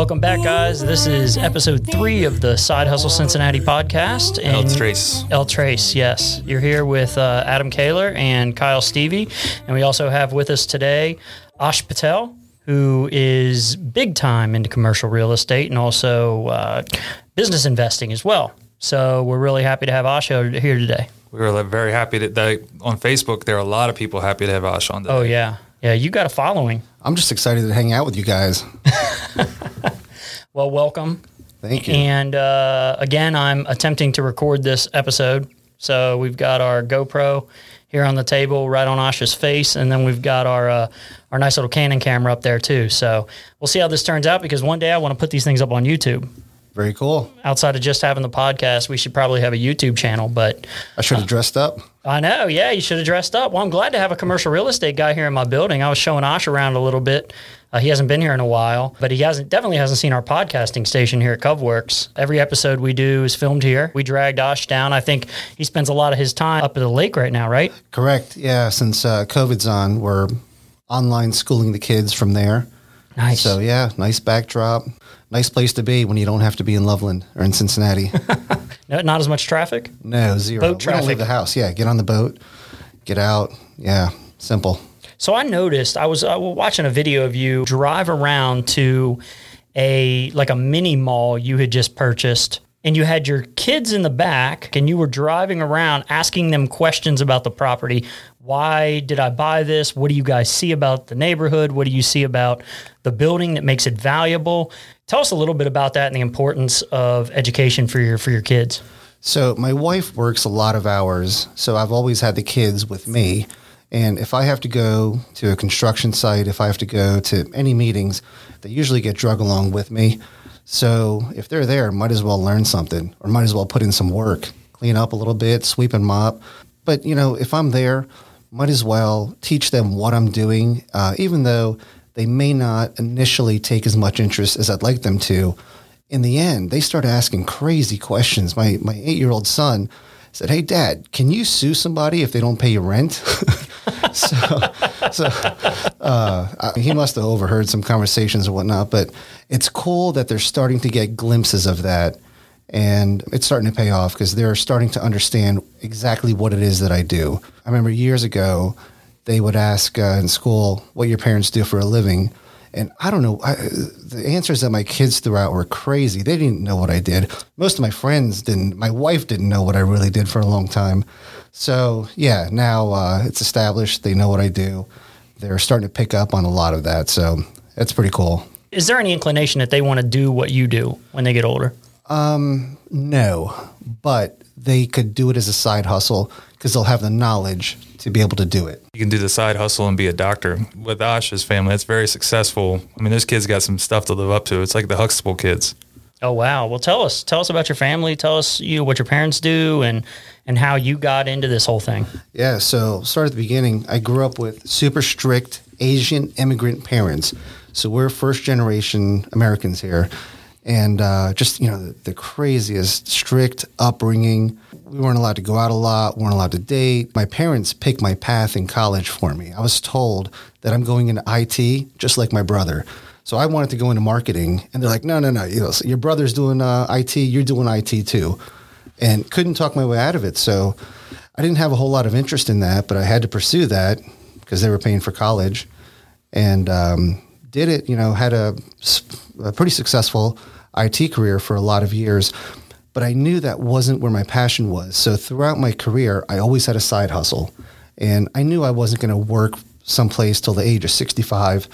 Welcome back, guys. This is episode three of the Side Hustle Cincinnati podcast. El Trace. El Trace, yes. You're here with uh, Adam Kaler and Kyle Stevie. And we also have with us today Ash Patel, who is big time into commercial real estate and also uh, business investing as well. So we're really happy to have Ash here today. We were very happy that, that on Facebook, there are a lot of people happy to have Ash on today. Oh, yeah. Yeah, you got a following. I'm just excited to hang out with you guys. well, welcome. Thank you. And uh, again, I'm attempting to record this episode. So we've got our GoPro here on the table, right on Asha's face, and then we've got our uh, our nice little Canon camera up there too. So we'll see how this turns out because one day I want to put these things up on YouTube. Very cool. Outside of just having the podcast, we should probably have a YouTube channel. But I should have dressed up. I know. Yeah, you should have dressed up. Well, I'm glad to have a commercial real estate guy here in my building. I was showing Ash around a little bit. Uh, he hasn't been here in a while, but he hasn't definitely hasn't seen our podcasting station here at Covworks. Every episode we do is filmed here. We dragged Ash down. I think he spends a lot of his time up at the lake right now, right? Correct. Yeah. Since uh, COVID's on, we're online schooling the kids from there. Nice. So yeah, nice backdrop. Nice place to be when you don't have to be in Loveland or in Cincinnati. no, not as much traffic. No, zero. Boat traffic. We don't leave the house. Yeah, get on the boat, get out. Yeah, simple. So I noticed I was, uh, watching a video of you drive around to a like a mini mall you had just purchased and you had your kids in the back and you were driving around asking them questions about the property. Why did I buy this? What do you guys see about the neighborhood? What do you see about the building that makes it valuable? Tell us a little bit about that and the importance of education for your for your kids. So my wife works a lot of hours, so I've always had the kids with me. And if I have to go to a construction site, if I have to go to any meetings, they usually get drug along with me. So if they're there, might as well learn something or might as well put in some work, clean up a little bit, sweep and mop. But, you know, if I'm there, might as well teach them what I'm doing, uh, even though they may not initially take as much interest as I'd like them to. In the end, they start asking crazy questions. My, my eight year old son said, Hey, dad, can you sue somebody if they don't pay your rent? so, so uh, he must have overheard some conversations and whatnot, but it's cool that they're starting to get glimpses of that. And it's starting to pay off because they're starting to understand exactly what it is that I do. I remember years ago, they would ask uh, in school what your parents do for a living. And I don't know, I, the answers that my kids threw out were crazy. They didn't know what I did. Most of my friends didn't. My wife didn't know what I really did for a long time. So, yeah, now uh, it's established. They know what I do. They're starting to pick up on a lot of that. So, it's pretty cool. Is there any inclination that they want to do what you do when they get older? Um, no, but they could do it as a side hustle because they'll have the knowledge to be able to do it. You can do the side hustle and be a doctor. With Ash's family, it's very successful. I mean, those kids got some stuff to live up to. It's like the Huxtable kids. Oh wow! Well, tell us, tell us about your family. Tell us you know, what your parents do and and how you got into this whole thing. Yeah, so start at the beginning. I grew up with super strict Asian immigrant parents, so we're first generation Americans here, and uh, just you know the, the craziest strict upbringing. We weren't allowed to go out a lot. weren't allowed to date. My parents picked my path in college for me. I was told that I'm going into IT, just like my brother. So I wanted to go into marketing, and they're like, "No, no, no. Your brother's doing uh, IT. You're doing IT too," and couldn't talk my way out of it. So I didn't have a whole lot of interest in that, but I had to pursue that because they were paying for college, and um, did it. You know, had a, a pretty successful IT career for a lot of years. But I knew that wasn't where my passion was. So throughout my career, I always had a side hustle. And I knew I wasn't going to work someplace till the age of 65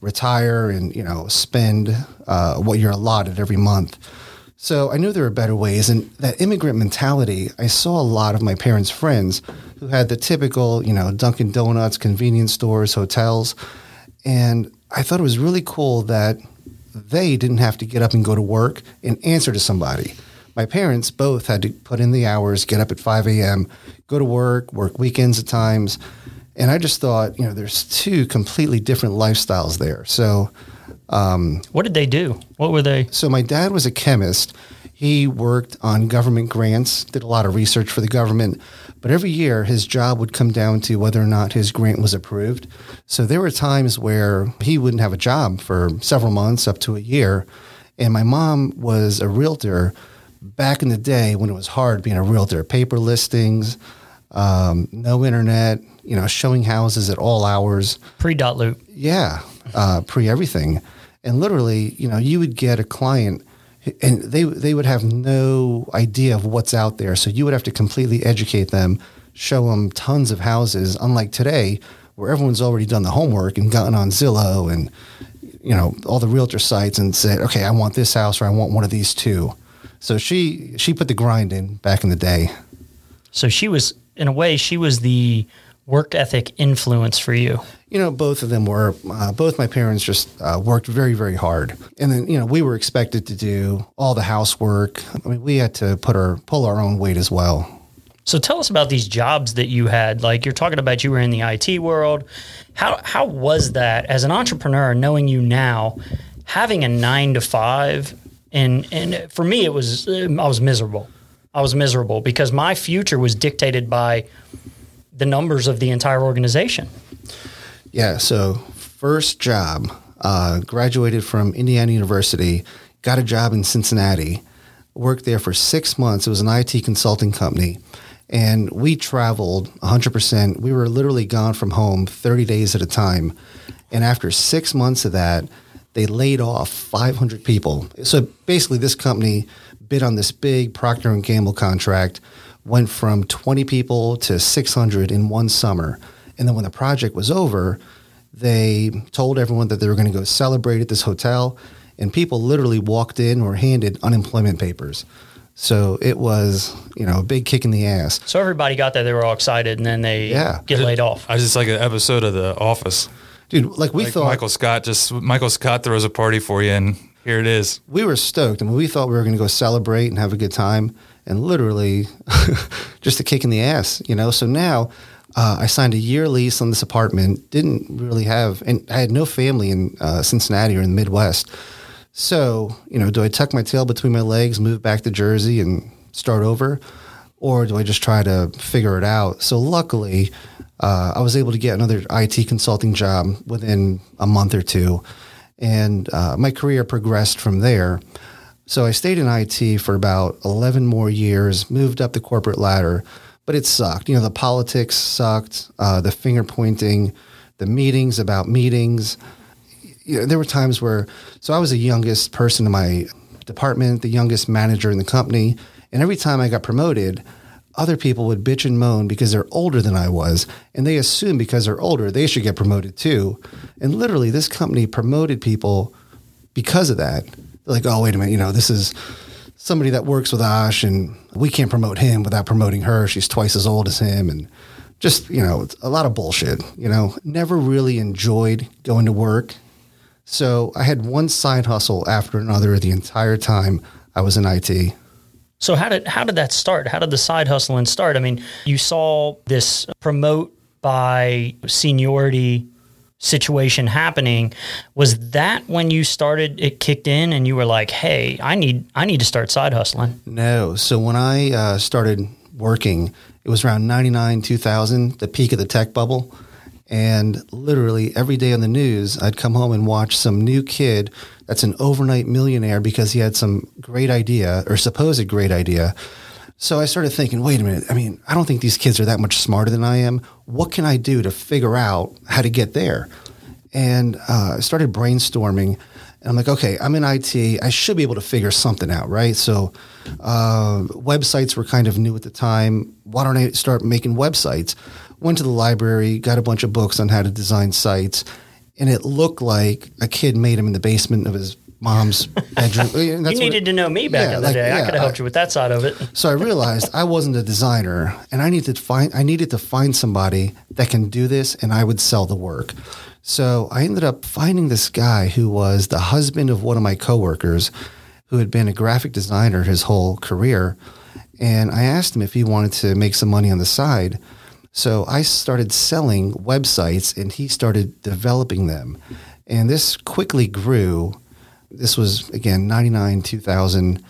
retire and you know spend uh, what you're allotted every month. So I knew there were better ways, and that immigrant mentality. I saw a lot of my parents' friends who had the typical, you know, Dunkin' Donuts, convenience stores, hotels, and I thought it was really cool that they didn't have to get up and go to work and answer to somebody. My parents both had to put in the hours, get up at 5 a.m., go to work, work weekends at times, and I just thought, you know, there's two completely different lifestyles there. So, um, what did they do? What were they? So, my dad was a chemist. He worked on government grants, did a lot of research for the government, but every year his job would come down to whether or not his grant was approved. So there were times where he wouldn't have a job for several months, up to a year. And my mom was a realtor back in the day when it was hard being a realtor, paper listings, um, no internet, you know, showing houses at all hours. Pre dotloop. Yeah, uh, pre everything, and literally, you know, you would get a client, and they they would have no idea of what's out there, so you would have to completely educate them, show them tons of houses. Unlike today, where everyone's already done the homework and gotten on Zillow and you know all the realtor sites and said, okay, I want this house or I want one of these two. So she she put the grind in back in the day. So she was, in a way, she was the work ethic influence for you. You know, both of them were. Uh, both my parents just uh, worked very, very hard, and then you know we were expected to do all the housework. I mean, we had to put our pull our own weight as well. So tell us about these jobs that you had. Like you're talking about, you were in the IT world. How how was that as an entrepreneur, knowing you now, having a nine to five, and and for me it was I was miserable. I was miserable because my future was dictated by the numbers of the entire organization. Yeah. So first job, uh, graduated from Indiana University, got a job in Cincinnati, worked there for six months. It was an IT consulting company. And we traveled 100%. We were literally gone from home 30 days at a time. And after six months of that, they laid off 500 people. So basically, this company bid on this big Procter and Gamble contract, went from 20 people to 600 in one summer. And then when the project was over, they told everyone that they were going to go celebrate at this hotel, and people literally walked in or handed unemployment papers. So it was, you know, a big kick in the ass. So everybody got there, they were all excited, and then they Yeah. get laid off. I was just like an episode of The Office. Dude, like we Like thought Michael Scott just Michael Scott throws a party for you, and here it is. we were stoked. I mean, we thought we were going to go celebrate and have a good time, and literally just a kick in the ass, you know. So now uh, I signed a year lease on this apartment. Didn't really have, and I had no family in uh, Cincinnati or in the Midwest. So you know, do I tuck my tail between my legs, move back to Jersey, and start over, or do I just try to figure it out? So luckily. Uh, I was able to get another IT consulting job within a month or two, and uh, my career progressed from there. So I stayed in IT for about 11 more years, moved up the corporate ladder, but it sucked. You know, the politics sucked, uh, the finger pointing, the meetings about meetings. You know, there were times where, so I was the youngest person in my department, the youngest manager in the company, and every time I got promoted, other people would bitch and moan because they're older than I was, and they assume because they're older they should get promoted too. And literally, this company promoted people because of that. Like, oh, wait a minute, you know, this is somebody that works with Ash, and we can't promote him without promoting her. She's twice as old as him, and just you know, a lot of bullshit. You know, never really enjoyed going to work. So I had one side hustle after another the entire time I was in IT. So how did how did that start? How did the side hustling start? I mean, you saw this promote by seniority situation happening. Was that when you started it kicked in and you were like, "Hey, I need I need to start side hustling." No. So when I uh, started working, it was around 99, 2000, the peak of the tech bubble. And literally every day on the news, I'd come home and watch some new kid that's an overnight millionaire because he had some great idea or supposed great idea. So I started thinking, wait a minute. I mean, I don't think these kids are that much smarter than I am. What can I do to figure out how to get there? And uh, I started brainstorming. And I'm like, okay, I'm in IT. I should be able to figure something out, right? So uh, websites were kind of new at the time. Why don't I start making websites? Went to the library, got a bunch of books on how to design sites, and it looked like a kid made them in the basement of his mom's bedroom. You needed to know me back Yeah, in the like, day. I could have helped I- you with that side of it. so I realized I wasn't a designer, and I needed to find I needed to find somebody that can do this, and I would sell the work. So I ended up finding this guy who was the husband of one of my coworkers, who had been a graphic designer his whole career, and I asked him if he wanted to make some money on the side. So I started selling websites, and he started developing them, and this quickly grew this was again 99 2000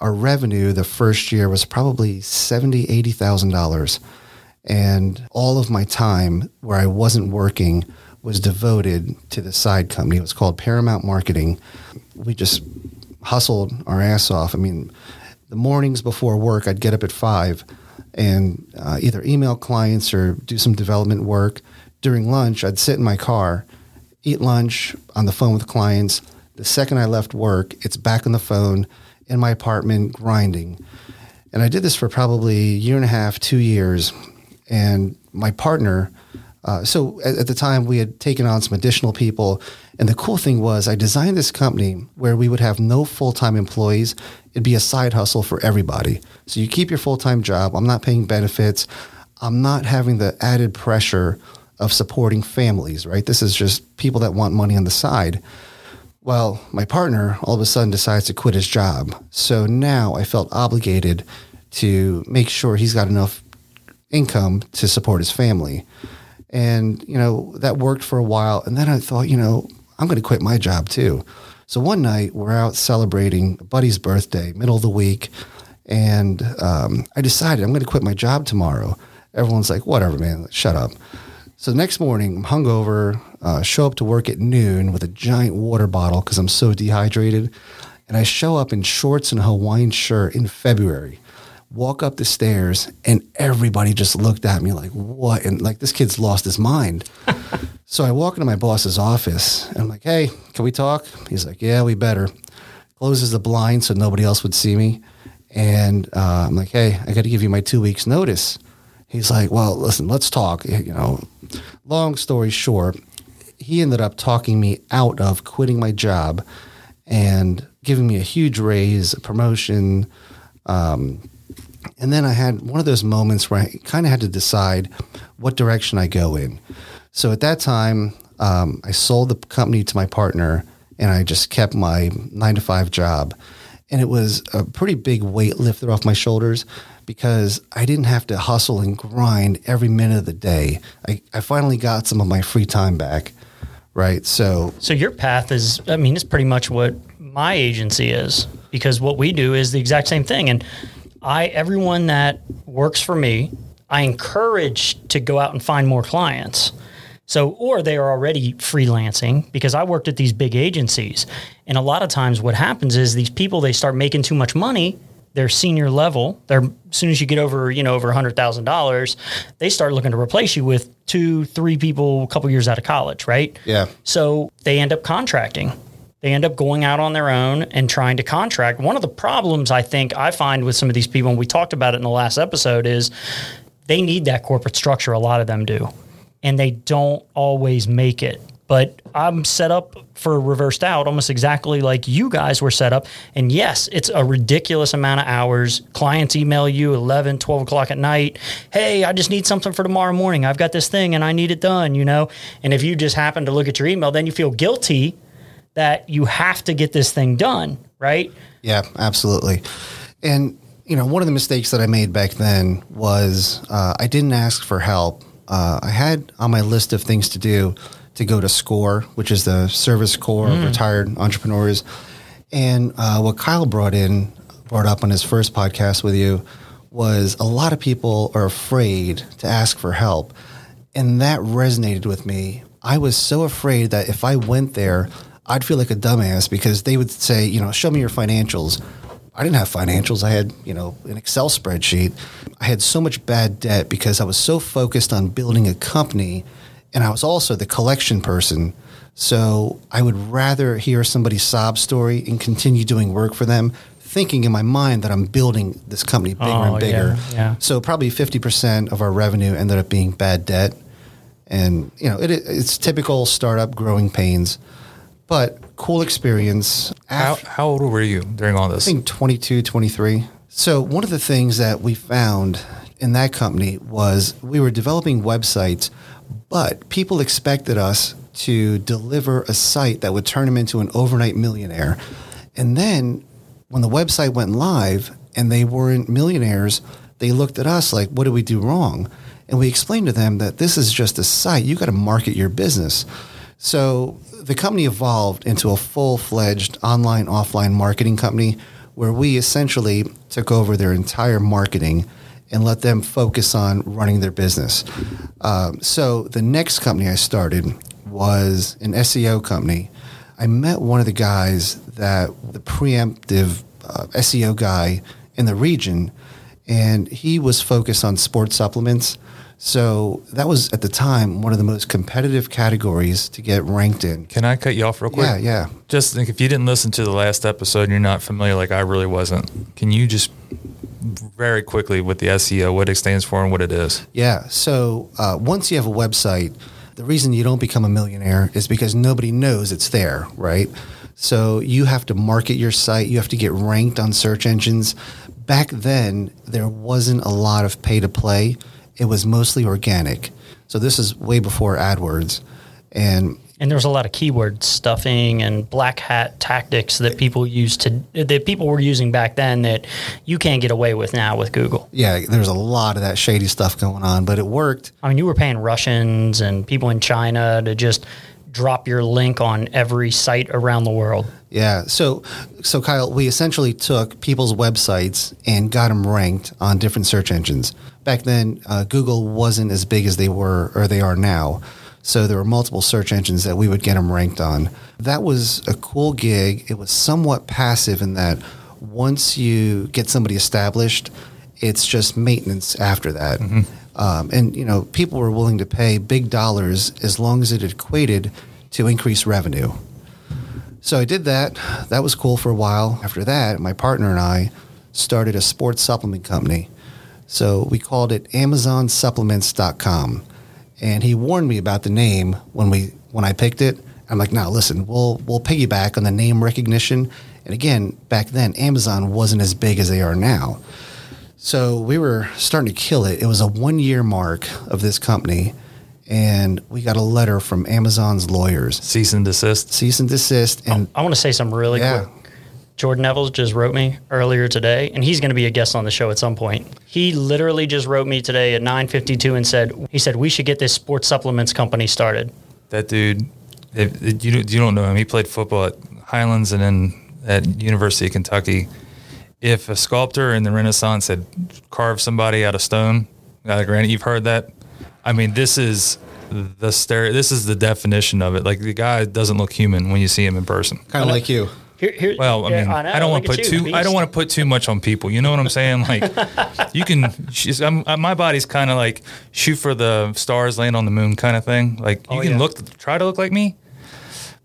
our revenue the first year was probably seventy, eighty thousand dollars, and all of my time where I wasn't working was devoted to the side company. It was called Paramount Marketing. We just hustled our ass off. I mean, the mornings before work, I'd get up at five and uh, either email clients or do some development work. During lunch, I'd sit in my car, eat lunch on the phone with clients. The second I left work, it's back on the phone in my apartment grinding. And I did this for probably a year and a half, two years. And my partner, uh, so at, at, the time we had taken on some additional people. And the cool thing was I designed this company where we would have no full-time employees. It'd be a side hustle for everybody. So you keep your full-time job. I'm not paying benefits. I'm not having the added pressure of supporting families, right? This is just people that want money on the side. Well, my partner all of a sudden decides to quit his job. So now I felt obligated to make sure he's got enough income to support his family. And, you know, that worked for a while. And then I thought, you know, I'm going to quit my job too. So one night we're out celebrating a buddy's birthday, middle of the week. And um, I decided I'm going to quit my job tomorrow. Everyone's like, whatever, man, shut up. So the next morning, I'm hungover, uh, show up to work at noon with a giant water bottle because I'm so dehydrated. And I show up in shorts and a Hawaiian shirt in February walk up the stairs and everybody just looked at me like, what? And like, this kid's lost his mind. so I walk into my boss's office and I'm like, hey, can we talk? He's like, yeah, we better. Closes the blind so nobody else would see me. And uh, I'm like, hey, I got to give you my two weeks notice. He's like, well, listen, let's talk. You know, long story short, he ended up talking me out of quitting my job and giving me a huge raise, a promotion, um, and then I had one of those moments where I kind of had to decide what direction I go in. So at that time, um, I sold the company to my partner and I just kept my nine to five job. And it was a pretty big weight lifted off my shoulders because I didn't have to hustle and grind every minute of the day. I, I finally got some of my free time back. Right. So, so your path is, I mean, it's pretty much what my agency is because what we do is the exact same thing. And I everyone that works for me, I encourage to go out and find more clients. So, or they are already freelancing because I worked at these big agencies. And a lot of times what happens is these people, they start making too much money. They're senior level. They're as soon as you get over, you know, over hundred thousand dollars, they start looking to replace you with two, three people a couple years out of college, right? Yeah. So they end up contracting they end up going out on their own and trying to contract. One of the problems I think I find with some of these people, and we talked about it in the last episode, is they need that corporate structure. A lot of them do, and they don't always make it. But I'm set up for reversed out almost exactly like you guys were set up. And yes, it's a ridiculous amount of hours. Clients email you 11, 12 o'clock at night. Hey, I just need something for tomorrow morning. I've got this thing and I need it done, you know? And if you just happen to look at your email, then you feel guilty that you have to get this thing done, right? Yeah, absolutely. And you know, one of the mistakes that I made back then was uh, I didn't ask for help. Uh, I had on my list of things to do to go to SCORE, which is the Service Corps mm. of Retired Entrepreneurs. And uh, what Kyle brought in, brought up on his first podcast with you, was a lot of people are afraid to ask for help. And that resonated with me. I was so afraid that if I went there, I'd feel like a dumbass because they would say, you know, show me your financials. I didn't have financials. I had, you know, an Excel spreadsheet. I had so much bad debt because I was so focused on building a company and I was also the collection person. So I would rather hear somebody's sob story and continue doing work for them, thinking in my mind that I'm building this company bigger oh, and bigger. Yeah, yeah. So probably 50% of our revenue ended up being bad debt. And, you know, it, it's typical startup growing pains but cool experience. How, how old were you during all this? I think 22, 23. So one of the things that we found in that company was we were developing websites, but people expected us to deliver a site that would turn them into an overnight millionaire. And then when the website went live and they weren't millionaires, they looked at us like, what did we do wrong? And we explained to them that this is just a site. You got to market your business. So the company evolved into a full fledged online offline marketing company where we essentially took over their entire marketing and let them focus on running their business. Um, so the next company I started was an SEO company. I met one of the guys that the preemptive uh, SEO guy in the region, and he was focused on sports supplements. So that was at the time one of the most competitive categories to get ranked in. Can I cut you off real quick? Yeah, yeah. Just think if you didn't listen to the last episode and you're not familiar, like I really wasn't, can you just very quickly with the SEO, what it stands for and what it is? Yeah. So uh, once you have a website, the reason you don't become a millionaire is because nobody knows it's there, right? So you have to market your site, you have to get ranked on search engines. Back then, there wasn't a lot of pay to play, it was mostly organic. So this is way before AdWords. And And there was a lot of keyword stuffing and black hat tactics that people used to that people were using back then that you can't get away with now with Google. yeah, there's a lot of that shady stuff going on, but it worked. I mean, you were paying Russians and people in China to just drop your link on every site around the world. Yeah. So, so Kyle, we essentially took people's websites and got them ranked on different search engines. Back then, uh, Google wasn't as big as they were or they are now. So there were multiple search engines that we would get them ranked on. That was a cool gig. It was somewhat passive in that once you get somebody established, it's just maintenance after that. Um, and you know, people were willing to pay big dollars as long as it equated to increased revenue. So I did that. That was cool for a while. After that, my partner and I started a sports supplement company. So we called it AmazonSupplements.com. And he warned me about the name when we when I picked it. I'm like, no, listen, we'll we'll piggyback on the name recognition. And again, back then, Amazon wasn't as big as they are now. So we were starting to kill it. It was a one year mark of this company, and we got a letter from Amazon's lawyers, Cease and desist. cease and desist, and I want to say something really Yeah. quick. Jordan Nevels just wrote me earlier today, and he's going to be a guest on the show at some point. He literally just wrote me today at 9:52 and said he said we should get this sports supplements company started. That dude, if, if you, don't- you don't know him. He played football at Highlands and then at University of Kentucky. If a sculptor in the Renaissance had carved somebody out of stone, out of granite, you've heard that. I mean, this is the stereo. This is the definition of it. Like the guy doesn't look human when you see him in person. kind of like you. Here, here, Well, I mean, know, I, don't want to put you, too. I don't want to put too much on people. You know what I'm saying? Like, you can. She's, I'm, uh, my body's kind of like shoot for the stars, land on the moon kind of thing. Like, you Oh, can yeah. look, try to look like me,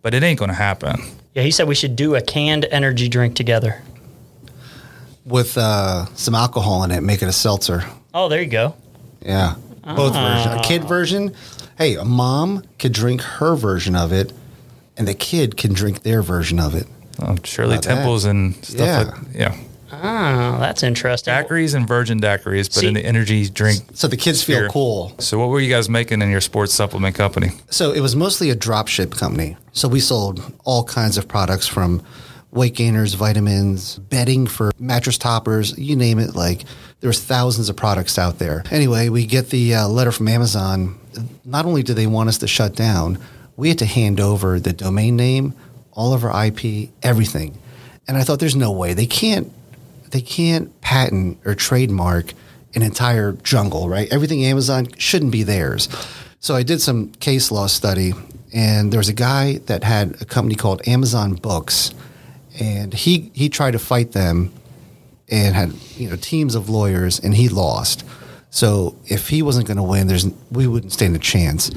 but it ain't going to happen. Yeah, he said we should do a canned energy drink together. with uh, some alcohol in it, make it a seltzer. Oh, there you go. Yeah, both versions. A kid version. Hey, a mom could drink her version of it, and the kid can drink their version of it. Um, Shirley About that. Temples and stuff Yeah. like yeah. Oh, that's interesting. Daiquiris and virgin daiquiris, but See- in the energy drink. So the kids feel cool. So, what were you guys making in your sports supplement company? So it was mostly a drop ship company. So we sold all kinds of products from weight gainers, vitamins, bedding for mattress toppers, you name it. Like there was thousands of products out there. Anyway, we get the uh, letter from Amazon. Not only do they want us to shut down, we had to hand over the domain name, all of our IP, everything. And I thought, there's no way they can't they can't patent or trademark an entire jungle, right? Everything Amazon shouldn't be theirs. So I did some case law study, and there was a guy that had a company called Amazon Books, and he he tried to fight them, and had you know teams of lawyers, and he lost. So if he wasn't going to win, there's we wouldn't stand a chance.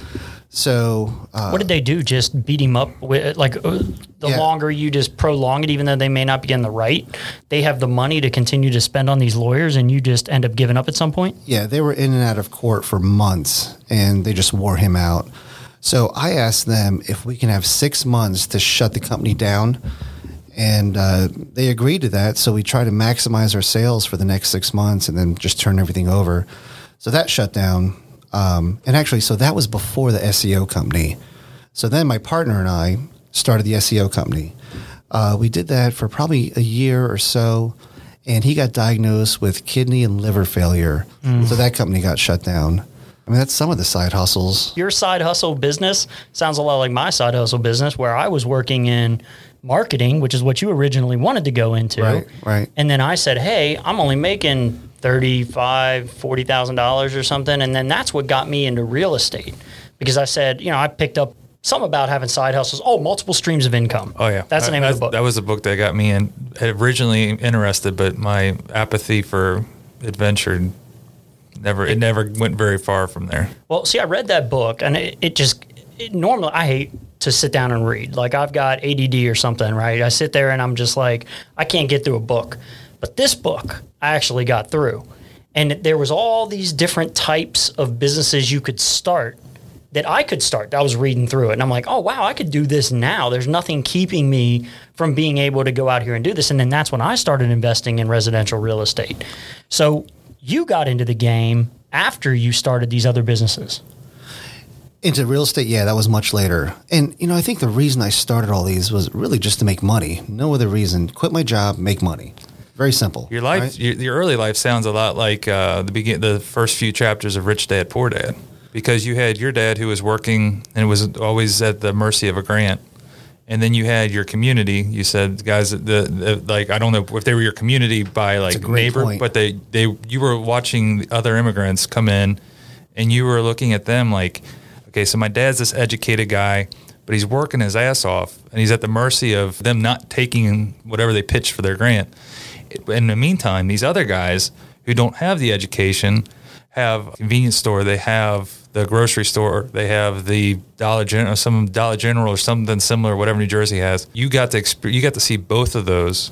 So uh, what did they do? Just beat him up with like uh, the Yeah. longer you just prolong it, even though they may not be in the right, they have the money to continue to spend on these lawyers, and you just end up giving up at some point. Yeah, they were in and out of court for months and they just wore him out. So I asked them if we can have six months to shut the company down. And uh, they agreed to that. So we try to maximize our sales for the next six months and then just turn everything over. So that shut down. Um, and actually, so that was before the SEO company. So then my partner and I started the SEO company. Uh, we did that for probably a year or so, and he got diagnosed with kidney and liver failure. So that company got shut down. I mean, that's some of the side hustles. Your side hustle business sounds a lot like my side hustle business, where I was working in marketing, which is what you originally wanted to go into. Right, right. And then I said, "Hey, I'm only making thirty-five, forty thousand dollars or something," and then that's what got me into real estate because I said, you know, I picked up some about having side hustles. Oh, multiple streams of income. Oh yeah, that's the name that, of the book. That was the book that got me in originally interested, but my apathy for adventure never it never went very far from there. Well, see, I read that book, and it, it just it, normally I hate to sit down and read. Like I've got ADD or something, right? I sit there and I'm just like I can't get through a book, but this book I actually got through, and there was all these different types of businesses you could start that I could start. I was reading through it and I'm like, oh, wow, I could do this now. There's nothing keeping me from being able to go out here and do this. And then that's when I started investing in residential real estate. So you got into the game after you started these other businesses. Into real estate, yeah, that was much later. And, you know, I think the reason I started all these was really just to make money. No other reason. Quit my job, make money. Very simple. Your life, right? your, your early life sounds a lot like uh, the begin, the first few chapters of Rich Dad Poor Dad, because you had your dad who was working and was always at the mercy of a grant, and then you had your community. You said guys, the, the like I don't know if they were your community by like neighbor, point. but they they you were watching other immigrants come in, and you were looking at them like, okay, so my dad's this educated guy. But he's working his ass off, and he's at the mercy of them not taking whatever they pitched for their grant in the meantime, these other guys who don't have the education have a convenience store, they have the grocery store, they have the Dollar General, some Dollar General or something similar, whatever New Jersey has. You got to exp- you got to see both of those.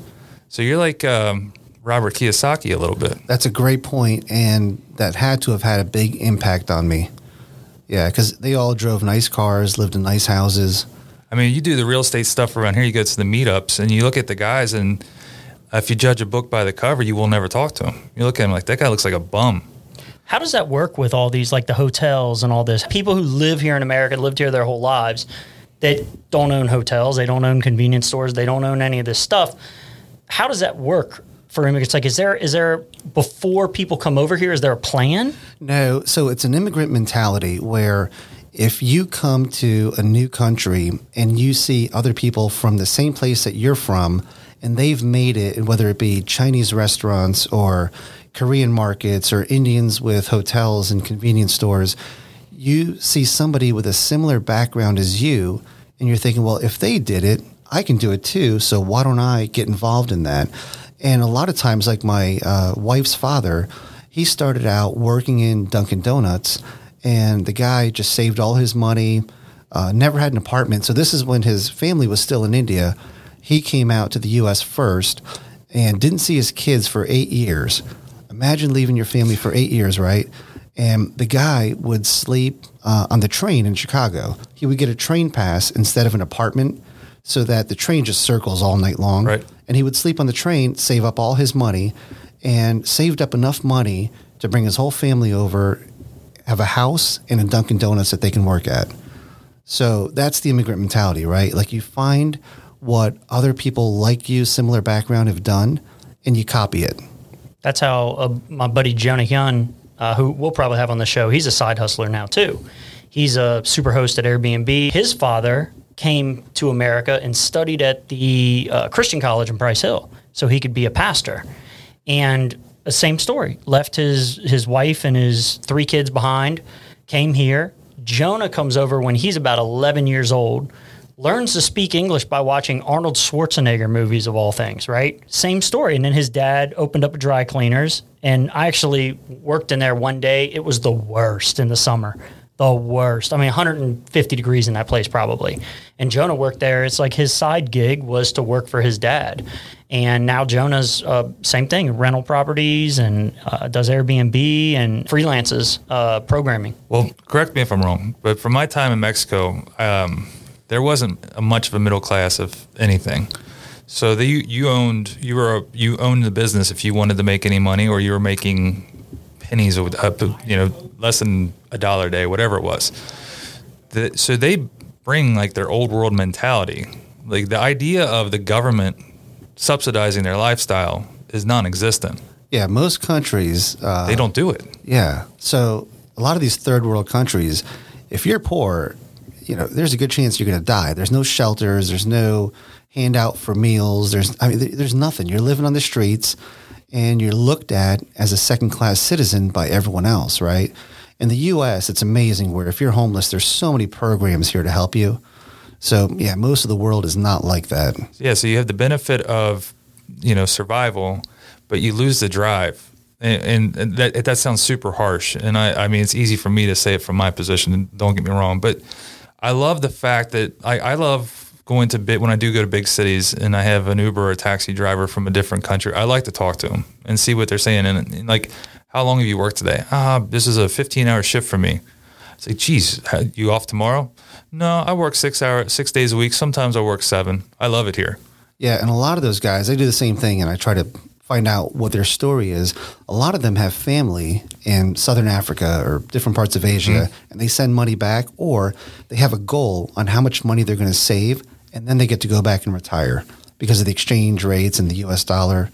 So you're like um, Robert Kiyosaki a little bit. That's a great point, and that had to have had a big impact on me. Yeah, because they all drove nice cars, lived in nice houses. I mean, you do the real estate stuff around here. You go to the meetups and you look at the guys, and Uh, if you judge a book by the cover, you will never talk to him. You look at him like that guy looks like a bum. How does that work with all these, like the hotels and all this? People who live here in America, lived here their whole lives, that don't own hotels, they don't own convenience stores, they don't own any of this stuff. How does that work for immigrants? Like, is there is there before people come over here? Is there a plan? No, so it's an immigrant mentality where if you come to a new country and you see other people from the same place that you're from and they've made it, whether it be Chinese restaurants or Korean markets or Indians with hotels and convenience stores, you see somebody with a similar background as you and you're thinking, well, if they did it, I can do it too. So why don't I get involved in that? And a lot of times, like my uh, wife's father, he started out working in Dunkin' Donuts, and the guy just saved all his money, uh, never had an apartment. So this is when his family was still in India. He came out to the U.S. first and didn't see his kids for eight years. Imagine leaving your family for eight years, right? And the guy would sleep uh, on the train in Chicago. He would get a train pass instead of an apartment so that the train just circles all night long. Right. And he would sleep on the train, save up all his money, and saved up enough money to bring his whole family over, have a house and a Dunkin' Donuts that they can work at. So that's the immigrant mentality, right? Like you find what other people like you, similar background, have done, and you copy it. That's how uh, my buddy Jonah Hyun, uh, who we'll probably have on the show, he's a side hustler now too. He's a super host at Airbnb. His father came to America and studied at the uh, Christian college in Price Hill so he could be a pastor. And the same story. Left his his wife and his three kids behind, came here. Jonah comes over when he's about 11 years old, learns to speak English by watching Arnold Schwarzenegger movies of all things, right? Same story. And then his dad opened up a dry cleaners and I actually worked in there one day. It was the worst in the summer. The worst. I mean, 150 degrees in that place probably. And Jonah worked there. It's like his side gig was to work for his dad. And now Jonah's uh, same thing, rental properties and uh, does Airbnb and freelances uh, programming. Well, correct me if I'm wrong, but from my time in Mexico, um, there wasn't much of a middle class of anything. So the, you you owned you were a, you owned the business if you wanted to make any money, or you were making pennies, uh, you know less than a dollar a day, whatever it was. The, so they bring like their old world mentality, like the idea of the government subsidizing their lifestyle is non-existent. Yeah, most countries uh, They don't do it. Yeah. So a lot of these third world countries, if you're poor, you know, there's a good chance you're going to die. There's no shelters. There's no handout for meals. There's, I mean, there's nothing. You're living on the streets, and you're looked at as a second class citizen by everyone else, right? In the U.S., it's amazing where if you're homeless, there's so many programs here to help you. So yeah, most of the world is not like that. Yeah, so you have the benefit of you know survival, but you lose the drive, and, and that that sounds super harsh. And I, I mean, it's easy for me to say it from my position. Don't get me wrong, but I love the fact that I, I love going to big when I do go to big cities and I have an Uber or a taxi driver from a different country. I like to talk to them and see what they're saying. And, and like, how long have you worked today? Ah, this is a 15 hour shift for me. It's like, geez, you off tomorrow? No, I work six hour, six days a week. Sometimes I work seven. I love it here. Yeah, and a lot of those guys, they do the same thing, and I try to find out what their story is. A lot of them have family in Southern Africa or different parts of Asia, mm-hmm. and they send money back, or they have a goal on how much money they're going to save, and then they get to go back and retire because of the exchange rates and the U.S. dollar.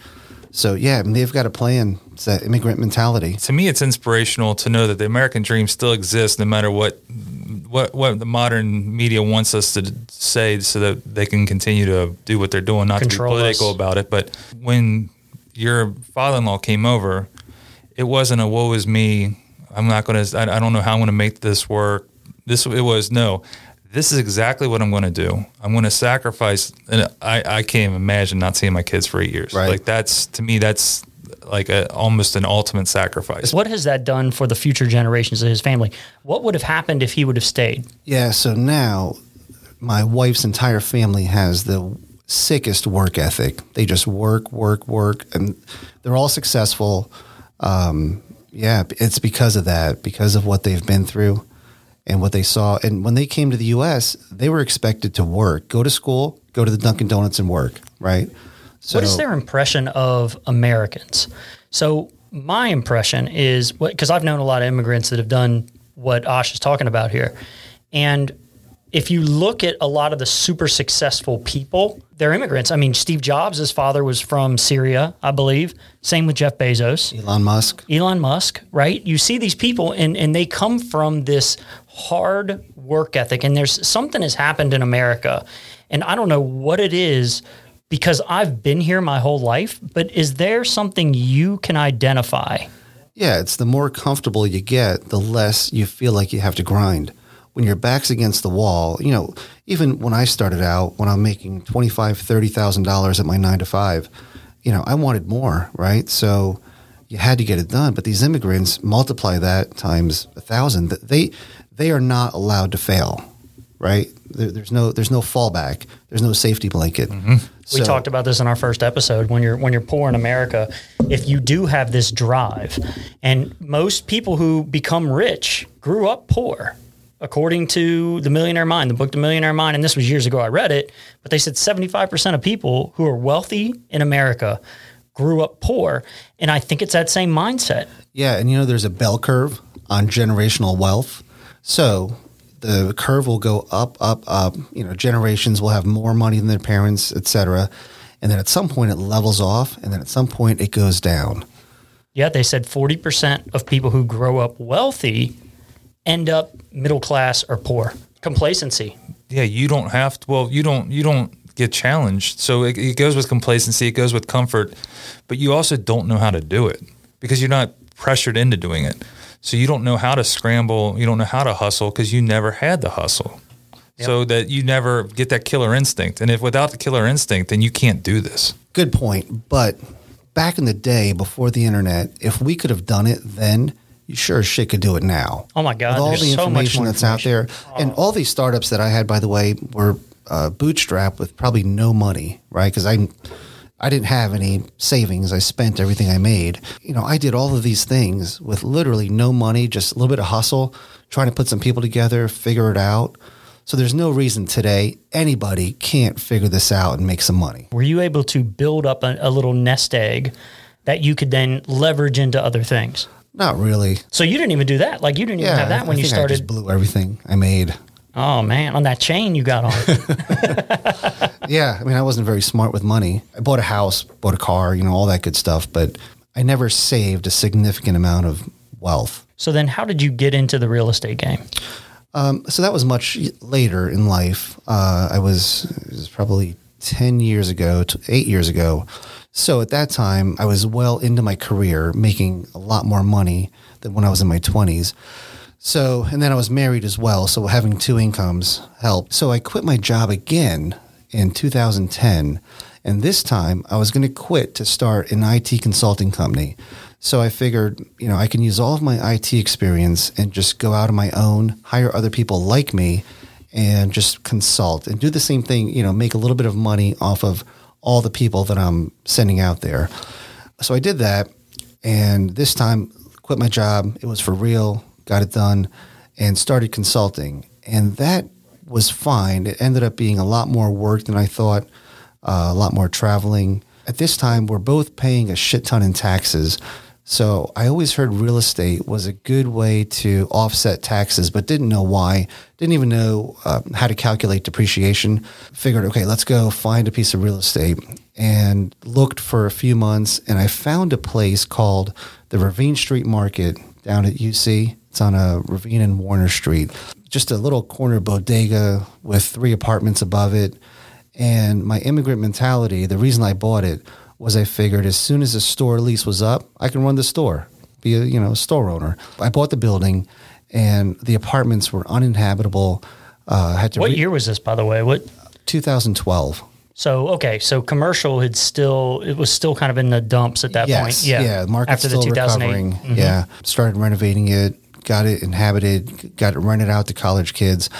So yeah, I mean, they've got a plan. It's that immigrant mentality. to me, it's inspirational to know that the American dream still exists, no matter what what what the modern media wants us to say, so that they can continue to do what they're doing, not Control to be political us. about it. But when your father-in-law came over, it wasn't a "woe is me." I'm not going to. I don't know how I'm going to make this work. This it was no. This is exactly what I'm going to do. I'm going to sacrifice, and I, I can't even imagine not seeing my kids for eight years. Right. Like that's to me, that's like a almost an ultimate sacrifice. What has that done for the future generations of his family? What would have happened if he would have stayed? Yeah, so now my wife's entire family has the sickest work ethic. They just work, work, work, and they're all successful. Um, yeah, it's because of that, because of what they've been through and what they saw. And when they came to the U.S., they were expected to work, go to school, go to the Dunkin' Donuts and work, right? So what is their impression of Americans? So my impression is because I've known a lot of immigrants that have done what Ash is talking about here, and if you look at a lot of the super successful people, they're immigrants. I mean, Steve Jobs, his father was from Syria, I believe. Same with Jeff Bezos. Elon Musk? Elon Musk, right? You see these people and, and they come from this hard work ethic. And there's something has happened in America. And I don't know what it is because I've been here my whole life, but is there something you can identify? Yeah, it's the more comfortable you get, the less you feel like you have to grind. When your back's against the wall, you know, even when I started out, when I'm making twenty five, thirty thousand dollars $30,000 at my nine to five, you know, I wanted more, right? So you had to get it done. But these immigrants multiply that times a thousand. They they are not allowed to fail, right? There, there's no there's no fallback. There's no safety blanket. Mm-hmm. We So- talked about this in our first episode. When you're when you're poor in America, if you do have this drive, and most people who become rich grew up poor, according to the Millionaire Mind, the book The Millionaire Mind, and this was years ago. I read it, but they said 75 percent of people who are wealthy in America grew up poor, and I think it's that same mindset. Yeah, and you know there's a bell curve on generational wealth. So the curve will go up, up, up. You know, generations will have more money than their parents, et cetera. And then at some point it levels off, and then at some point it goes down. Yeah, they said 40 percent of people who grow up wealthy end up middle class or poor. Complacency. yeah, you don't have to. Well, you don't. You don't get challenged. So it, it goes with complacency. It goes with comfort, but you also don't know how to do it because you're not pressured into doing it. So you don't know how to scramble. You don't know how to hustle because you never had the hustle. So that you never get that killer instinct. And if without the killer instinct, then you can't do this. Good point. But back in the day before the internet, if we could have done it then, you sure as shit could do it now. Oh my God, With all there's the so much information that's out there. And all these startups that I had, by the way, were uh, bootstrapped with probably no money, right? Because I, I didn't have any savings. I spent everything I made. You know, I did all of these things with literally no money, just a little bit of hustle, trying to put some people together, figure it out. So there's no reason today anybody can't figure this out and make some money. Were you able to build up a, a little nest egg that you could then leverage into other things? Not really. So you didn't even do that. Like you didn't even have that I- when you think I just blew everything I made. oh man, on that chain you got on. Yeah, I mean, I wasn't very smart with money. I bought a house, bought a car, you know, all that good stuff, but I never saved a significant amount of wealth. so then, how did you get into the real estate game? Um, so that was much later in life. Uh, I was, it was probably 10 years ago, eight years ago. So at that time, I was well into my career, making a lot more money than when I was in my 20s. So, and then I was married as well. So having two incomes helped. So I quit my job again in 2010. And this time I was going to quit to start an IT consulting company. So I figured, you know, I can use all of my IT experience and just go out on my own, hire other people like me, and just consult and do the same thing, you know, make a little bit of money off of all the people that I'm sending out there. So I did that. And this time, quit my job. It was for real got it done, and started consulting. And that was fine. It ended up being a lot more work than I thought, uh, a lot more traveling. At this time, we're both paying a shit ton in taxes. So I always heard real estate was a good way to offset taxes, but didn't know why. Didn't even know uh, how to calculate depreciation. Figured, okay, let's go find a piece of real estate and looked for a few months. And I found a place called the Ravine Street Market down at UC. It's on a ravine in Warner Street. Just a little corner bodega with three apartments above it. And my immigrant mentality, the reason I bought it was I figured as soon as the store lease was up, I can run the store, be a you know store owner. I bought the building, and the apartments were uninhabitable. Uh, had to what re- year was this, by the way? What 2012. So okay, so commercial had still it was still kind of in the dumps at that yes, point. Yeah, yeah. The market's After still the recovering. Mm-hmm. Yeah, started renovating it, got it inhabited, got it rented out to college kids,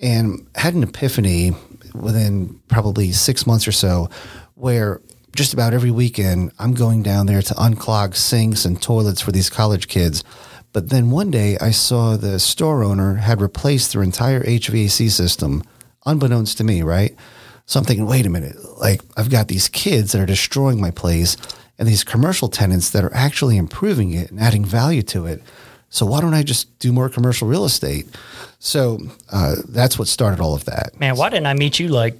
and had an epiphany within probably six months or so, where just about every weekend I'm going down there to unclog sinks and toilets for these college kids. But then one day I saw the store owner had replaced their entire HVAC system, unbeknownst to me, right? So I'm thinking, wait a minute, like I've got these kids that are destroying my place and these commercial tenants that are actually improving it and adding value to it. So why don't I just do more commercial real estate? So uh, that's what started all of that. Man, why didn't I meet you like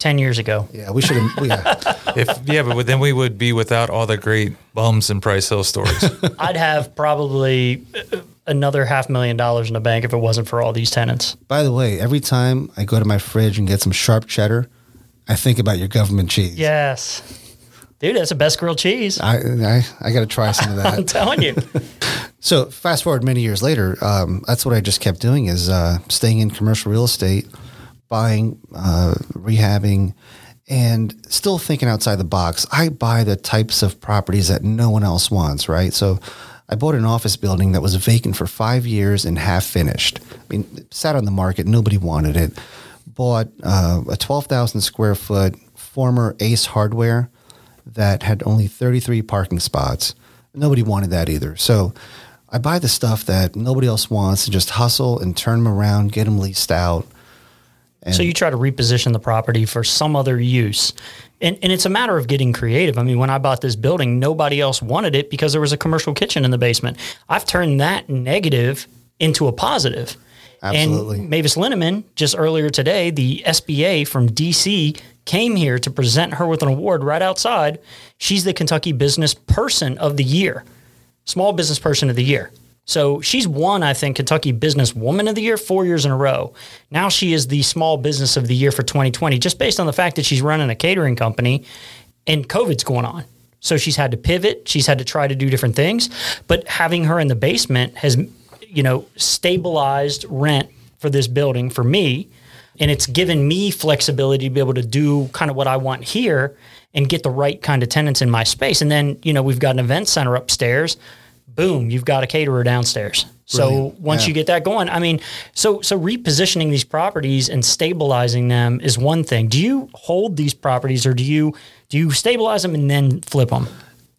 10 years ago. Yeah, we should have. Yeah. if, yeah, but then we would be without all the great bums and Price Hill stories. I'd have probably uh, another half million dollars in the bank if it wasn't for all these tenants. By the way, every time I go to my fridge and get some sharp cheddar, I think about your government cheese. Yes. Dude, that's the best grilled cheese. I I, I got to try some of that. I'm telling you. so fast forward many years later, um, that's what I just kept doing is uh, staying in commercial real estate, buying, uh, rehabbing, and still thinking outside the box. I buy the types of properties that no one else wants, right? So I bought an office building that was vacant for five years and half finished. I mean, sat on the market, nobody wanted it bought uh, a 12,000 square foot former Ace Hardware that had only 33 parking spots. Nobody wanted that either. So I buy the stuff that nobody else wants and just hustle and turn them around, get them leased out. And so you try to reposition the property for some other use. And, and it's a matter of getting creative. I mean, when I bought this building, nobody else wanted it because there was a commercial kitchen in the basement. I've turned that negative into a positive. Absolutely. And Mavis Linneman, just earlier today, the SBA from DC came here to present her with an award right outside. She's the Kentucky Business Person of the Year, Small Business Person of the Year. So she's won, I think, Kentucky Business Woman of the Year four years in a row. Now she is the Small Business of the Year for 2020, just based on the fact that she's running a catering company and COVID's going on. So she's had to pivot. She's had to try to do different things. But having her in the basement has you know, stabilized rent for this building for me. And it's given me flexibility to be able to do kind of what I want here and get the right kind of tenants in my space. And then, you know, we've got an event center upstairs. Boom, you've got a caterer downstairs. Brilliant. So once yeah. you get that going, I mean, so so repositioning these properties and stabilizing them is one thing. Do you hold these properties or do you do you stabilize them and then flip them?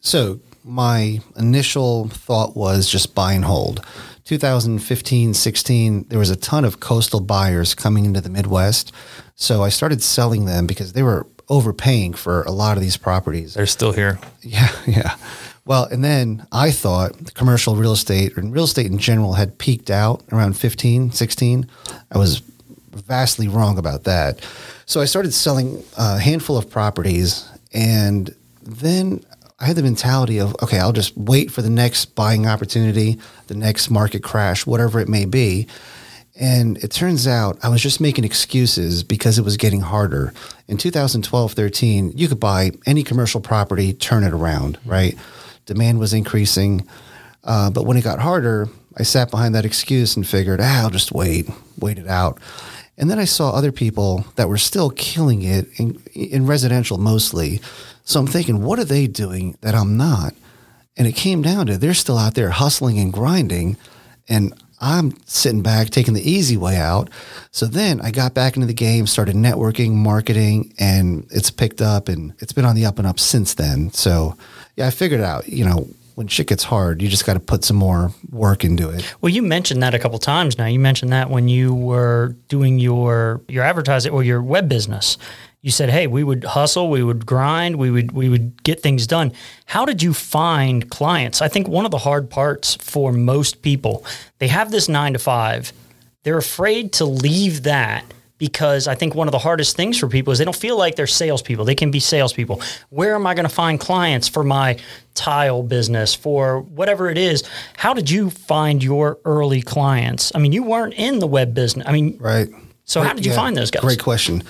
So my initial thought was just buy and hold. 2015, 16, there was a ton of coastal buyers coming into the Midwest. So I started selling them because they were overpaying for a lot of these properties. They're still here. Yeah, yeah. Well, and then I thought commercial real estate and real estate in general had peaked out around 15, 16. I was vastly wrong about that. So I started selling a handful of properties and then I had the mentality of, okay, I'll just wait for the next buying opportunity, the next market crash, whatever it may be. And it turns out I was just making excuses because it was getting harder. In 2012 13, you could buy any commercial property, turn it around, right? Demand was increasing. Uh, but when it got harder, I sat behind that excuse and figured, ah, I'll just wait, wait it out. And then I saw other people that were still killing it in, in residential mostly. So I'm thinking, what are they doing that I'm not? And it came down to they're still out there hustling and grinding. And I'm sitting back taking the easy way out. So then I got back into the game, started networking, marketing, and it's picked up and it's been on the up and up since then. So yeah, I figured out, you know, when shit gets hard, you just got to put some more work into it. Well, you mentioned that a couple times now. You mentioned that when you were doing your your advertising or your web business. You said, "Hey, we would hustle, we would grind, we would we would get things done." How did you find clients? I think one of the hard parts for most people, they have this 9 to 5. They're afraid to leave that because I think one of the hardest things for people is they don't feel like they're salespeople. They can be salespeople. Where am I going to find clients for my tile business, for whatever it is? How did you find your early clients? I mean, you weren't in the web business. I mean, right. So, how did you yeah, find those guys? Great question.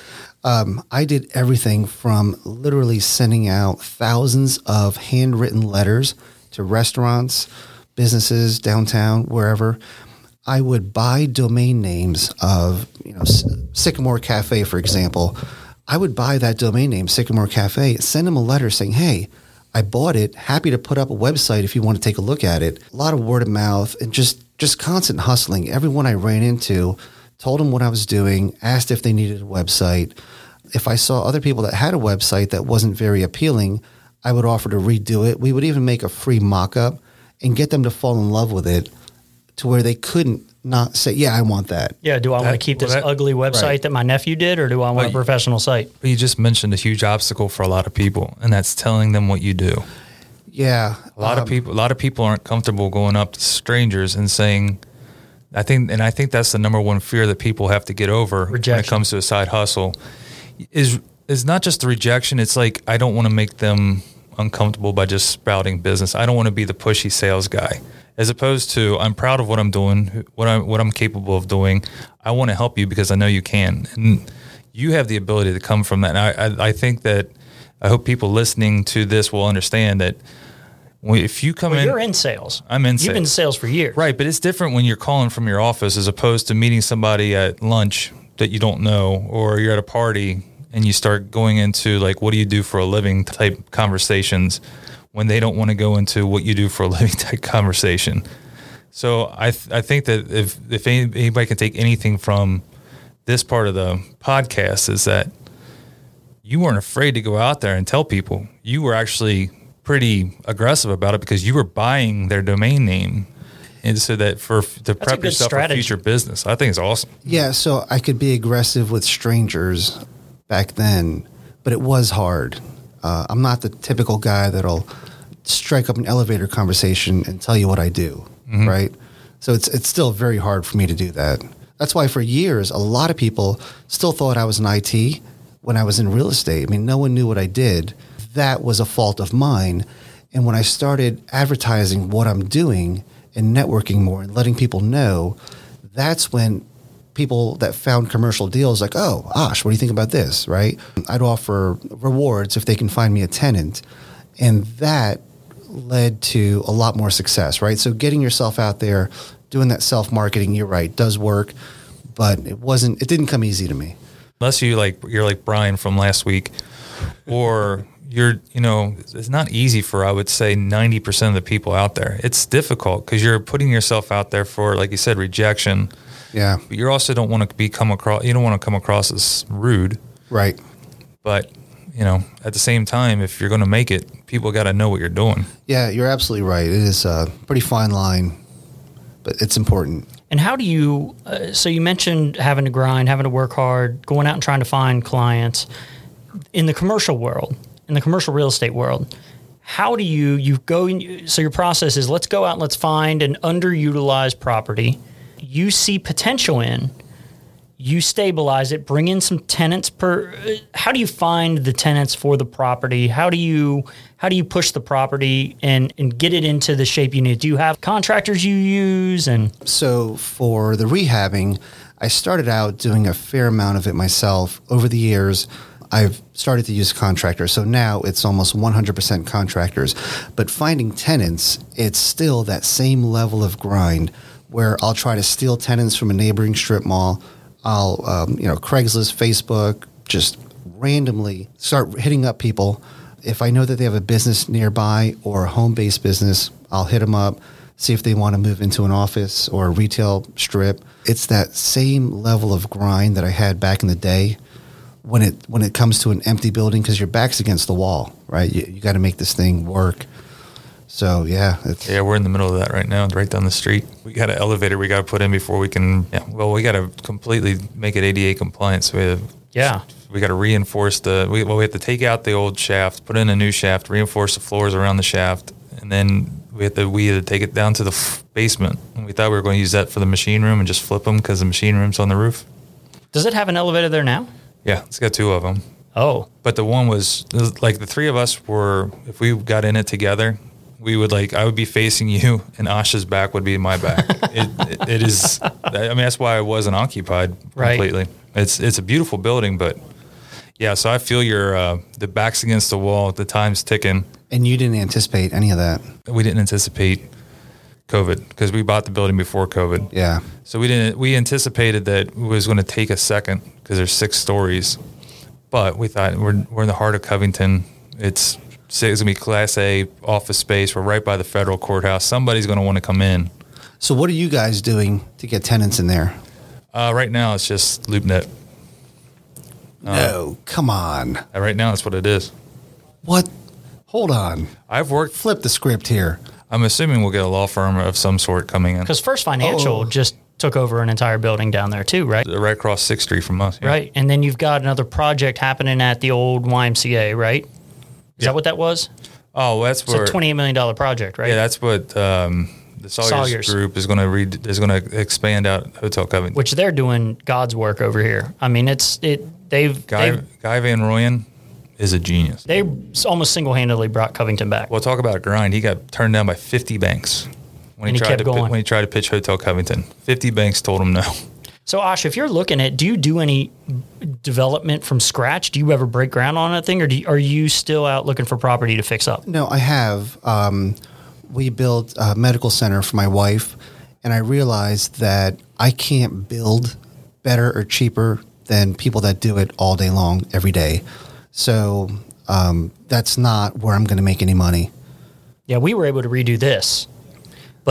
Um, I did everything from literally sending out thousands of handwritten letters to restaurants, businesses downtown, wherever. I would buy domain names of, you know, Sycamore Cafe, for example. I would buy that domain name, Sycamore Cafe, send them a letter saying, hey, I bought it. Happy to put up a website if you want to take a look at it. A lot of word of mouth and just just constant hustling. Everyone I ran into told them what I was doing, asked if they needed a website. If I saw other people that had a website that wasn't very appealing, I would offer to redo it. We would even make a free mock up and get them to fall in love with it to where they couldn't not say, "Yeah, I want that." Yeah, do I want to keep this that, ugly website right. that my nephew did, or do I want a professional site? But you just mentioned a huge obstacle for a lot of people, and that's telling them what you do. Yeah, a lot um, of people. A lot of people aren't comfortable going up to strangers and saying, "I think," and I think that's the number one fear that people have to get over rejection. when it comes to a side hustle. Is is not just the rejection. It's like I don't want to make them uncomfortable by just sprouting business. I don't want to be the pushy sales guy as opposed to I'm proud of what I'm doing, what I'm what I'm capable of doing. I want to help you because I know you can, and you have the ability to come from that. And I, I, I think that I hope people listening to this will understand that if you come well, in, you're in sales. I'm in. You've sales. been in sales for years, right? But it's different when you're calling from your office as opposed to meeting somebody at lunch that you don't know, or you're at a party and you start going into like, what do you do for a living type conversations when they don't want to go into what you do for a living type conversation. So I th- I think that if if anybody can take anything from this part of the podcast is that you weren't afraid to go out there and tell people. You were actually pretty aggressive about it because you were buying their domain name and so that for to prep yourself strategy. for future business. I think it's awesome. Yeah, so I could be aggressive with strangers back then, but it was hard. Uh, I'm not the typical guy that'll strike up an elevator conversation and tell you what I do, mm-hmm. right? So it's it's still very hard for me to do that. That's why for years a lot of people still thought I was in IT when I was in real estate. I mean, no one knew what I did. That was a fault of mine. And when I started advertising what I'm doing and networking more and letting people know, that's when people that found commercial deals like, oh, Ash, what do you think about this? Right? I'd offer rewards if they can find me a tenant. And that led to a lot more success, right? So getting yourself out there, doing that self marketing, you're right, does work, but it wasn't, it didn't come easy to me. Unless you like, you're like Brian from last week, or you're, you know, it's not easy for, I would say, 90% of the people out there. It's difficult because you're putting yourself out there for, like you said, rejection yeah. But you also don't want to be come across. You don't want to come across as rude. Right. But you know, at the same time, if you're going to make it, people got to know what you're doing. Yeah, you're absolutely right. It is a pretty fine line, but it's important. And how do you? Uh, so you mentioned having to grind, having to work hard, going out and trying to find clients in the commercial world, in the commercial real estate world. How do you you go? So your process is let's go out and let's find an underutilized property you see potential in, you stabilize it, bring in some tenants per. How do you find the tenants for the property? How do you how do you push the property and and get it into the shape you need? Do you have contractors you use and So for the rehabbing, I started out doing a fair amount of it myself. Over the years, I've started to use contractors. So now it's almost 100% contractors. But finding tenants, it's still that same level of grind where I'll try to steal tenants from a neighboring strip mall. I'll, um, you know, Craigslist, Facebook, just randomly start hitting up people. If I know that they have a business nearby or a home based business, I'll hit them up, see if they want to move into an office or a retail strip. It's that same level of grind that I had back in the day when it when it comes to an empty building because your back's against the wall, right? You, you got to make this thing work. So yeah, it's, Yeah, we're in the middle of that right now, right down the street. We got an elevator we got to put in before we can. Yeah, well, we got to completely make it ADA compliant. So we have, yeah? we got to reinforce the. We, well, we have to take out the old shaft, put in a new shaft, reinforce the floors around the shaft, and then we had to we had to take it down to the f- basement. And we thought we were going to use that for the machine room and just flip them because the machine room's on the roof. Does it have an elevator there now? Yeah, it's got two of them. Oh, But the one was like the three of us were. If we got in it together, we would like. I would be facing you, and Ash's back would be my back. it, it, it is. I mean, that's why I wasn't occupied Right. completely. It's it's a beautiful building, but yeah. So I feel your uh, the backs against the wall. The time's ticking. and you didn't anticipate any of that. We didn't anticipate COVID because we bought the building before COVID. Yeah, So we didn't. We anticipated that it was going to take a second because there's six stories, but we thought we're we're in the heart of Covington. It's it's going to be Class A office space. We're right by the federal courthouse. Somebody's going to want to come in. So what are you guys doing to get tenants in there? Uh, right now, it's just LoopNet. no, come on. Uh, right now, that's what it is. What? Hold on. I've worked. Flip the script here. I'm assuming we'll get a law firm of some sort coming in. because First Financial Oh. just took over an entire building down there too, right? Right across Sixth Street from us. yeah. Right, and then you've got another project happening at the old YMCA, right? Is that what that was? Oh, that's It's where. a twenty-eight million dollar project, right? Yeah, that's what um, the Salyers, Salyers. group is going to read. Is going to expand out Hotel Covington. which they're doing God's work over here. I mean, it's it. They've Guy they've, Guy Van Rooyen is a genius. they almost single-handedly brought Covington back. Well, talk about a grind. He got turned down by 50 banks when And he tried to going. when he tried to pitch Hotel Covington. 50 banks told him no. So, Ash, if you're looking at, do you do any development from scratch? Do you ever break ground on a thing, or do you, are you still out looking for property to fix up? No, I have. Um, we built a medical center for my wife, and I realized that I can't build better or cheaper than people that do it all day long, every day. So um, that's not where I'm going to make any money. Yeah, we were able to redo this,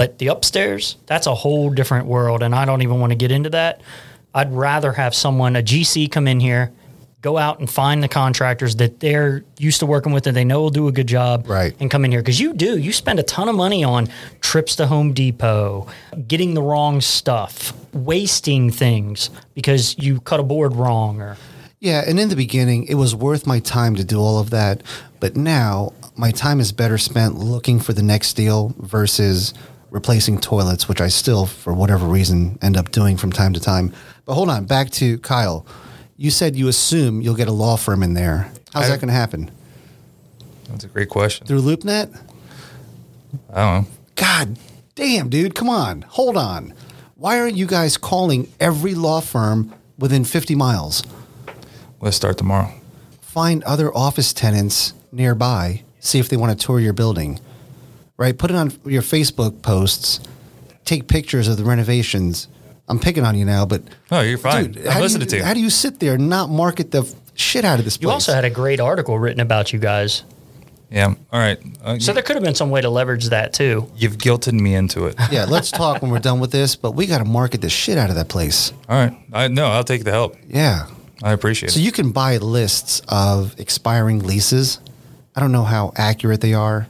but the upstairs, that's a whole different world, and I don't even want to get into that. I'd rather have someone, a GC, come in here, go out and find the contractors that they're used to working with and they know will do a good job, Right. And come in here because you do. You spend a ton of money on trips to Home Depot, getting the wrong stuff, wasting things because you cut a board wrong, or Yeah, and in the beginning, it was worth my time to do all of that. But now, my time is better spent looking for the next deal versus replacing toilets, which I still, for whatever reason, end up doing from time to time. But hold on, back to Kyle. You said you assume you'll get a law firm in there. How's I- that going to happen? That's a great question. Through LoopNet? I don't know. God damn, dude, come on. Hold on. Why aren't you guys calling every law firm within 50 miles? Let's start tomorrow. find other office tenants nearby, see if they want to tour your building. Right? Put it on your Facebook posts, take pictures of the renovations. I'm picking on you now, but No, you're fine. dude, I'm how do listening you, to you. How do you sit there and not market the shit out of this place? you also had a great article written about you guys. Yeah. All right. Uh, So there could have been some way to leverage that too. you've guilted me into it. yeah, let's talk when we're done with this, but we got to market the shit out of that place. All right. I no, I'll take the help. Yeah. I appreciate So it. you can buy lists of expiring leases. I don't know how accurate they are,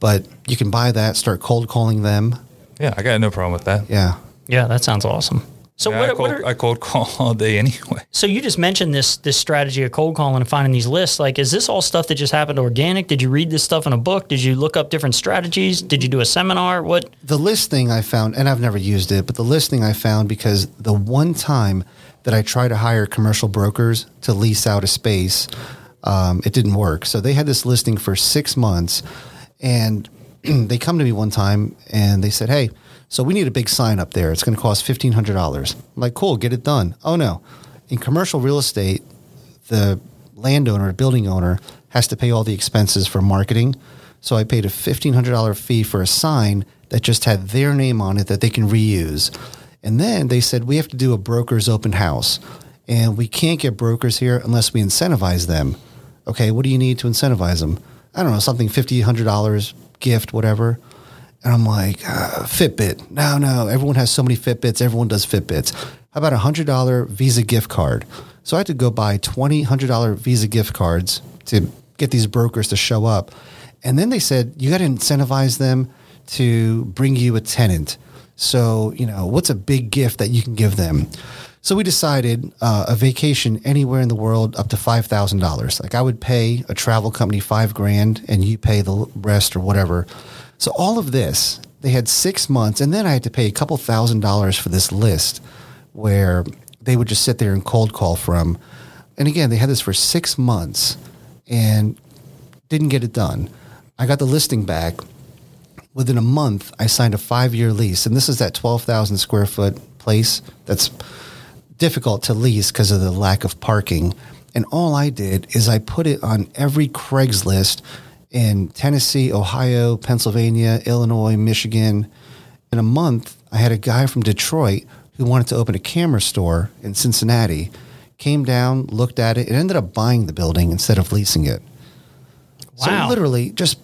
but you can buy that, start cold calling them. Yeah, I got no problem with that. Yeah. Yeah, that sounds awesome. So Yeah, what, I, what cold, are, I cold call all day anyway. so you just mentioned this this strategy of cold calling and finding these lists. Like, is this all stuff that just happened organic? Did you read this stuff in a book? Did you look up different strategies? Did you do a seminar? What? The list thing I found, and I've never used it, but the list thing I found because the one time that I tried to hire commercial brokers to lease out a space, um, it didn't work. So they had this listing for six months, and they come to me one time and they said, "Hey, so we need a big sign up there. It's going to cost fifteen hundred dollars." I'm like, "Cool, get it done." Oh no, in commercial real estate, the landowner, building owner, has to pay all the expenses for marketing. So I paid a fifteen hundred dollar fee for a sign that just had their name on it that they can reuse. And then they said we have to do a broker's open house, and we can't get brokers here unless we incentivize them. Okay, what do you need to incentivize them? I don't know, something fifty, hundred dollars, $100 gift, whatever. And I'm like, uh, Fitbit. No, no, everyone has so many Fitbits. Everyone does Fitbits. How about a hundred dollar Visa gift card? So I had to go buy twenty hundred dollar Visa gift cards to get these brokers to show up. And then they said you got to incentivize them to bring you a tenant. So you know what's a big gift that you can give them. So we decided uh, a vacation anywhere in the world up to five thousand dollars. Like I would pay a travel company five grand, and you pay the rest or whatever. So all of this, they had six months, and then I had to pay a couple thousand dollars for this list, where they would just sit there and cold call from. And again, they had this for six months, and didn't get it done. I got the listing back. Within a month, I signed a five year lease. And this is that 12,000 square foot place that's difficult to lease because of the lack of parking. And all I did is I put it on every Craigslist in Tennessee, Ohio, Pennsylvania, Illinois, Michigan. In a month, I had a guy from Detroit who wanted to open a camera store in Cincinnati, came down, looked at it, and ended up buying the building instead of leasing it. Wow. So literally, just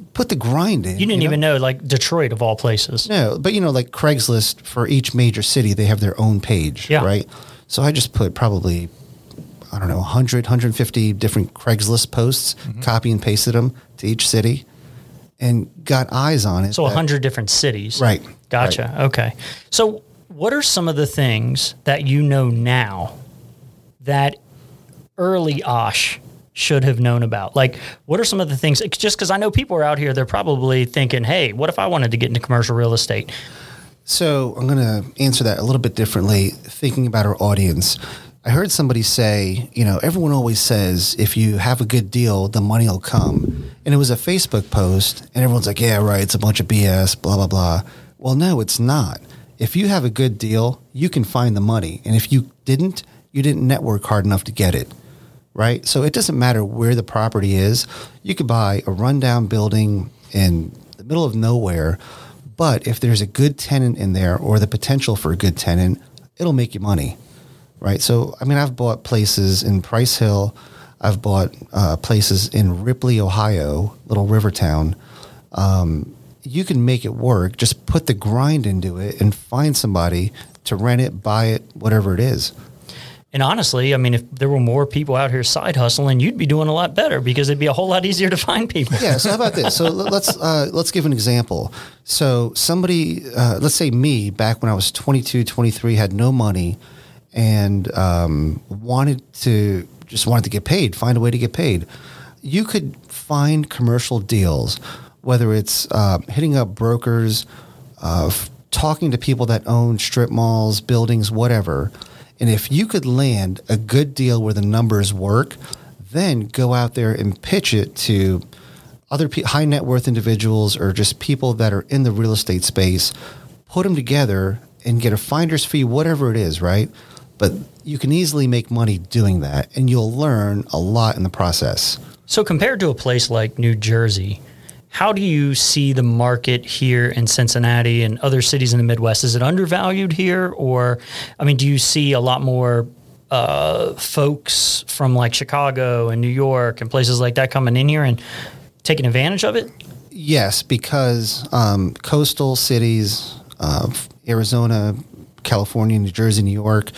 put the grind in. You didn't even know, like Detroit of all places. No, but you know, like Craigslist for each major city, they have their own page, Yeah. right? So I just put probably, I don't know, 100, 150 different Craigslist posts, Mm-hmm. copy and pasted them to each city, and got eyes on it. So a that- hundred different cities. Right. Gotcha. Okay. So what are some of the things that you know now that early Ash should have known about? Like, what are some of the things? Just because I know people are out here, they're probably thinking, "Hey, what if I wanted to get into commercial real estate?" So I'm going to answer that a little bit differently, thinking about our audience. I heard somebody say, you know, everyone always says if you have a good deal, the money will come. And it was a Facebook post, and everyone's like, yeah, right, it's a bunch of BS, blah, blah, blah. Well, no, it's not. If you have a good deal, you can find the money. And if you didn't, you didn't network hard enough to get it, right? So it doesn't matter where the property is. You could buy a rundown building in the middle of nowhere, but if there's a good tenant in there or the potential for a good tenant, it'll make you money, right? So, I mean, I've bought places in Price Hill. I've bought uh, places in Ripley, Ohio, little river town. Um, you can make it work. Just put the grind into it and find somebody to rent it, buy it, whatever it is. And honestly, I mean, if there were more people out here side hustling, you'd be doing a lot better because it'd be a whole lot easier to find people. yeah. So how about this? So let's uh, let's give an example. So somebody, uh, let's say me, back when I was 22, 23, had no money, and um, wanted to just wanted to get paid, find a way to get paid. You could find commercial deals, whether it's uh, hitting up brokers, uh, talking to people that own strip malls, buildings, whatever. And if you could land a good deal where the numbers work, then go out there and pitch it to other pe- high net worth individuals or just people that are in the real estate space, put them together and get a finder's fee, whatever it is, right? But you can easily make money doing that, and you'll learn a lot in the process. So compared to a place like New Jersey, how do you see the market here in Cincinnati and other cities in the Midwest? Is it undervalued here, or I mean, do you see a lot more uh, folks from like Chicago and New York and places like that coming in here and taking advantage of it? Yes, because um, coastal cities, uh, Arizona, California, New Jersey, New York,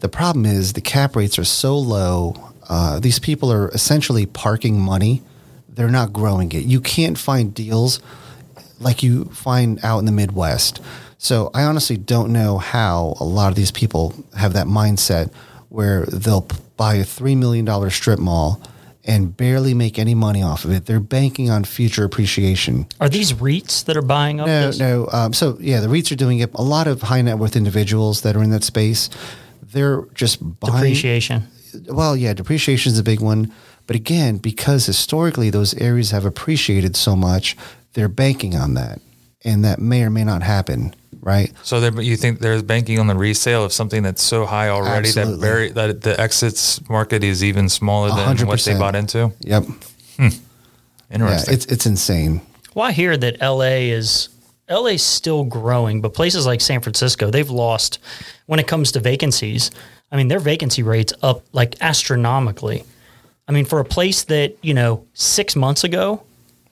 the problem is the cap rates are so low. Uh, these people are essentially parking money. They're not growing it. You can't find deals like you find out in the Midwest. So I honestly don't know how a lot of these people have that mindset where they'll buy a $3 million strip mall and barely make any money off of it. They're banking on future appreciation. Are these REITs that are buying up No, this? no. Um, so yeah, the REITs are doing it. A lot of high net worth individuals that are in that space, they're just buying. Depreciation. Well, yeah, depreciation is a big one. But again, because historically those areas have appreciated so much, they're banking on that, and that may or may not happen. Right? So you think they're banking on the resale of something that's so high already that very that the exits market is even smaller than what they bought into. Yep. Hmm. Yeah, Interesting. it's it's insane. Well, I hear that LA is LA's still growing, but places like San Francisco, they've lost when it comes to vacancies. I mean, their vacancy rates up like astronomically. I mean, for a place that you know six months ago,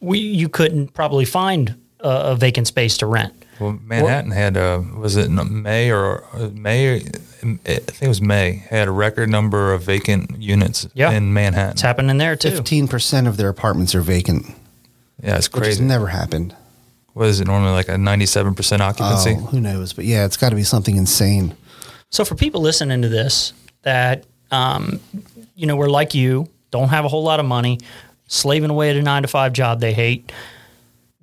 we you couldn't probably find a, a vacant space to rent. well, Manhattan had a was it in May or uh, May? I think it was May. Had a record number of vacant units Yeah. in Manhattan. It's happening there too. Fifteen percent of their apartments are vacant, yeah, it's which has crazy. never happened. what is it normally like a ninety-seven percent occupancy? Oh, who knows? But yeah, it's got to be something insane. So for people listening to this that um, you know we're like you, don't have a whole lot of money, slaving away at a nine to five job they hate.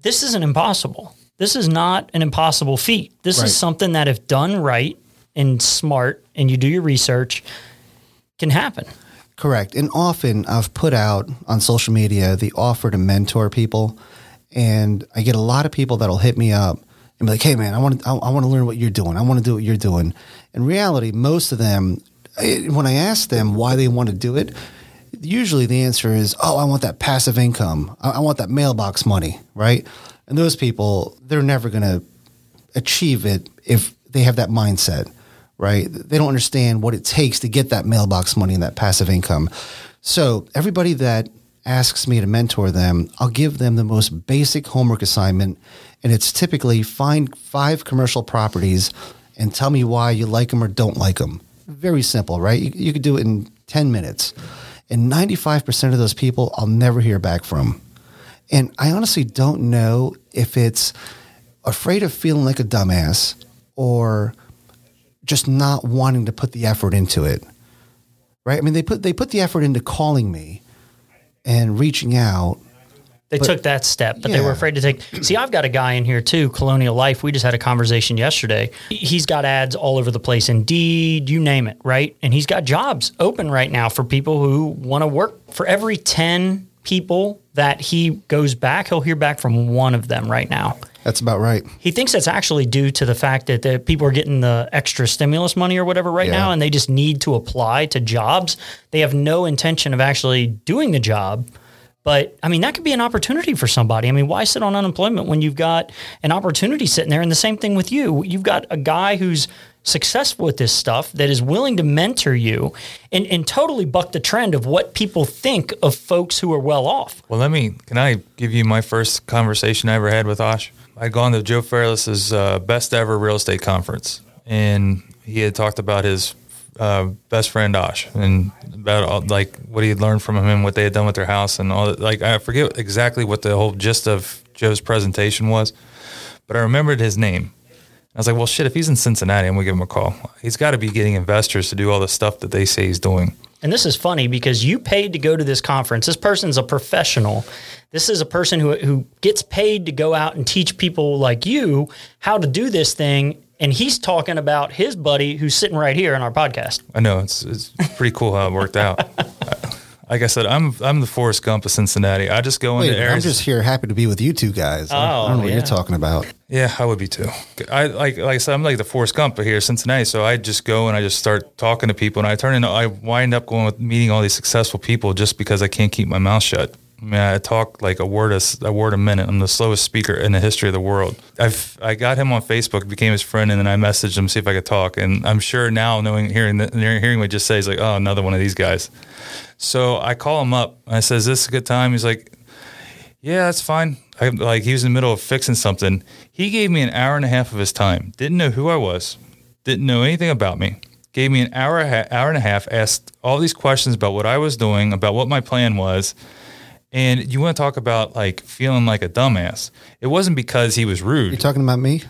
This isn't impossible. This is not an impossible feat. This Right. is something that, if done right and smart, and you do your research, can happen. Correct. And often I've put out on social media the offer to mentor people, and I get a lot of people that'll hit me up and be like, "Hey, man, I want to, I, I want to learn what you're doing. I want to do what you're doing." In reality, most of them, eh, when I ask them why they want to do it, usually the answer is, "Oh, I want that passive income. I, I want that mailbox money." Right? And those people, they're never going to achieve it if they have that mindset, right? They don't understand what it takes to get that mailbox money and that passive income. So, everybody that asks me to mentor them, I'll give them the most basic homework assignment. And it's typically find five commercial properties and tell me why you like them or don't like them. Very simple, right? You, you could do it in 10 minutes. And 95% of those people I'll never hear back from. And I honestly don't know if it's afraid of feeling like a dumbass or just not wanting to put the effort into it. Right? I mean, they put they put the effort into calling me and reaching out. They But- took that step, but they were afraid to take. See, I've got a guy in here too, Colonial Life. We just had a conversation yesterday. He's got ads all over the place, Indeed, you name it, right? And he's got jobs open right now for people who want to work. For every 10 people that he goes back, he'll hear back from one of them right now. That's about right. He thinks that's actually due to the fact that the people are getting the extra stimulus money or whatever right Yeah. now, and they just need to apply to jobs. They have no intention of actually doing the job. But I mean, that could be an opportunity for somebody. I mean, why sit on unemployment when you've got an opportunity sitting there? And the same thing with you. You've got a guy who's successful with this stuff that is willing to mentor you and, and totally buck the trend of what people think of folks who are well off. Well, let me. Can I give you my first conversation I ever had with Ash? I'd gone to Joe Fairless's uh, best ever real estate conference, and he had talked about his uh, best friend Ash and about all, like what he had learned from him and what they had done with their house and all. that. Like I forget exactly what the whole gist of Joe's presentation was, but I remembered his name. I was like, well, shit, if he's in Cincinnati, I'm to give him a call. He's got to be getting investors to do all the stuff that they say he's doing. And this is funny because you paid to go to this conference. This person's a professional. This is a person who, who gets paid to go out and teach people like you how to do this thing. And he's talking about his buddy who's sitting right here in our podcast. I know it's it's pretty cool how it worked out. like I said, I'm I'm the Forrest Gump of Cincinnati. I just go Wait, into I'm just here happy to be with you two guys. I- I Oh, don't know what you're oh, talking about. yeah, I would be too. I like like I said, I'm like the Forrest Gump here, in Cincinnati. So I just go and I just start talking to people, and I turn into I wind up going with meeting all these successful people just because I can't keep my mouth shut. I I talk like a word a, a word a minute. I'm the slowest speaker in the history of the world. I've I got him on Facebook, became his friend, and then I messaged him to see if I could talk. And I'm sure now, knowing hearing hearing what just say, he's like, oh, another one of these guys. So I call him up. I says, "This "Is a good time?" He's like, "Yeah, that's fine." I, like he was in the middle of fixing something. He gave me an hour and a half of his time. Didn't know who I was. Didn't know anything about me. Gave me an hour, hour and a half. Asked all these questions about what I was doing, about what my plan was. And you want to talk about like feeling like a dumbass? It wasn't because he was rude. You talking about me?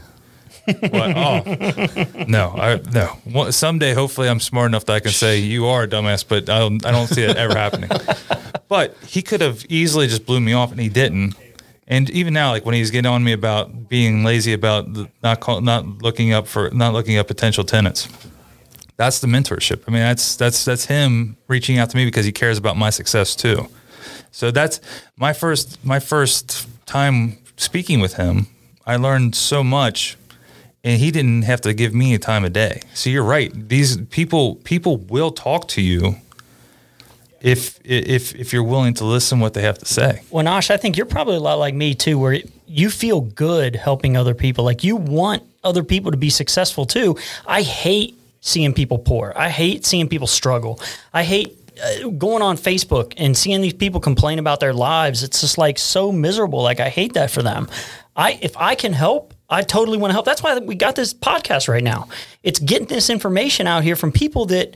What? Oh, no, I, no. Well, someday, hopefully, I'm smart enough that I can say you are a dumbass, but I don't, I don't see it ever happening. But he could have easily just blew me off, and he didn't. And even now, like when he's getting on me about being lazy about the, not call, not looking up for not looking up potential tenants, that's the mentorship. I mean, that's that's that's him reaching out to me because he cares about my success too. So that's my first my first time speaking with him. I learned so much and he didn't have to give me a time of day. So you're right. These people people will talk to you if if if you're willing to listen what they have to say. Well, Nosh, I think you're probably a lot like me too, where you feel good helping other people. Like you want other people to be successful too. I hate seeing people poor. I hate seeing people struggle. I hate Uh, going on Facebook and seeing these people complain about their lives. It's just like so miserable. Like I hate that for them. I if I can help, I totally want to help. That's why we got this podcast right now. It's getting this information out here from people that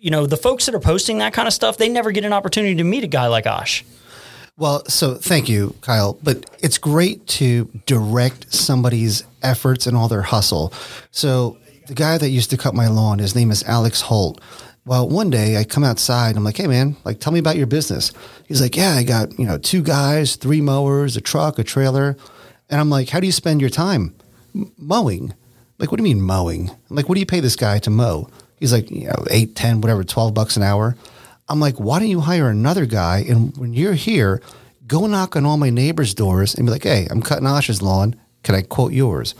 you know, the folks that are posting that kind of stuff, they never get an opportunity to meet a guy like Ash. Well, so thank you, Kyle. But it's great to direct somebody's efforts and all their hustle. So the guy that used to cut my lawn, his name is Alex Holt. Well, one day I come outside. And I'm like, "Hey, man, like, tell me about your business." He's like, "Yeah, I got you know two guys, three mowers, a truck, a trailer," and I'm like, "How do you spend your time M- mowing?" Like, what do you mean mowing? I'm like, what do you pay this guy to mow? He's like, you know, eight, ten, whatever, twelve bucks an hour. I'm like, why don't you hire another guy? And when you're here, go knock on all my neighbors' doors and be like, hey, I'm cutting Ash's lawn. Can I quote yours?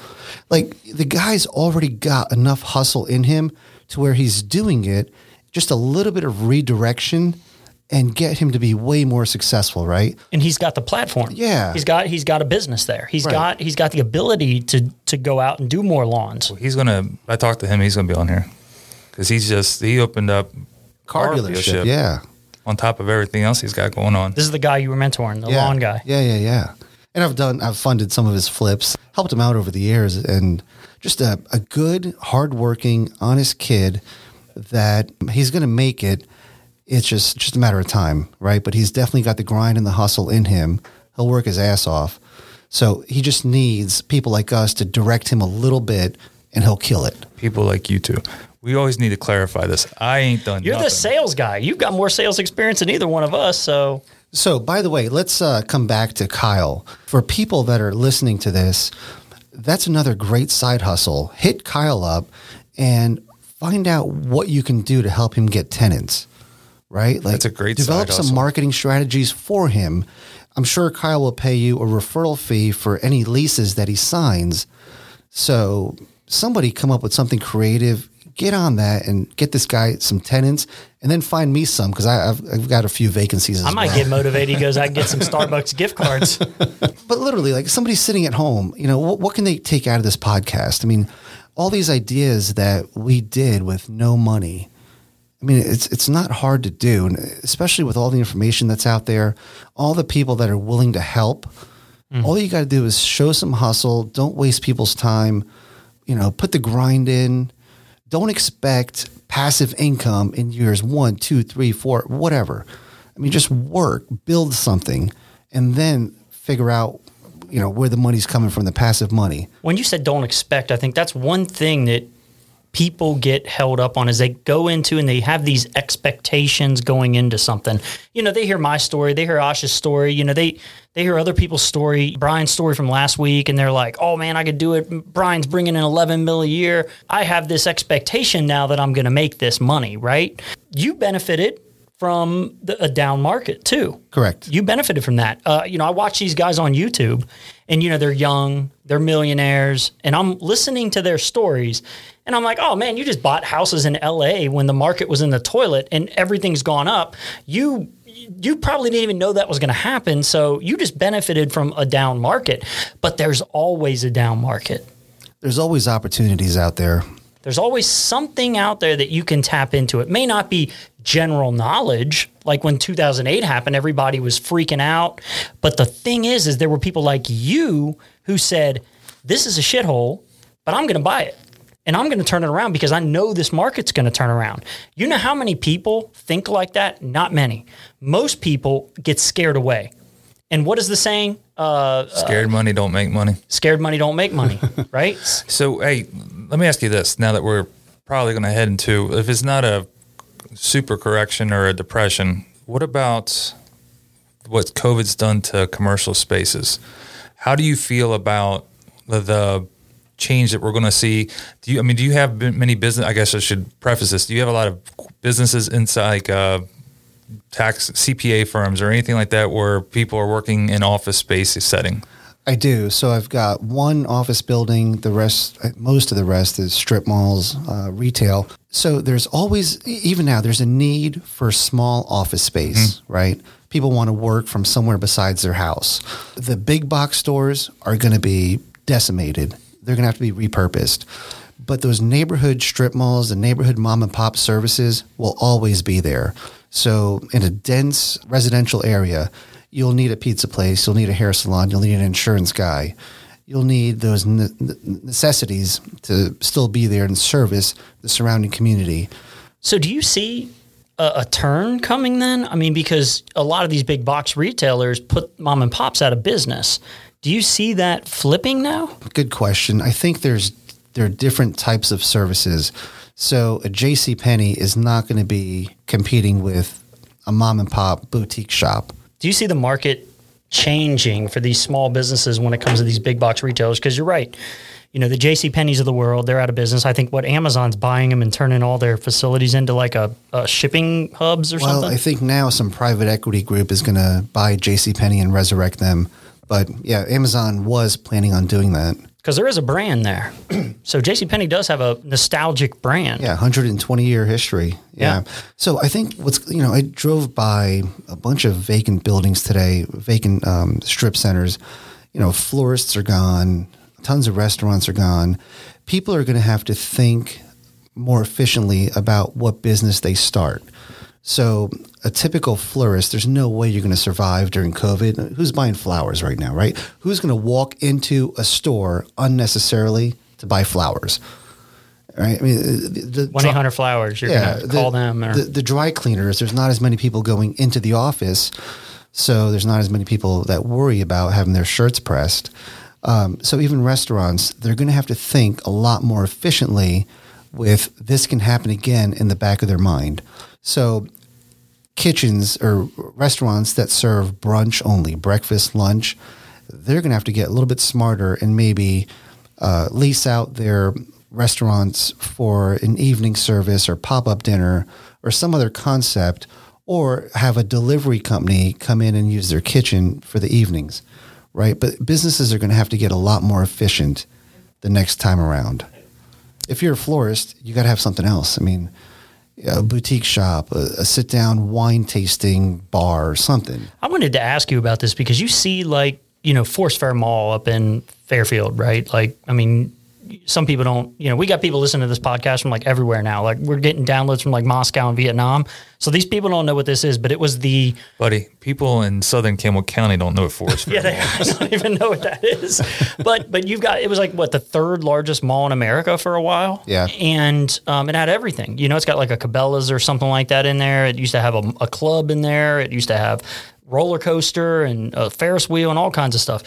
Like the guy's already got enough hustle in him to where he's doing it, just a little bit of redirection and get him to be way more successful, right? And he's got the platform. Yeah. He's got he's got a business there. He's Right. got he's got the ability to to go out and do more lawns. He's gonna. I talked to him. He's gonna be on here because he's just he opened up Car dealership. Yeah. on top of everything else he's got going on. This is the guy you were mentoring, the yeah. lawn guy. Yeah, yeah, yeah. And I've done, I've funded some of his flips, helped him out over the years, and just a, a good, hardworking, honest kid that he's going to make it. It's just just a matter of time, right? But he's definitely got the grind and the hustle in him. He'll work his ass off. So he just needs people like us to direct him a little bit, and he'll kill it. People like you two. We always need to clarify this. I ain't done. You're the sales guy. You've got more sales experience than either one of us. So So, by the way, let's uh, come back to Kyle. For people that are listening to this, that's another great side hustle. Hit Kyle up and find out what you can do to help him get tenants. Right? Like That's a great develop side some hustle. marketing strategies for him. I'm sure Kyle will pay you a referral fee for any leases that he signs. So somebody come up with something creative, get on that and get this guy some tenants and then find me some because I've, I've got a few vacancies as I might well. get motivated. He goes, I can get some Starbucks gift cards. But literally, like somebody sitting at home, you know, what, what can they take out of this podcast? I mean, all these ideas that we did with no money. I mean, it's it's not hard to do, and especially with all the information that's out there, all the people that are willing to help. Mm. All you got to do is show some hustle. Don't waste people's time. You know, put the grind in. Don't expect passive income in years one, two, three, four, whatever. I mean, just work, build something, and then figure out, you know, where the money's coming from, the passive money. when you said don't expect, I think that's one thing that people get held up on is they go into and they have these expectations going into something. You know, they hear my story, they hear Ash's story, you know, they they hear other people's story, Brian's story from last week and they're like, "Oh man, I could do it. Brian's bringing in 11 mil a year. I have this expectation now that I'm going to make this money, right?" You benefited from the, a down market too Correct. you benefited from that. Uh, you know, I watch these guys on YouTube, and you know they're young, they're millionaires, and I'm listening to their stories, and I'm like, oh man, you just bought houses in L.A. when the market was in the toilet and everything's gone up. You you probably didn't even know that was going to happen, so you just benefited from a down market. But there's always a down market. There's always opportunities out there. There's always something out there that you can tap into. It may not be general knowledge, like when 2008 happened, everybody was freaking out. But the thing is, is there were people like you who said, "This is a shithole, but I'm going to buy it." And I'm going to turn it around because I know this market's going to turn around. You know how many people think like that? Not many. Most people get scared away. And what is the saying? Uh, Scared money don't make money. scared money don't make money, right? So, hey, let me ask you this now that we're probably going to head into, if it's not a super correction or a depression, what about what COVID's done to commercial spaces? How do you feel about the, the change that we're going to see? Do you, I mean, do you have many business? I guess I should preface this. Do you have a lot of businesses inside, like, uh, tax CPA firms or anything like that where people are working in office space setting? I do. So I've got one office building. The rest, most of the rest is strip malls, uh, retail. So there's always, even now, there's a need for small office space, mm-hmm. right? People want to work from somewhere besides their house. The big box stores are going to be decimated. They're going to have to be repurposed. But those neighborhood strip malls, the neighborhood mom and pop services will always be there. So in a dense residential area, you'll need a pizza place, you'll need a hair salon, you'll need an insurance guy. You'll need those necessities to still be there and service the surrounding community. So, do you see a, a, turn coming then? I mean, because a lot of these big box retailers put mom and pops out of business. Do you see that flipping now? Good question. I think there's there are different types of services. So a J.C. Penney is not going to be competing with a mom and pop boutique shop. Do you see the market changing for these small businesses when it comes to these big box retailers? Because you're right. You know, the J.C. Penney's of the world, they're out of business. I think what Amazon's buying them and turning all their facilities into like a, a shipping hubs or well, something. Well, I think now some private equity group is going to buy J.C. Penney and resurrect them. But yeah, Amazon was planning on doing that because there is a brand there. so J.C. Penney does have a nostalgic brand. Yeah, 120 year history. Yeah. yeah. So I think what's, you know, I drove by a bunch of vacant buildings today, vacant um, strip centers. You know, florists are gone, tons of restaurants are gone. People are going to have to think more efficiently about what business they start. So a typical florist, there's no way you're going to survive during COVID. Who's buying flowers right now, right? Who's going to walk into a store unnecessarily to buy flowers? Right? I mean, the, one eight hundred flowers. You're yeah, going to call them. Or? The, the dry cleaners. There's not as many people going into the office, so there's not as many people that worry about having their shirts pressed. Um, so even restaurants, they're going to have to think a lot more efficiently. With this can happen again in the back of their mind. So kitchens or restaurants that serve brunch only, breakfast, lunch, they're going to have to get a little bit smarter and maybe uh, lease out their restaurants for an evening service or pop up dinner or some other concept, or have a delivery company come in and use their kitchen for the evenings, right? But businesses are going to have to get a lot more efficient the next time around. If you're a florist, you got to have something else. I mean, a boutique shop, a, a sit down wine tasting bar, or something. I wanted to ask you about this because you see, like, you know, Forest Fair Mall up in Fairfield, right? Like, I mean, some people don't, you know, we got people listening to this podcast from like everywhere now. Like we're getting downloads from like Moscow and Vietnam. So these people don't know what this is, but it was the buddy. People in Southern Campbell County don't know what Forest yeah, they don't even know what that is. but but you've got it was like what the third largest mall in America for a while. Yeah, and um, it had everything. You know, it's got like a Cabela's or something like that in there. It used to have a, a club in there. It used to have roller coaster and a Ferris wheel and all kinds of stuff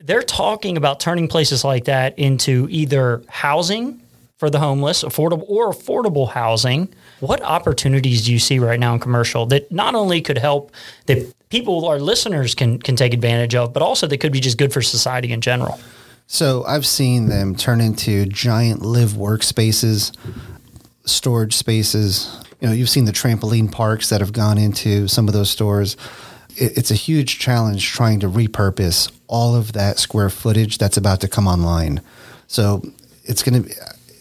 they're talking about turning places like that into either housing for the homeless, affordable or affordable housing. What opportunities do you see right now in commercial that not only could help that people, our listeners can can take advantage of, but also that could be just good for society in general? So I've seen them turn into giant live workspaces, storage spaces. You know, you've seen the trampoline parks that have gone into some of those stores it's a huge challenge trying to repurpose all of that square footage that's about to come online. So it's going to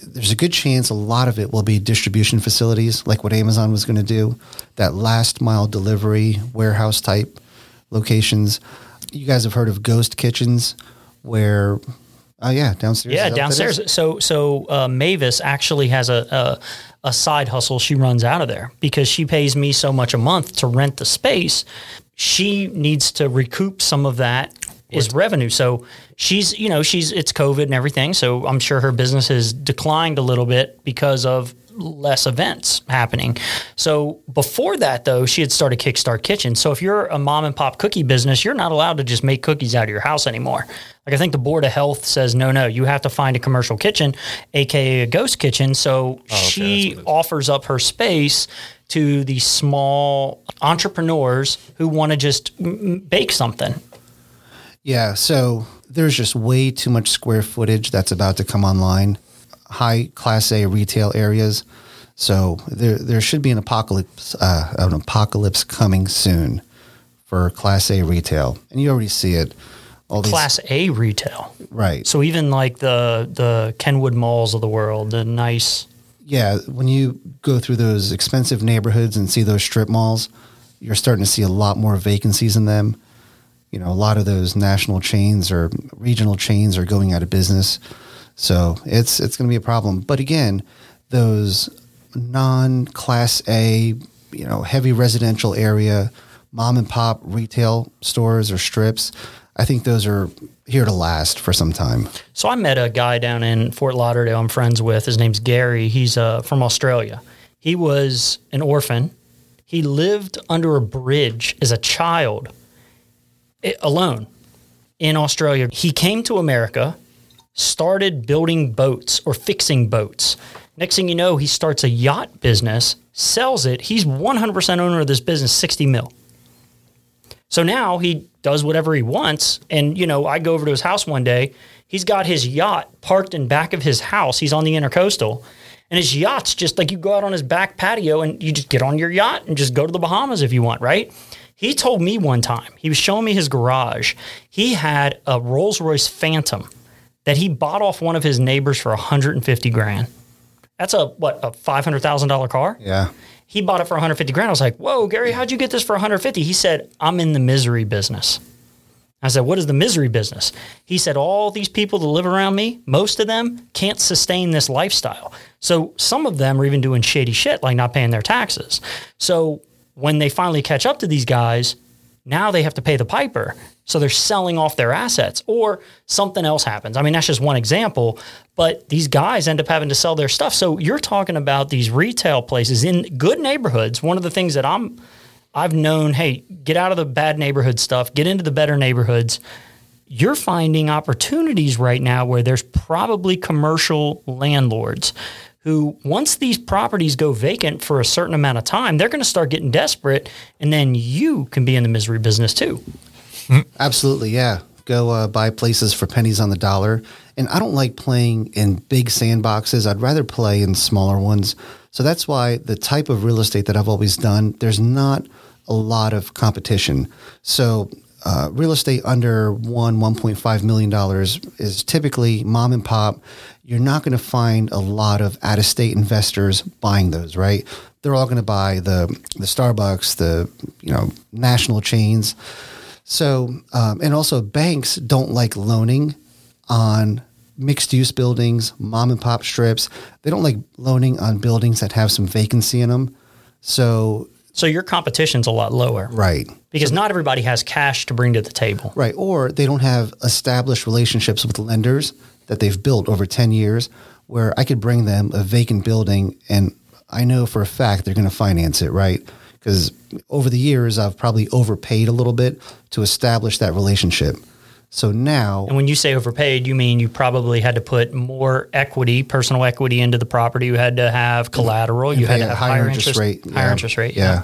there's a good chance a lot of it will be distribution facilities like what Amazon was going to do, that last mile delivery warehouse type locations. You guys have heard of ghost kitchens where Oh yeah, downstairs. Yeah, downstairs. So so uh, Mavis actually has a, a, a side hustle she runs out of there because she pays me so much a month to rent the space she needs to recoup some of that is revenue. So she's, you know, she's it's COVID and everything. So I'm sure her business has declined a little bit because of less events happening. So before that, though, she had started Kickstart Kitchen. So if you're a mom and pop cookie business, you're not allowed to just make cookies out of your house anymore. Like I think the Board of Health says, no, no, you have to find a commercial kitchen, aka a ghost kitchen. So she offers up her space to the small entrepreneurs who want to just bake something. Yeah, so there's just way too much square footage that's about to come online. High class A retail areas. So there there should be an apocalypse uh, an apocalypse coming soon for class A retail. And you already see it. All these, Class A retail. right. So even like the the Kenwood malls of the world, the nice yeah, when you go through those expensive neighborhoods and see those strip malls, you're starting to see a lot more vacancies in them. You know, a lot of those national chains or regional chains are going out of business. So it's it's going to be a problem. But again, those non-class A, you know, heavy residential area, mom and pop retail stores or strips, I think those are here to last for some time. So I met a guy down in Fort Lauderdale I'm friends with. His name's Gary. He's uh, from Australia. He was an orphan. He lived under a bridge as a child i- alone in Australia. He came to America, started building boats or fixing boats. Next thing you know, he starts a yacht business, sells it. He's 100% owner of this business, 60 mil. So now he does whatever he wants. And, you know, I go over to his house one day. He's got his yacht parked in back of his house. He's on the intercoastal. And his yacht's just like you go out on his back patio and you just get on your yacht and just go to the Bahamas if you want, right? He told me one time, he was showing me his garage. He had a Rolls Royce Phantom that he bought off one of his neighbors for 150 grand. That's a what, a $500,000 car? Yeah. He bought it for 150 grand. I was like, "Whoa, Gary, how'd you get this for 150?" He said, "I'm in the misery business." I said, "What is the misery business?" He said, "All these people that live around me, most of them can't sustain this lifestyle. So some of them are even doing shady shit like not paying their taxes. So when they finally catch up to these guys, now they have to pay the piper. So they're selling off their assets or something else happens. I mean, that's just one example, but these guys end up having to sell their stuff. So you're talking about these retail places in good neighborhoods. One of the things that I'm I've known, hey, get out of the bad neighborhood stuff, get into the better neighborhoods. You're finding opportunities right now where there's probably commercial landlords who, once these properties go vacant for a certain amount of time, they're going to start getting desperate. And then you can be in the misery business too. Absolutely, yeah. Go uh, buy places for pennies on the dollar. And I don't like playing in big sandboxes. I'd rather play in smaller ones. So that's why the type of real estate that I've always done, there's not a lot of competition. So uh, real estate under one, $1.5 million is typically mom and pop. You're not going to find a lot of out of state investors buying those, right? They're all going to buy the, the Starbucks, the you know national chains. So, um, and also banks don't like loaning on mixed use buildings, mom and pop strips. They don't like loaning on buildings that have some vacancy in them. So, So your competition's a lot lower right, because not everybody has cash to bring to the table. right. Or they don't have established relationships with lenders that they've built over 10 years where I could bring them a vacant building and I know for a fact they're going to finance it, right? Because over the years, I've probably overpaid a little bit to establish that relationship. So now, And when you say overpaid, you mean you probably had to put more equity, personal equity into the property. You had to have collateral. You had to a have higher higher interest interest, rate. Higher yeah. interest rate. Yeah.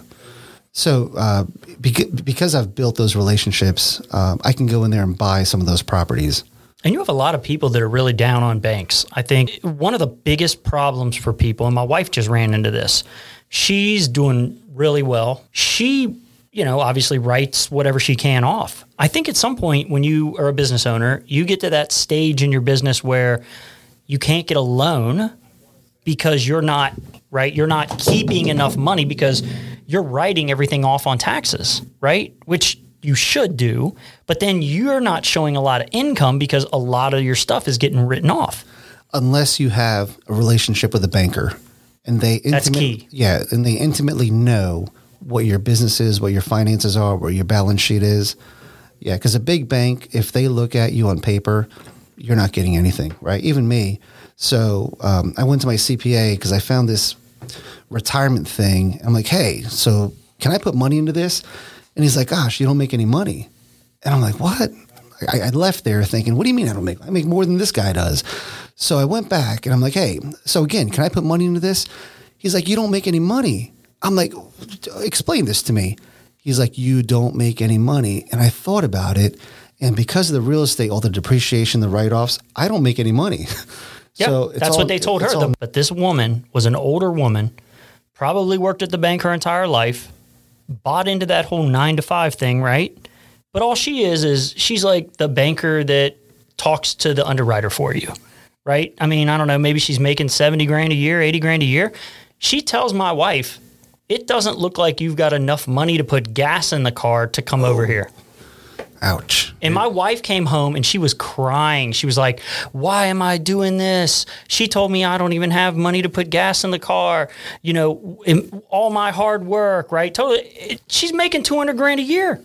So uh, beca- because I've built those relationships, um, I can go in there and buy some of those properties. And you have a lot of people that are really down on banks. I think one of the biggest problems for people, and my wife just ran into this, she's doing really well. She, you know, obviously writes whatever she can off. I think at some point when you are a business owner, you get to that stage in your business where you can't get a loan because you're not right you're not keeping enough money because you're writing everything off on taxes right which you should do but then you're not showing a lot of income because a lot of your stuff is getting written off Unless you have a relationship with a banker, and they That's key. Yeah, and they intimately know what your business is, what your finances are, what your balance sheet is. Yeah, because a big bank, if they look at you on paper, you're not getting anything, right? Even me. So um, I went to my CPA because I found this retirement thing. I'm like, hey, so can I put money into this? And he's like, gosh, you don't make any money. And I'm like, what? I, I left there thinking, what do you mean I don't make? I make more than this guy does. So I went back and I'm like, hey, so again, can I put money into this? He's like, you don't make any money. I'm like, explain this to me. He's like, you don't make any money. And I thought about it. And because of the real estate, all the depreciation, the write offs, I don't make any money. Yeah, so that's all- what they told her. all- but this woman was an older woman, probably worked at the bank her entire life, bought into that whole nine to five thing, right? But all she is is she's like the banker that talks to the underwriter for you, right? I mean, I don't know, maybe she's making 70 grand a year, 80 grand a year. She tells my wife, it doesn't look like you've got enough money to put gas in the car to come over here. ouch. And my wife came home and she was crying. She was like, Why am I doing this? She told me I don't even have money to put gas in the car. You know, all my hard work, right? Totally. She's making 200 grand a year,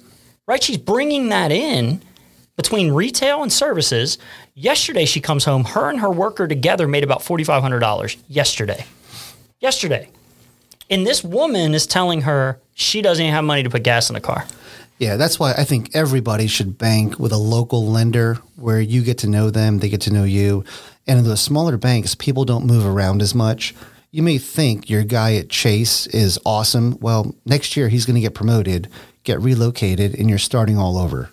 right? She's bringing that in between retail and services. Yesterday, she comes home, her and her worker together made about $4,500 yesterday. Yesterday. And this woman is telling her she doesn't even have money to put gas in the car. Yeah, that's why I think everybody should bank with a local lender where you get to know them, they get to know you. And in the smaller banks, people don't move around as much. You may think your guy at Chase is awesome. Well, next year he's going to get promoted, get relocated, and you're starting all over.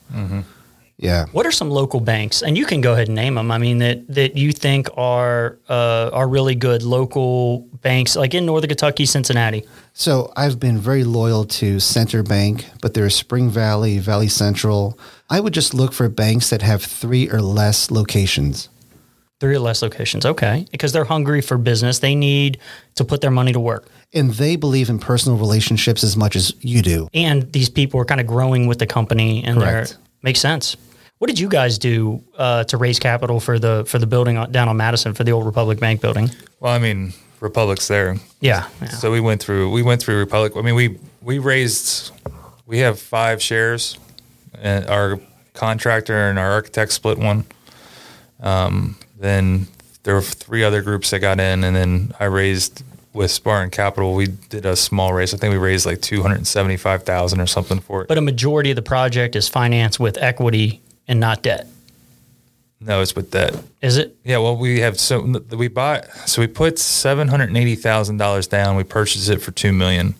Yeah. What are some local banks, and you can go ahead and name them? I mean that that you think are uh, are really good local banks, like in Northern Kentucky, Cincinnati. So I've been very loyal to Center Bank, but there's Spring Valley, Valley Central. I would just look for banks that have three or less locations. Three or less locations, okay, because they're hungry for business. They need to put their money to work, And they believe in personal relationships as much as you do. and these people are kind of growing with the company, and they're makes sense. What did you guys do uh, to raise capital for the for the building down on Madison for the old Republic Bank building? Well, I mean, Republic's there. Yeah, yeah. So we went through we went through Republic. I mean, we we raised we have five shares, and our contractor and our architect split one. Um, then there were three other groups that got in, and then I raised with Spartan Capital. We did a small raise. I think we raised like two hundred seventy five thousand or something for it. but a majority of the project is financed with equity and not debt. no, it's with debt. Is it? Yeah, well, we have so we bought so we put seven hundred eighty thousand dollars down. We purchased it for two million,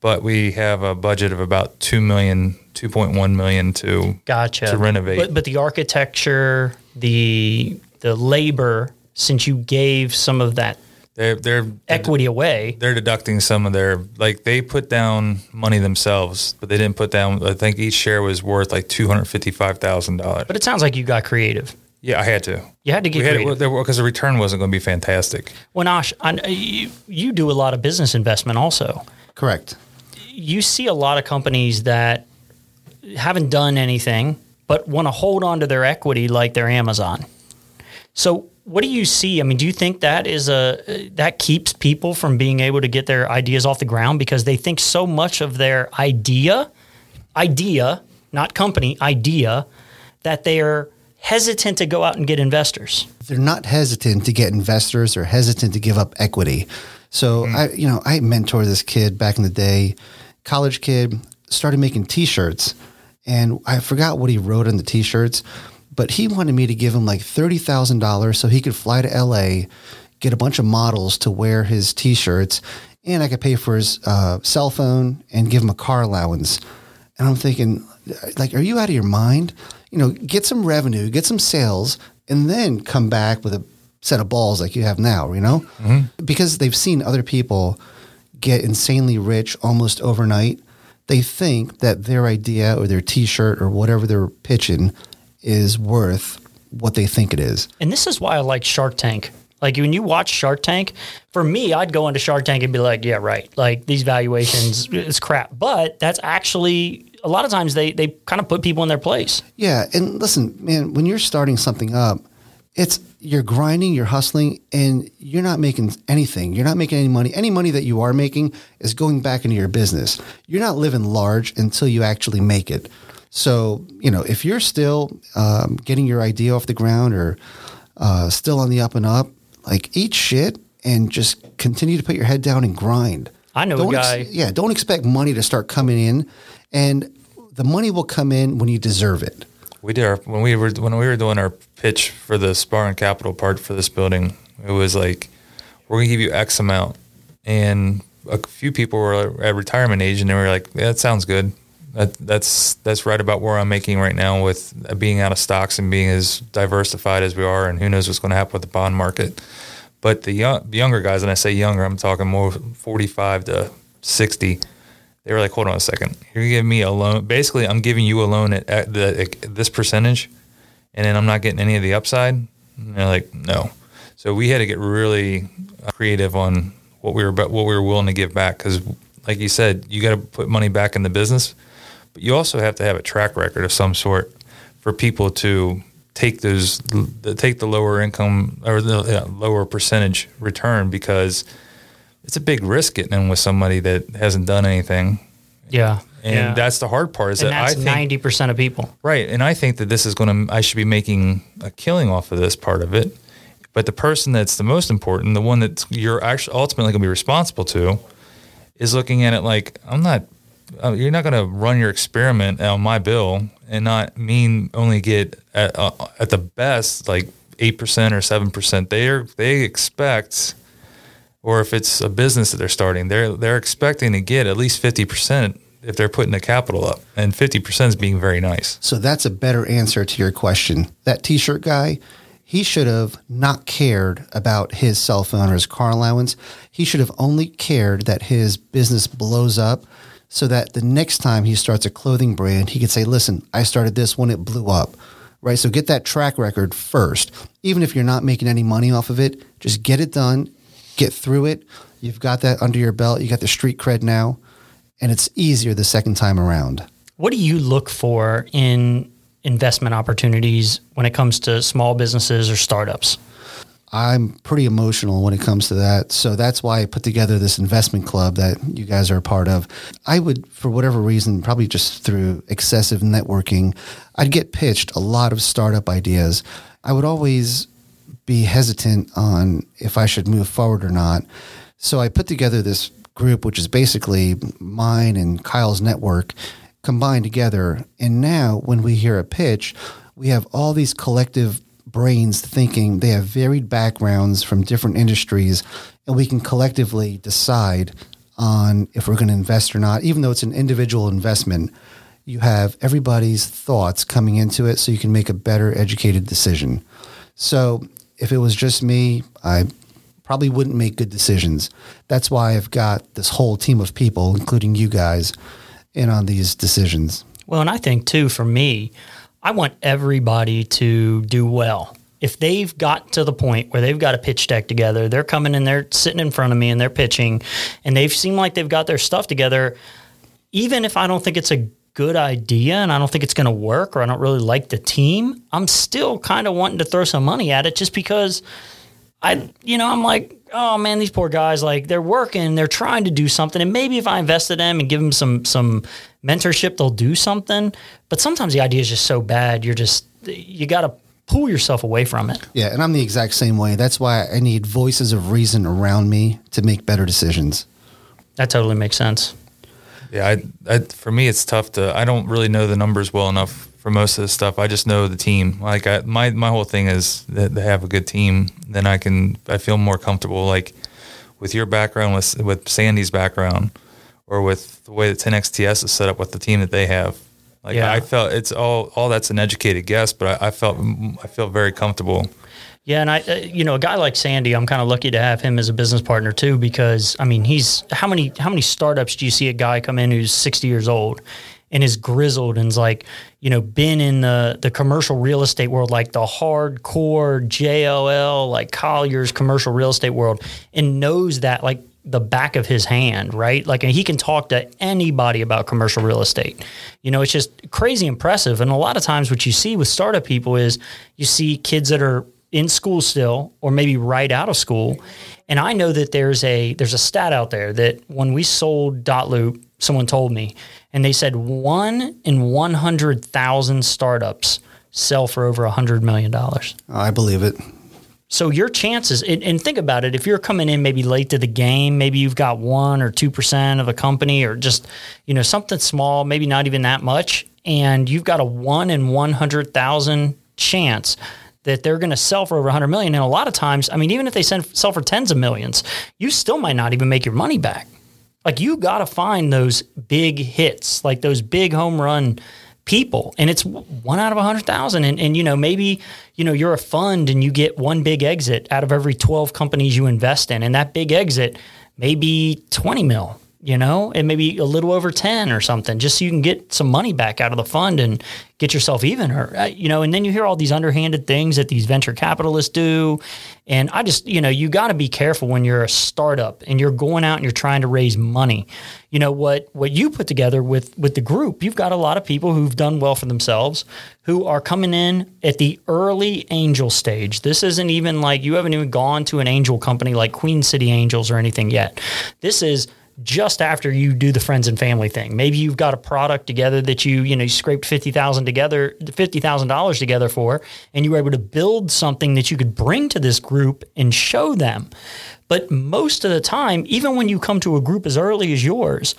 but we have a budget of about two million, two point one million to Gotcha. to renovate. But, but the architecture, the the labor, since you gave some of that they're they're equity away, they're deducting some of their like they put down money themselves, but they didn't put down. I think each share was worth like two hundred fifty five thousand dollars. but it sounds like you got creative. Yeah, I had to. You had to get We had creative. it because the return wasn't going to be fantastic. Well, Nash, I, you, you do a lot of business investment also. Correct. You see a lot of companies that haven't done anything but want to hold on to their equity like they're Amazon. So, what do you see? I mean, do you think that is a that keeps people from being able to get their ideas off the ground because they think so much of their idea, idea, not company, idea, that they are hesitant to go out and get investors? they're not hesitant to get investors or hesitant to give up equity. So hmm. I, you know, I mentor this kid back in the day, college kid, started making T-shirts, and I forgot what he wrote on the T-shirts, but he wanted me to give him like thirty thousand dollars so he could fly to L.A., get a bunch of models to wear his T-shirts, and I could pay for his uh, cell phone and give him a car allowance. And I'm thinking, like, are you out of your mind? You know, get some revenue, get some sales, and then come back with a set of balls like you have now, you know? Because they've seen other people get insanely rich almost overnight. They think that their idea or their t shirt or whatever they're pitching is worth what they think it is. And this is why I like Shark Tank. Like when you watch Shark Tank, for me, I'd go into Shark Tank and be like, yeah, right. Like these valuations is crap. But that's actually a lot of times they they kind of put people in their place. Yeah, and listen, man, when you're starting something up, it's you're grinding, you're hustling, and you're not making anything. You're not making any money. Any money that you are making is going back into your business. You're not living large until you actually make it. So, you know, if you're still um, getting your idea off the ground or uh, still on the up and up, like eat shit and just continue to put your head down and grind. I know a Don't ex- guy- yeah, don't expect money to start coming in, and the money will come in when you deserve it. We did our when we were when we were doing our pitch for the Spartan Capital part for this building. It was like we're gonna give you X amount, and a few people were at retirement age, and they were like, yeah, "That sounds good. That, that's that's right about where I'm making right now with being out of stocks and being as diversified as we are, and who knows what's going to happen with the bond market." But the, young, the younger guys, and I say younger, I'm talking more 45 to 60 they were like, hold on a second. You're giving me a loan. Basically, I'm giving you a loan at, at, the, at this percentage, and then I'm not getting any of the upside. And they're like, no. So we had to get really uh, creative on what we were what we were willing to give back because, like you said, you got to put money back in the business, but you also have to have a track record of some sort for people to take those take the lower income or the yeah, lower percentage return because it's a big risk getting in with somebody that hasn't done anything. Yeah. And yeah. that's the hard part is and that I think ninety percent of people. right, and I think that this is going to I should be making a killing off of this part of it. But the person that's the most important, the one that you're actually ultimately going to be responsible to, is looking at it like I'm not. Uh, you're not going to run your experiment on my bill and not mean only get at, uh, at the best like eight percent or seven percent. They are they expect or if it's a business that they're starting, they're they're expecting to get at least fifty percent if they're putting the capital up, and fifty percent is being very nice. So that's a better answer to your question. That T-shirt guy, he should have not cared about his cell phone or his car allowance. He should have only cared that his business blows up, so that the next time he starts a clothing brand, he can say, "Listen, I started this when it blew up." Right. So get that track record first. Even if you're not making any money off of it, just get it done, get through it. You've got that under your belt. You got the street cred now, and it's easier the second time around. What do you look for in investment opportunities when it comes to small businesses or startups? I'm pretty emotional when it comes to that. So that's why I put together this investment club that you guys are a part of. I would, for whatever reason, probably just through excessive networking, I'd get pitched a lot of startup ideas. I would always be hesitant on if I should move forward or not. So I put together this group, which is basically mine and Kyle's network combined together. And now when we hear a pitch, we have all these collective brains thinking they have varied backgrounds from different industries, and we can collectively decide on if we're going to invest or not, even though it's an individual investment. You have everybody's thoughts coming into it so you can make a better educated decision. So if it was just me, I probably wouldn't make good decisions. That's why I've got this whole team of people, including you guys, in on these decisions. Well, and I think too, for me, I want everybody to do well. If they've got to the point where they've got a pitch deck together, they're coming and they're sitting in front of me and they're pitching, and they've seemed like they've got their stuff together, even if I don't think it's a good idea and I don't think it's going to work or I don't really like the team, I'm still kind of wanting to throw some money at it just because I, you know, I'm like, oh man, these poor guys, like they're working, they're trying to do something, and maybe if I invest in them and give them some some mentorship, they'll do something. But sometimes the idea is just so bad, you're just you got to pull yourself away from it. Yeah, and I'm the exact same way. That's why I need voices of reason around me to make better decisions. That totally makes sense. Yeah, I, I, for me, it's tough to. I don't really know the numbers well enough for most of this stuff. I just know the team. Like I, my my whole thing is that they have a good team. Then I can I feel more comfortable. Like with your background, with with Sandy's background, or with the way that 10XTS is set up with the team that they have. Like Yeah. I felt it's all all that's an educated guess, but I, I felt I feel very comfortable. Yeah, and I, uh, you know, a guy like Sandy, I'm kind of lucky to have him as a business partner too, because I mean, he's how many how many startups do you see a guy come in who's 60 years old and is grizzled and's like, you know, been in the the commercial real estate world, like the hardcore JLL, like Colliers commercial real estate world, and knows that like the back of his hand, right? Like, and he can talk to anybody about commercial real estate. You know, it's just crazy impressive. And a lot of times, what you see with startup people is you see kids that are in school still or maybe right out of school and i know that there's a there's a stat out there that when we sold dotloop someone told me and they said one in 100000 startups sell for over a $100 million I believe it. So your chances, and, and think about it, if you're coming in maybe late to the game, maybe you've got one or two percent of a company, or just you know something small, maybe not even that much, and you've got a one in one hundred thousand chance that they're going to sell for over 100 million and a lot of times i mean even if they send, sell for tens of millions you still might not even make your money back. Like you got to find those big hits like those big home run people and it's one out of a hundred thousand. And, and you know maybe you know you're a fund and you get one big exit out of every 12 companies you invest in and that big exit may be 20 mil you know, and maybe a little over 10 or something, just so you can get some money back out of the fund and get yourself even or, uh, you know, and then you hear all these underhanded things that these venture capitalists do. And I just, you know, you got to be careful when you're a startup and you're going out and you're trying to raise money. You know, what, what you put together with, with the group, you've got a lot of people who've done well for themselves who are coming in at the early angel stage. This isn't even like you haven't even gone to an angel company like Queen City Angels or anything yet. This is, just after you do the friends and family thing. Maybe you've got a product together that you, you know, you scraped fifty thousand together, fifty thousand dollars together for, and you were able to build something that you could bring to this group and show them. But most of the time, even when you come to a group as early as yours,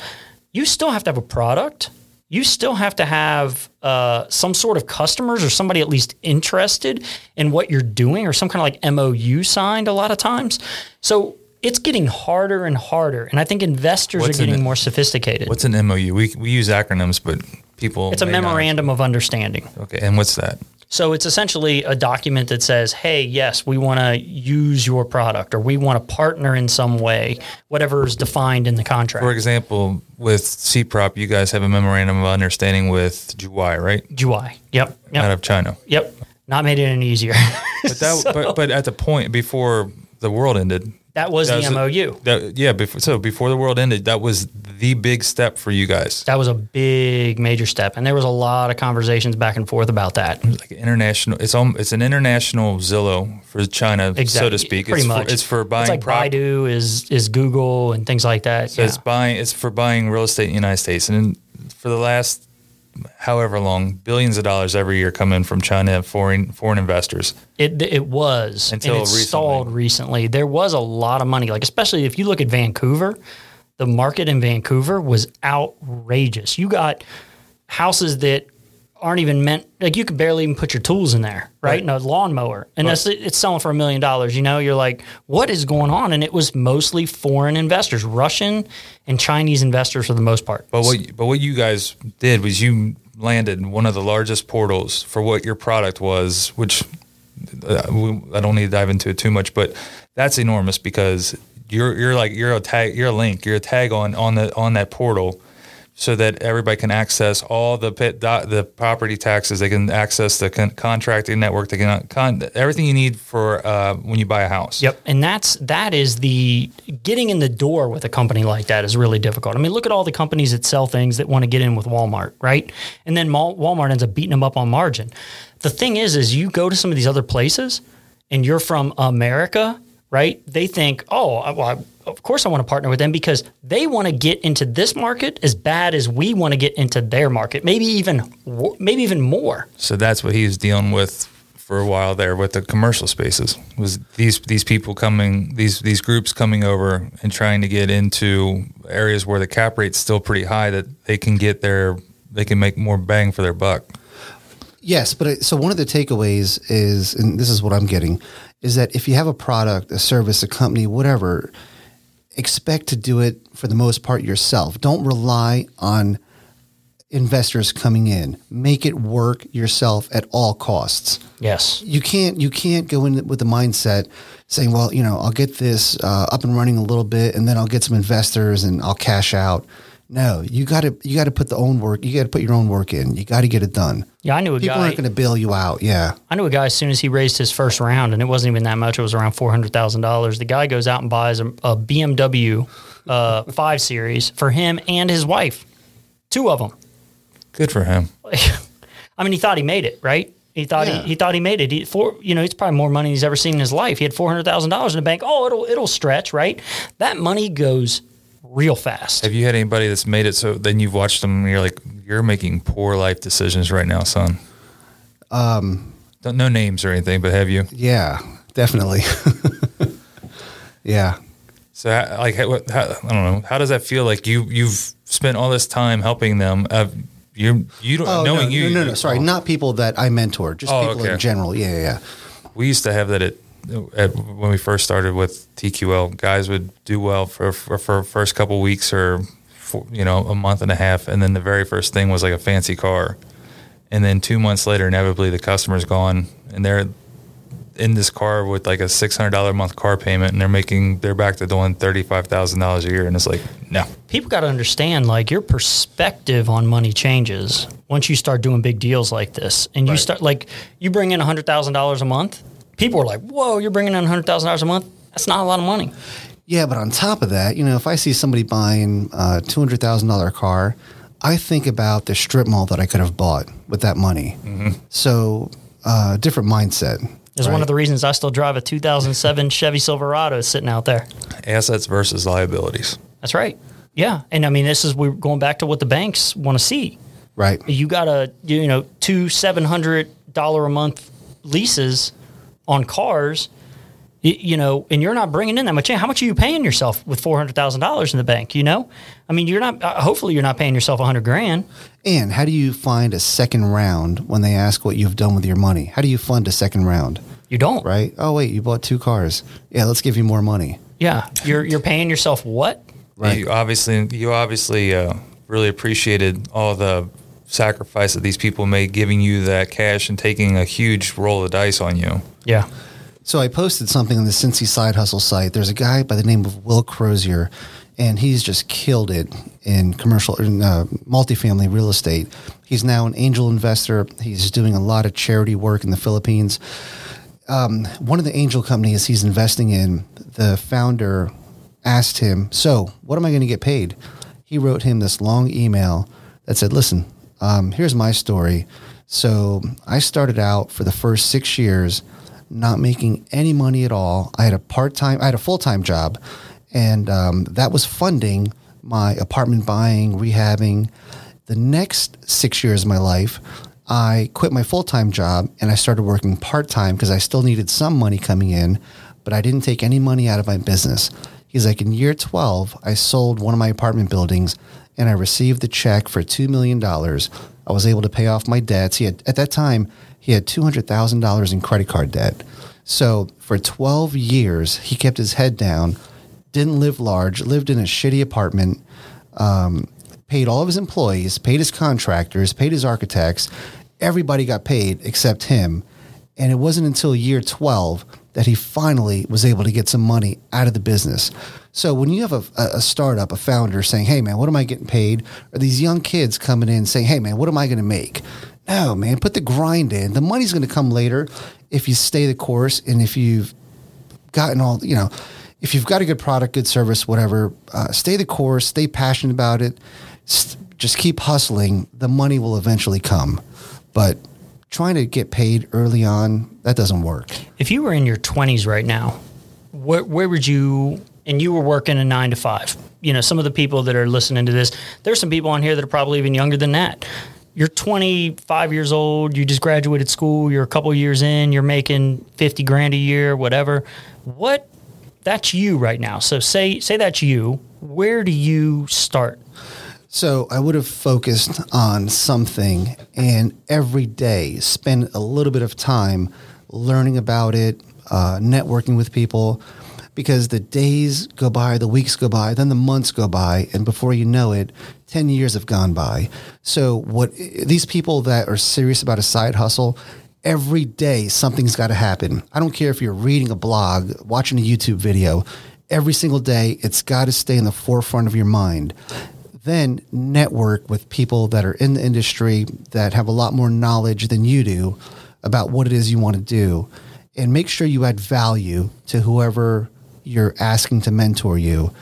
you still have to have a product. You still have to have uh, some sort of customers or somebody at least interested in what you're doing or some kind of like MOU signed a lot of times. So it's getting harder and harder, and I think investors What's are getting an- more sophisticated. What's an MOU? We we use acronyms, but people. It's a may not- memorandum of understanding. Okay, and what's that? So it's essentially a document that says, "Hey, yes, we want to use your product, or we want to partner in some way, whatever is defined in the contract." For example, with CPROP, you guys have a memorandum of understanding with Juwai, right? UI. Yep. Out of China. Yep. Not made it any easier. But that, but, but at the point before the world ended, that was That the was a- MOU. that yeah, before so before the world ended, that was the big step for you guys. That was a big major step, and there was a lot of conversations back and forth about that. Like international, it's all, it's an international Zillow for China, so to speak. Pretty it's much. For, it's for buying It's like prop- Baidu is is Google and things like that. So yeah. it's buying. It's for buying real estate in the United States, and for the last however long, billions of dollars every year come in from China foreign foreign investors. It it was Until and it recently. stalled recently. There was a lot of money, like especially if you look at Vancouver, the market in Vancouver was outrageous. You got houses that aren't even meant like you could barely even put your tools in there, right? Right. And a lawnmower, and that's it's selling for a million dollars. You know, you're like, what is going on? And it was mostly foreign investors, Russian and Chinese investors for the most part. But what but what you guys did was you landed one of the largest portals for what your product was, which uh, we- I don't need to dive into it too much, but that's enormous because you're you're like you're a tag, you're a link, you're a tag on on the on that portal. So that everybody can access all the pit, the property taxes, they can access the con- contracting network, they can con- everything you need for uh, when you buy a house. Yep, and that's that is the getting in the door with a company like that is really difficult. I mean, look at all the companies that sell things that want to get in with Walmart, right? And then Walmart ends up beating them up on margin. The thing is, is you go to some of these other places, and you're from America, right? They think, oh, well, I, of course I want to partner with them because they want to get into this market as bad as we want to get into their market, maybe even maybe even more. So that's what he was dealing with for a while there with the commercial spaces. Was these these people coming these these groups coming over and trying to get into areas where the cap rate's still pretty high that they can get their they can make more bang for their buck. Yes, but it, so one of the takeaways is, and this is what I'm getting, is that if you have a product, a service, a company, whatever, expect to do it for the most part yourself. Don't rely on investors coming in. Make it work yourself at all costs. Yes. You can't you can't go in with the mindset saying, well, you know, I'll get this uh, up and running a little bit, and then I'll get some investors and I'll cash out. No, you got to you got to put the own work. You got to put your own work in. You got to get it done. Yeah, I knew a guy. People guy. aren't going to bail you out. Yeah. I knew a guy as soon as he raised his first round, and it wasn't even that much. It was around four hundred thousand dollars. The guy goes out and buys a, a BMW uh, Five Series for him and his wife, two of them. Good for him. I mean, he thought he made it, right? He thought Yeah. he, he thought he made it. He, for you know, it's probably more money he's ever seen in his life. He had four hundred thousand dollars in the bank. Oh, it'll it'll stretch, right? That money goes real fast. Have you had anybody that's made it so then you've watched them and you're like you're making poor life decisions right now, son? Um, Don't no names or anything, but have you? Yeah, definitely. yeah. So, how- like, how, how, I don't know. How does that feel? Like you you've spent all this time helping them. Uh, you you don't Oh, knowing no, you. no, no, no. Sorry, oh, not people that I mentor, just Oh, people okay. in general. Yeah, yeah, yeah. We used to have that at, at when we first started with TQL. Guys would do well for for, for first couple weeks or for, you know a month and a half, and then the very first thing was like a fancy car, and then two months later, inevitably the customer's gone, and they're in this car with like a six hundred dollar a month car payment, and they're making they're back to doing thirty five thousand dollars a year, and it's like no. people got to understand like your perspective on money changes once you start doing big deals like this and you Right. start like you bring in $100000 a month people are like whoa you're bringing in $100000 a month that's not a lot of money Yeah, but on top of that, you know, if I see somebody buying a two hundred thousand dollar car, I think about the strip mall that I could have bought with that money. So, uh, different mindset. is one of the reasons i still drive a 2007 chevy silverado sitting out there Assets versus liabilities. that's right yeah and i mean this is we're going back to what the banks want to see right. you got a you know two seven hundred dollar a month leases on cars y- you know and you're not bringing in that much how much are you paying yourself with $400000 in the bank you know i mean you're not uh, hopefully you're not paying yourself a 100 grand And how do you find a second round when they ask what you've done with your money? How do you fund a second round? you don't Right? Oh, wait, you bought two cars. Yeah, let's give you more money. yeah you're you're paying yourself what Right. You obviously, you obviously uh, really appreciated all the sacrifice that these people made, giving you that cash and taking a huge roll of dice on you. yeah So I posted something on the Cincy Side Hustle site. There's a guy by the name of Will Crozier, and he's just killed it in commercial, in, uh, multifamily real estate. He's now an angel investor. He's doing a lot of charity work in the Philippines. Um, one of the angel companies he's investing in, the founder asked him, "So, what am I going to get paid?" He wrote him this long email that said, "Listen, um, here's my story. So, I started out for the first six years." not making any money at all. I had a part time, I had a full time job, and um, that was funding my apartment buying, rehabbing. The next six years of my life, I quit my full time job and I started working part time because I still needed some money coming in, but I didn't take any money out of my business. He's like, in year 12, I sold one of my apartment buildings and I received the check for $2 million. I was able to pay off my debts. He had, at that time, he had $200,000 in credit card debt. So for 12 years, he kept his head down, didn't live large, lived in a shitty apartment, um, paid all of his employees, paid his contractors, paid his architects. Everybody got paid except him. And it wasn't until year 12 that he finally was able to get some money out of the business. So when you have a, a startup, a founder saying, hey, man, what am I getting paid? Or these young kids coming in saying, hey, man, what am I going to make? No, man, put the grind in. The money's going to come later if you stay the course and if you've gotten all, you know, if you've got a good product, good service, whatever, uh, stay the course, stay passionate about it, s- just keep hustling. The money will eventually come. But trying to get paid early on, that doesn't work. if you were in your 20s right now where, where would you and you were working a nine to five. You know some of the people that are listening to this there's some people on here that are probably even younger than that. You're 25 years old you just graduated school you're a couple years in you're making 50 grand a year whatever. What that's you right now. So say say that's you where do you start? So I would have focused on something and every day spend a little bit of time learning about it, uh, networking with people, because the days go by, the weeks go by, then the months go by, and before you know it, 10 years have gone by. So what these people that are serious about a side hustle, every day something's got to happen. I don't care if you're reading a blog, watching a YouTube video, every single day it's got to stay in the forefront of your mind then network with people that are in the industry that have a lot more knowledge than you do about what it is you want to do and make sure you add value to whoever you're asking to mentor you.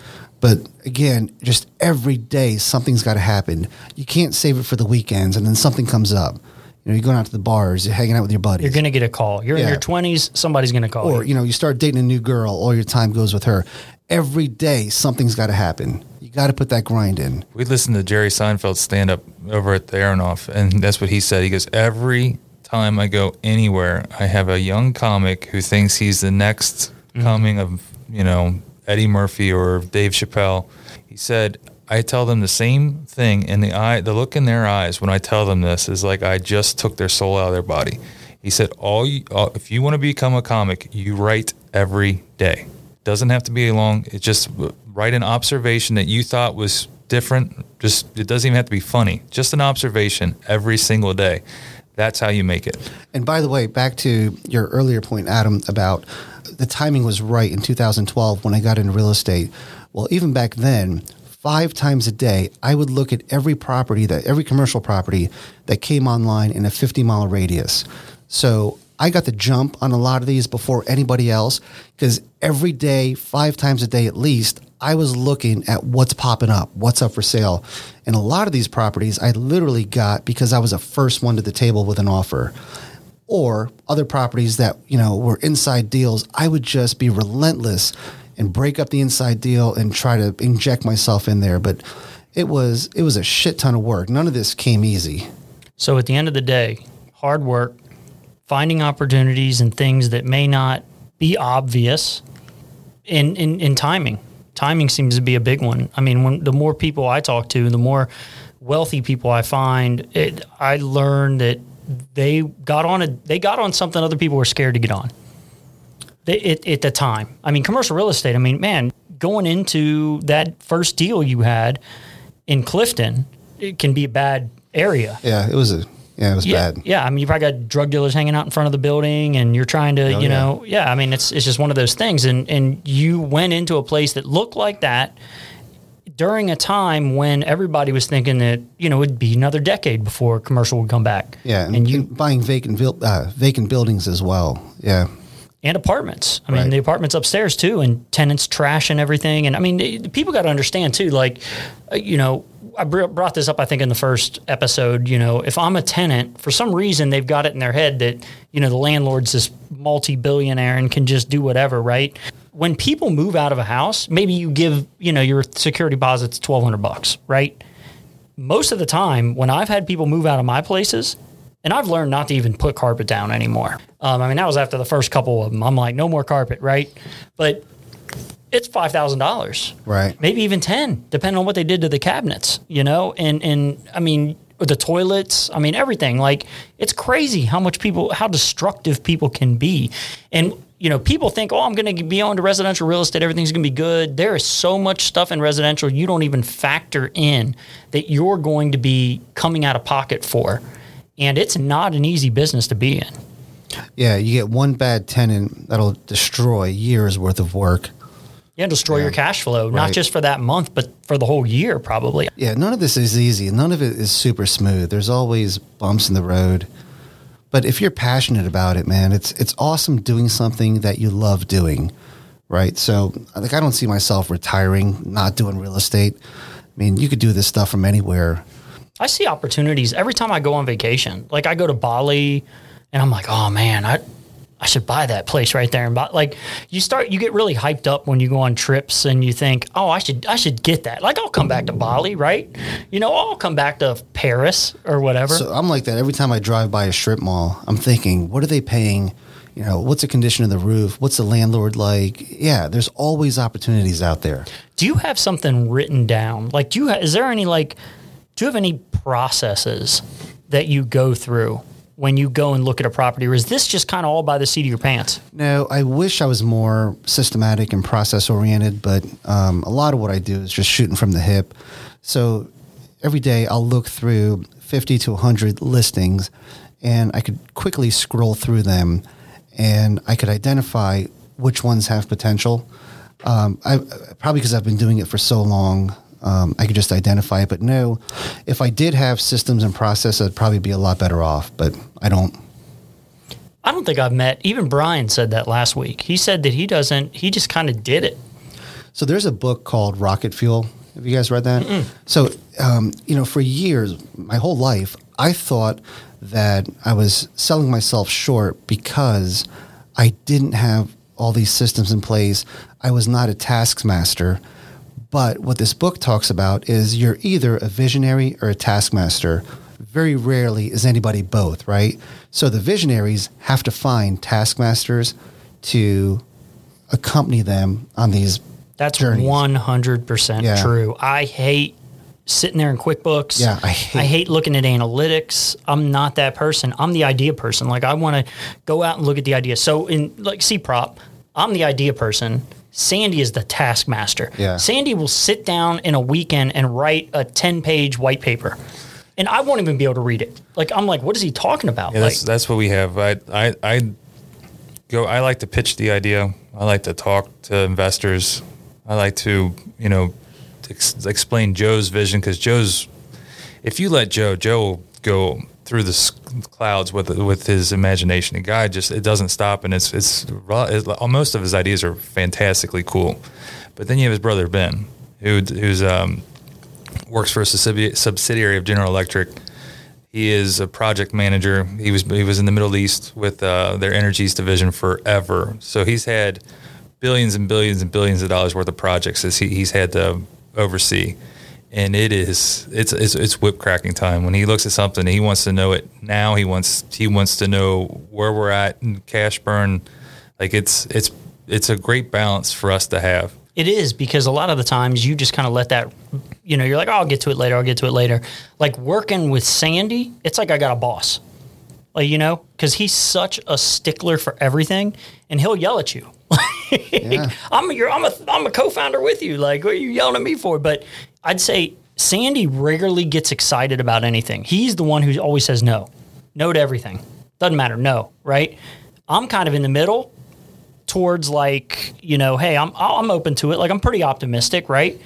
But again just every day something's got to happen. You can't save it for the weekends and then something comes up. You know you're going out to the bars you're hanging out with your buddies. You're going to get a call. You're in your 20s somebody's going to call or you. you know you start dating a new girl all your time goes with her. Every day something's got to happen. You got to put that grind in. We listened to Jerry Seinfeld stand up over at the Aronoff, and that's what he said. He goes, Every time I go anywhere, I have a young comic who thinks he's the next mm-hmm. coming of, you know, Eddie Murphy or Dave Chappelle. He said, I tell them the same thing and the eye the look in their eyes when I tell them this is like I just took their soul out of their body. He said, "All, you, if you want to become a comic, you write every day. Doesn't have to be long. It's just write an observation that you thought was different. Just it doesn't even have to be funny. Just an observation every single day. That's how you make it. And by the way, back to your earlier point, Adam, about the timing was right in 2012 when I got into real estate. Well, even back then, five times a day, I would look at every property that every commercial property that came online in a 50 mile radius. So I got the jump on a lot of these before anybody else because every day, five times a day at least, I was looking at what's popping up, what's up for sale. And a lot of these properties I literally got because I was a first one to the table with an offer. Or other properties that, you know, were inside deals, I would just be relentless and break up the inside deal and try to inject myself in there. But it was it was a shit ton of work. None of this came easy. So at the end of the day, hard work, finding opportunities and things that may not be obvious in, in, in timing. Timing seems to be a big one. I mean, when the more people I talk to, the more wealthy people I find, it, I learn that they got on a they got on something other people were scared to get on. They, it, at the time, I mean, commercial real estate. I mean, man, going into that first deal you had in Clifton, it can be a bad area. Yeah, it was a yeah, it was Yeah, bad. yeah. I mean, you probably got drug dealers hanging out in front of the building, and you're trying to, Oh, you yeah. know, yeah. I mean, it's it's just one of those things, and and you went into a place that looked like that during a time when everybody was thinking that you know it'd be another decade before commercial would come back. Yeah, and, and you and buying vacant uh, vacant buildings as well. Yeah, and apartments. I mean, Right. the apartments upstairs too, and tenants trash and everything. And I mean, the people got to understand too. Like, uh, you know, I br- brought this up, I think, in the first episode. You know, if I'm a tenant, for some reason they've got it in their head that you know the landlord's this multi-billionaire and can just do whatever, right? When people move out of a house, maybe you give you know your security deposit's twelve hundred bucks, right? most of the time when I've had people move out of my places, and I've learned not to even put carpet down anymore. Um, I mean, that was after the first couple of them. I'm like, no more carpet, right? But it's five thousand dollars, Right. Maybe even ten, depending on what they did to the cabinets, you know. And and I mean, the toilets. I mean, everything. Like, it's crazy how much people, how destructive people can be, and. You know, people think, oh, I'm going to be on to residential real estate. Everything's going to be good. There is so much stuff in residential you don't even factor in that you're going to be coming out of pocket for. And it's not an easy business to be in. yeah. You get one bad tenant that'll destroy years worth of work. Yeah, destroy your cash flow, not just for that month, but for the whole year, probably. Yeah, none of this is easy. None of it is super smooth. There's always bumps in the road. But if you're passionate about it, man, it's it's awesome doing something that you love doing, right? So, like, I don't see myself retiring, not doing real estate. I mean, you could do this stuff from anywhere. I see opportunities every time I go on vacation. Like I go to Bali and I'm like, oh man, I I should buy that place right there. And buy, like you start, you get really hyped up when you go on trips and you think, oh, I should I should get that. Like I'll come back to Bali, right? You know, I'll come back to Paris or whatever. So I'm like that every time I drive by a strip mall. I'm thinking, what are they paying? You know, what's the condition of the roof? What's the landlord like? Yeah, there's always opportunities out there. do you have something written down? Like, do you ha- is there any like, do you have any processes that you go through when you go and look at a property, or is this just kind of all by the seat of your pants? No, I wish I was more systematic and process oriented, but um, a lot of what I do is just shooting from the hip. So every day I'll look through 50 to 100 listings and I could quickly scroll through them and I could identify which ones have potential. Um, I probably because I've been doing it for so long, um, I could just identify it. But no, if I did have systems and process, I'd probably be a lot better off. But I don't. I don't think I've met. Even Brian said that last week. He said that he doesn't. He just kind of did it. So there's a book called Rocket Fuel. Have you guys read that? So, um, you know, for years, my whole life, I thought that I was selling myself short because I didn't have all these systems in place. I was not a taskmaster. But what this book talks about is you're either a visionary or a taskmaster. very rarely is anybody both, right? So the visionaries have to find taskmasters to accompany them on these That's one hundred percent true. I hate sitting there in QuickBooks. Yeah, I hate- looking at analytics. I'm not that person. I'm the idea person. Like I want to go out and look at the idea. So in like C prop, I'm the idea person. Sandy is the taskmaster. Yeah. Sandy will sit down in a weekend and write a 10 page white paper. And I won't even be able to read it. Like I'm like, what is he talking about? Yeah, like, that's that's what we have. I I I go. I like to pitch the idea. I like to talk to investors. I like to you know ex- explain Joe's vision because Joe's. If you let Joe, Joe will go through the clouds with with his imagination. The guy just it doesn't stop, and it's it's, it's most of his ideas are fantastically cool. But then you have his brother Ben, who who's um, works for a subsidiary of General Electric. He is a project manager. He was he was in the Middle East with uh, their energies division forever. So he's had billions and billions and billions of dollars worth of projects that he, he's had to oversee, and it is it's it's it's whip cracking time. When he looks at something, he wants to know it now. He wants he wants to know where we're at cash burn. Like it's it's it's a great balance for us to have. It is because a lot of the times you just kind of let that, you know, you're like, oh, I'll get to it later. I'll get to it later. Like working with Sandy, it's like I got a boss, like you know, because he's such a stickler for everything, and he'll yell at you. I'm your, I'm a, I'm a co-founder with you. Like, what are you yelling at me for? But I'd say Sandy rarely gets excited about anything. He's the one who always says no, no to everything. Doesn't matter, no, right? I'm kind of in the middle towards like you know hey i'm i'm open to it like i'm pretty optimistic right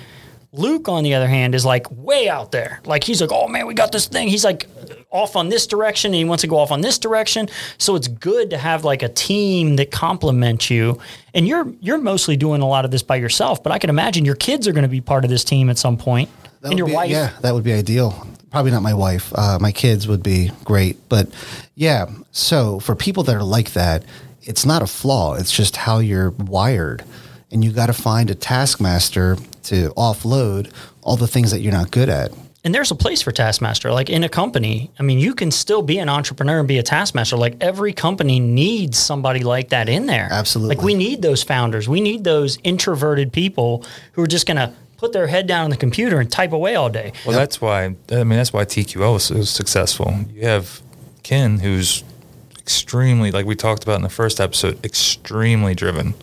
luke on the other hand is like way out there like he's like oh man we got this thing he's like off on this direction and he wants to go off on this direction so it's good to have like a team that complements you and you're you're mostly doing a lot of this by yourself but i can imagine your kids are going to be part of this team at some point That and your be- wife Yeah, that would be ideal. Probably not my wife. Uh, my kids would be great. But yeah, so for people that are like that, it's not a flaw. It's just how you're wired. And you got to find a taskmaster to offload all the things that you're not good at. and there's a place for taskmaster like in a company i mean you can still be an entrepreneur and be a taskmaster like every company needs somebody like that in there Absolutely. like we need those founders we need those introverted people who are just going to put their head down on the computer and type away all day Well, that's why. I mean, that's why TQL was so successful. You have Ken, who's extremely, like we talked about in the first episode, extremely driven.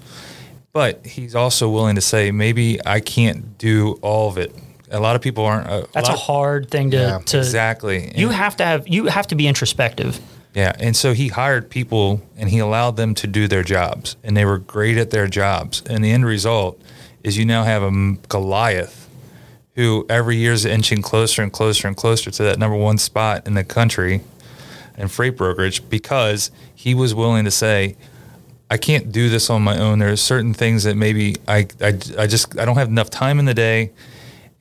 But he's also willing to say, maybe I can't do all of it. A lot of people aren't. Uh, a that's a, lot of- hard thing to, Yeah, to exactly. you And- have to have you have to be introspective Yeah, and so he hired people and he allowed them to do their jobs, and they were great at their jobs. And the end result is you now have a Goliath who every year is inching closer and closer and closer to that number one spot in the country in freight brokerage because he was willing to say, I can't do this on my own. There's certain things that maybe I, I, I just I don't have enough time in the day,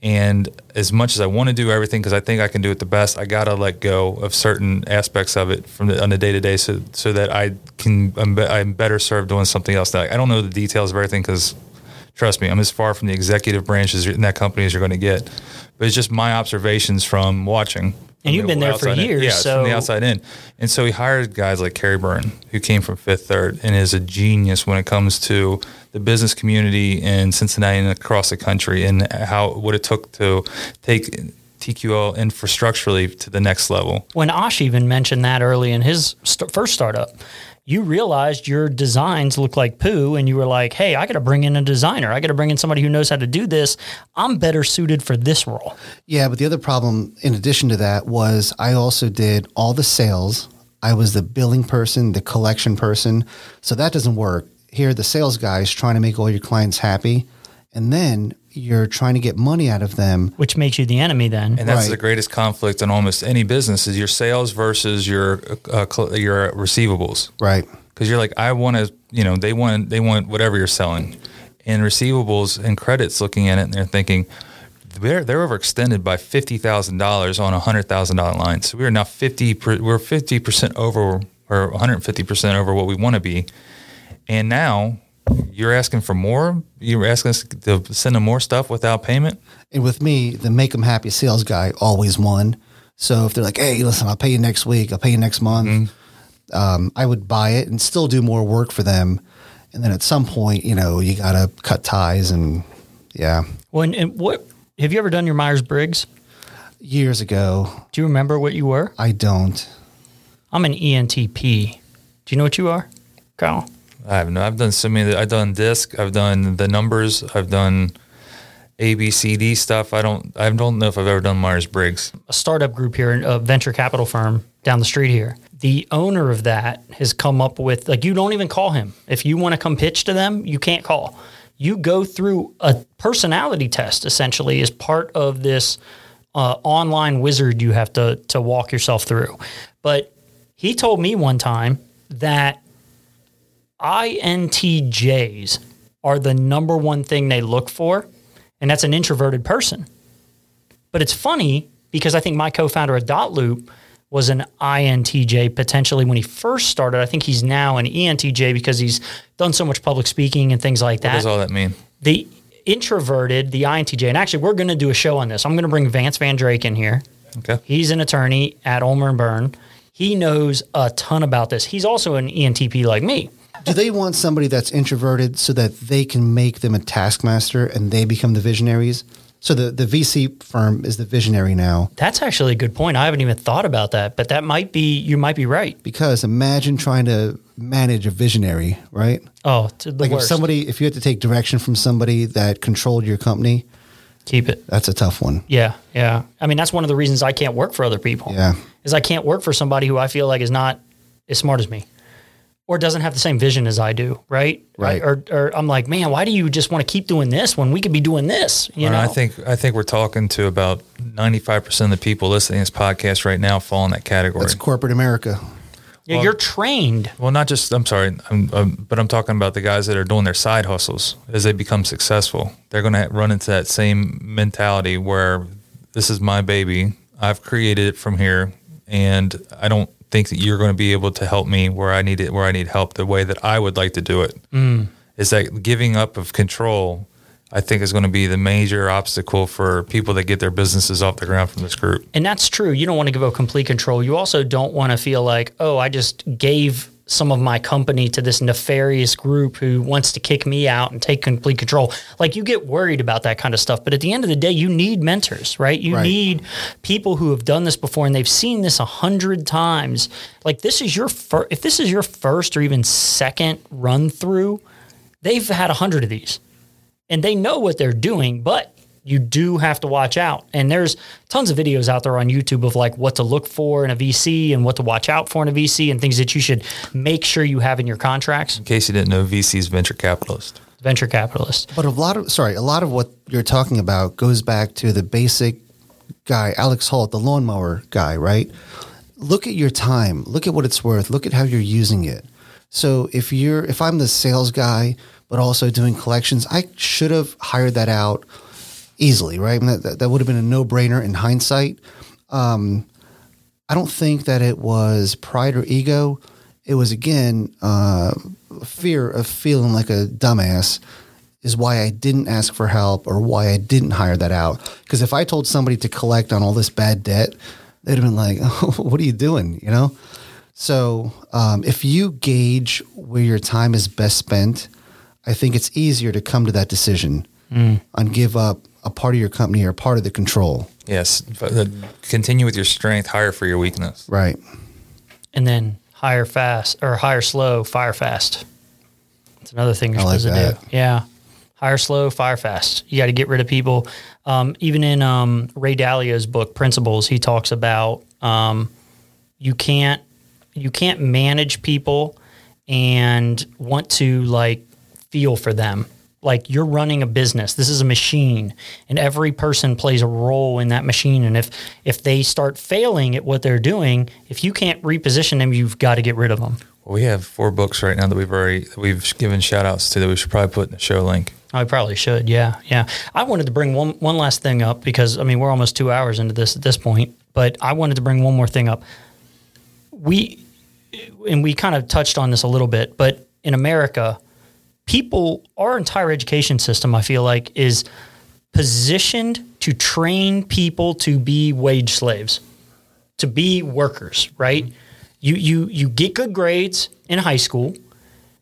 and as much as I want to do everything because I think I can do it the best, I gotta let go of certain aspects of it from the, on the day to day, so so that I can I'm, be, I'm better served doing something else. Now, I don't know the details of everything because trust me, I'm as far from the executive branches in that company as you're going to get. But it's just my observations from watching. And you've been there for outside in. years, Yeah, it's from the outside in. And so he hired guys like Kerry Byrne, who came from Fifth Third and is a genius when it comes to the business community in Cincinnati and across the country and how what it took to take TQL infrastructurally to the next level. when Ash even mentioned that early in his st- first startup, you realized your designs look like poo, and you were like, "Hey, I got to bring in a designer. I got to bring in somebody who knows how to do this. I'm better suited for this role." Yeah, but the other problem, in addition to that, was I also did all the sales. I was the billing person, the collection person. So that doesn't work. Here, the sales guy is trying to make all your clients happy. And then you're trying to get money out of them. Which makes you the enemy then. And that's Right. the greatest conflict in almost any business is your sales versus your uh, cl- your receivables. Right. because you're like I want to you know they want they want whatever you're selling and receivables and credits looking at it and they're thinking they're they're overextended by fifty thousand dollars on a hundred thousand dollar line so we are now fifty per, we're fifty percent over or one hundred fifty percent over what we want to be and now you're asking for more you're asking us to send them more stuff without payment And with me, the make them happy sales guy always won. So if they're like, "Hey, listen, I'll pay you next week. I'll pay you next month," um, I would buy it and still do more work for them. And then at some point, you know, you got to cut ties and yeah. Well, and, and what have you ever done your Myers Briggs? Years ago, Do you remember what you were? I don't. I'm an ENTP. Do you know what you are, Kyle? I have no. I've done so many. I've done disc. I've done the numbers. I've done A, B, C, D stuff. I don't. I don't know if I've ever done Myers Briggs. a startup group here, a venture capital firm down the street here. The owner of that has come up with like you don't even call him. If you want to come pitch to them, you can't call. You go through a personality test essentially as part of this uh, online wizard you have to to walk yourself through. But he told me one time that INTJs are the number one thing they look for, and that's an introverted person. But it's funny because I think my co-founder at dotloop was an INTJ potentially when he first started. I think he's now an ENTJ because he's done so much public speaking and things like that. What does all that mean? The introverted, the INTJ, and actually we're going to do a show on this. I'm going to bring Vance Van Drake in here. Okay. He's an attorney at Ulmer and Berne. He knows a ton about this. He's also an ENTP like me. Do they want somebody that's introverted so that they can make them a taskmaster and they become the visionaries? So the, the VC firm is the visionary now That's actually a good point. I haven't even thought about that, but that might be you might be right. because imagine trying to manage a visionary, right? Oh, to the Like if somebody, if you had to take direction from somebody that controlled your company, keep it. that's a tough one. Yeah, yeah. I mean, that's one of the reasons I can't work for other people. Yeah. is I can't work for somebody who I feel like is not as smart as me, or doesn't have the same vision as I do. Right, Right. Or, or I'm like, man, why do you just want to keep doing this when we could be doing this? You And know, I think I think we're talking to about ninety five percent of the people listening to this podcast right now fall in that category. That's corporate America. yeah, you're trained. Well, not just. I'm sorry, I'm, um, but I'm talking about the guys that are doing their side hustles as they become successful. They're going to run into that same mentality where this is my baby. I've created it from here, and I don't think that you're going to be able to help me where I need it, where I need help, the way that I would like to do it. Mm. Is that giving up of control? I think is going to be the major obstacle for people that get their businesses off the ground from this group. And that's true. You don't want to give up complete control. You also don't want to feel like, oh, I just gave some of my company to this nefarious group who wants to kick me out and take complete control. Like you get worried about that kind of stuff. But at the end of the day, you need mentors, right? You Right. need people who have done this before and they've seen this a hundred times. Like this is your first, if this is your first or even second run through, they've had a hundred of these and they know what they're doing, but you do have to watch out. And there's tons of videos out there on YouTube of like what to look for in a VC and what to watch out for in a VC and things that you should make sure you have in your contracts. In case you didn't know, VC's venture capitalist. Venture capitalist. But a lot of sorry, a lot of what you're talking about goes back to the basic guy, Alex Holt, the lawnmower guy, right? Look at your time. Look at what it's worth. Look at how you're using it. So if you're if I'm the sales guy, but also doing collections, I should have hired that out easily, right? I mean, that, that, that would have been a no brainer in hindsight. Um, I don't think that it was pride or ego. It was again uh, fear of feeling like a dumbass is why I didn't ask for help or why I didn't hire that out. Because if I told somebody to collect on all this bad debt, they'd have been like, oh, "What are you doing?" You know. So um, if you gauge where your time is best spent, I think it's easier to come to that decision and give up a part of your company or part of the control. Yes. But, continue with your strength, hire for your weakness. Right. And then hire fast or hire slow, fire fast. That's another thing you're I like supposed to do. Yeah. Hire slow, fire fast. You got to get rid of people. Um, even in um, Ray Dalio's book, Principles, he talks about um, you can't you can't manage people and want to like feel for them. Like you're running a business. This is a machine, and every person plays a role in that machine. And if if they start failing at what they're doing, if you can't reposition them, you've got to get rid of them. Well, we have four books right now that we've already that we've given shout outs to that we should probably put in the show link. I probably should. Yeah, yeah. I wanted to bring one one last thing up because I mean we're almost two hours into this at this point, but I wanted to bring one more thing up. We and we kind of touched on this a little bit, but in America, people, our entire education system, I feel like, is positioned to train people to be wage slaves. to be workers, right? You you you get good grades in high school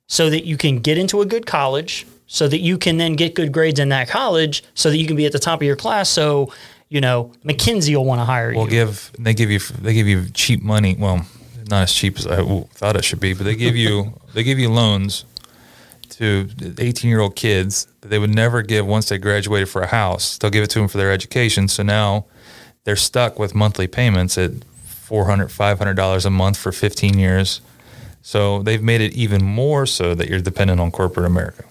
so that you can get into a good college, so that you can then get good grades in that college, so that you can be at the top of your class. So you know McKinsey will want to hire Well, you. give they give you they give you cheap money. Well, not as cheap as I thought it should be, but they give you they give you loans to 18 year old kids that they would never give once they graduated for a house. They'll give it to them for their education. So now they're stuck with monthly payments at 400 500 dollars a month for 15 years. So they've made it even more so that you're dependent on corporate America.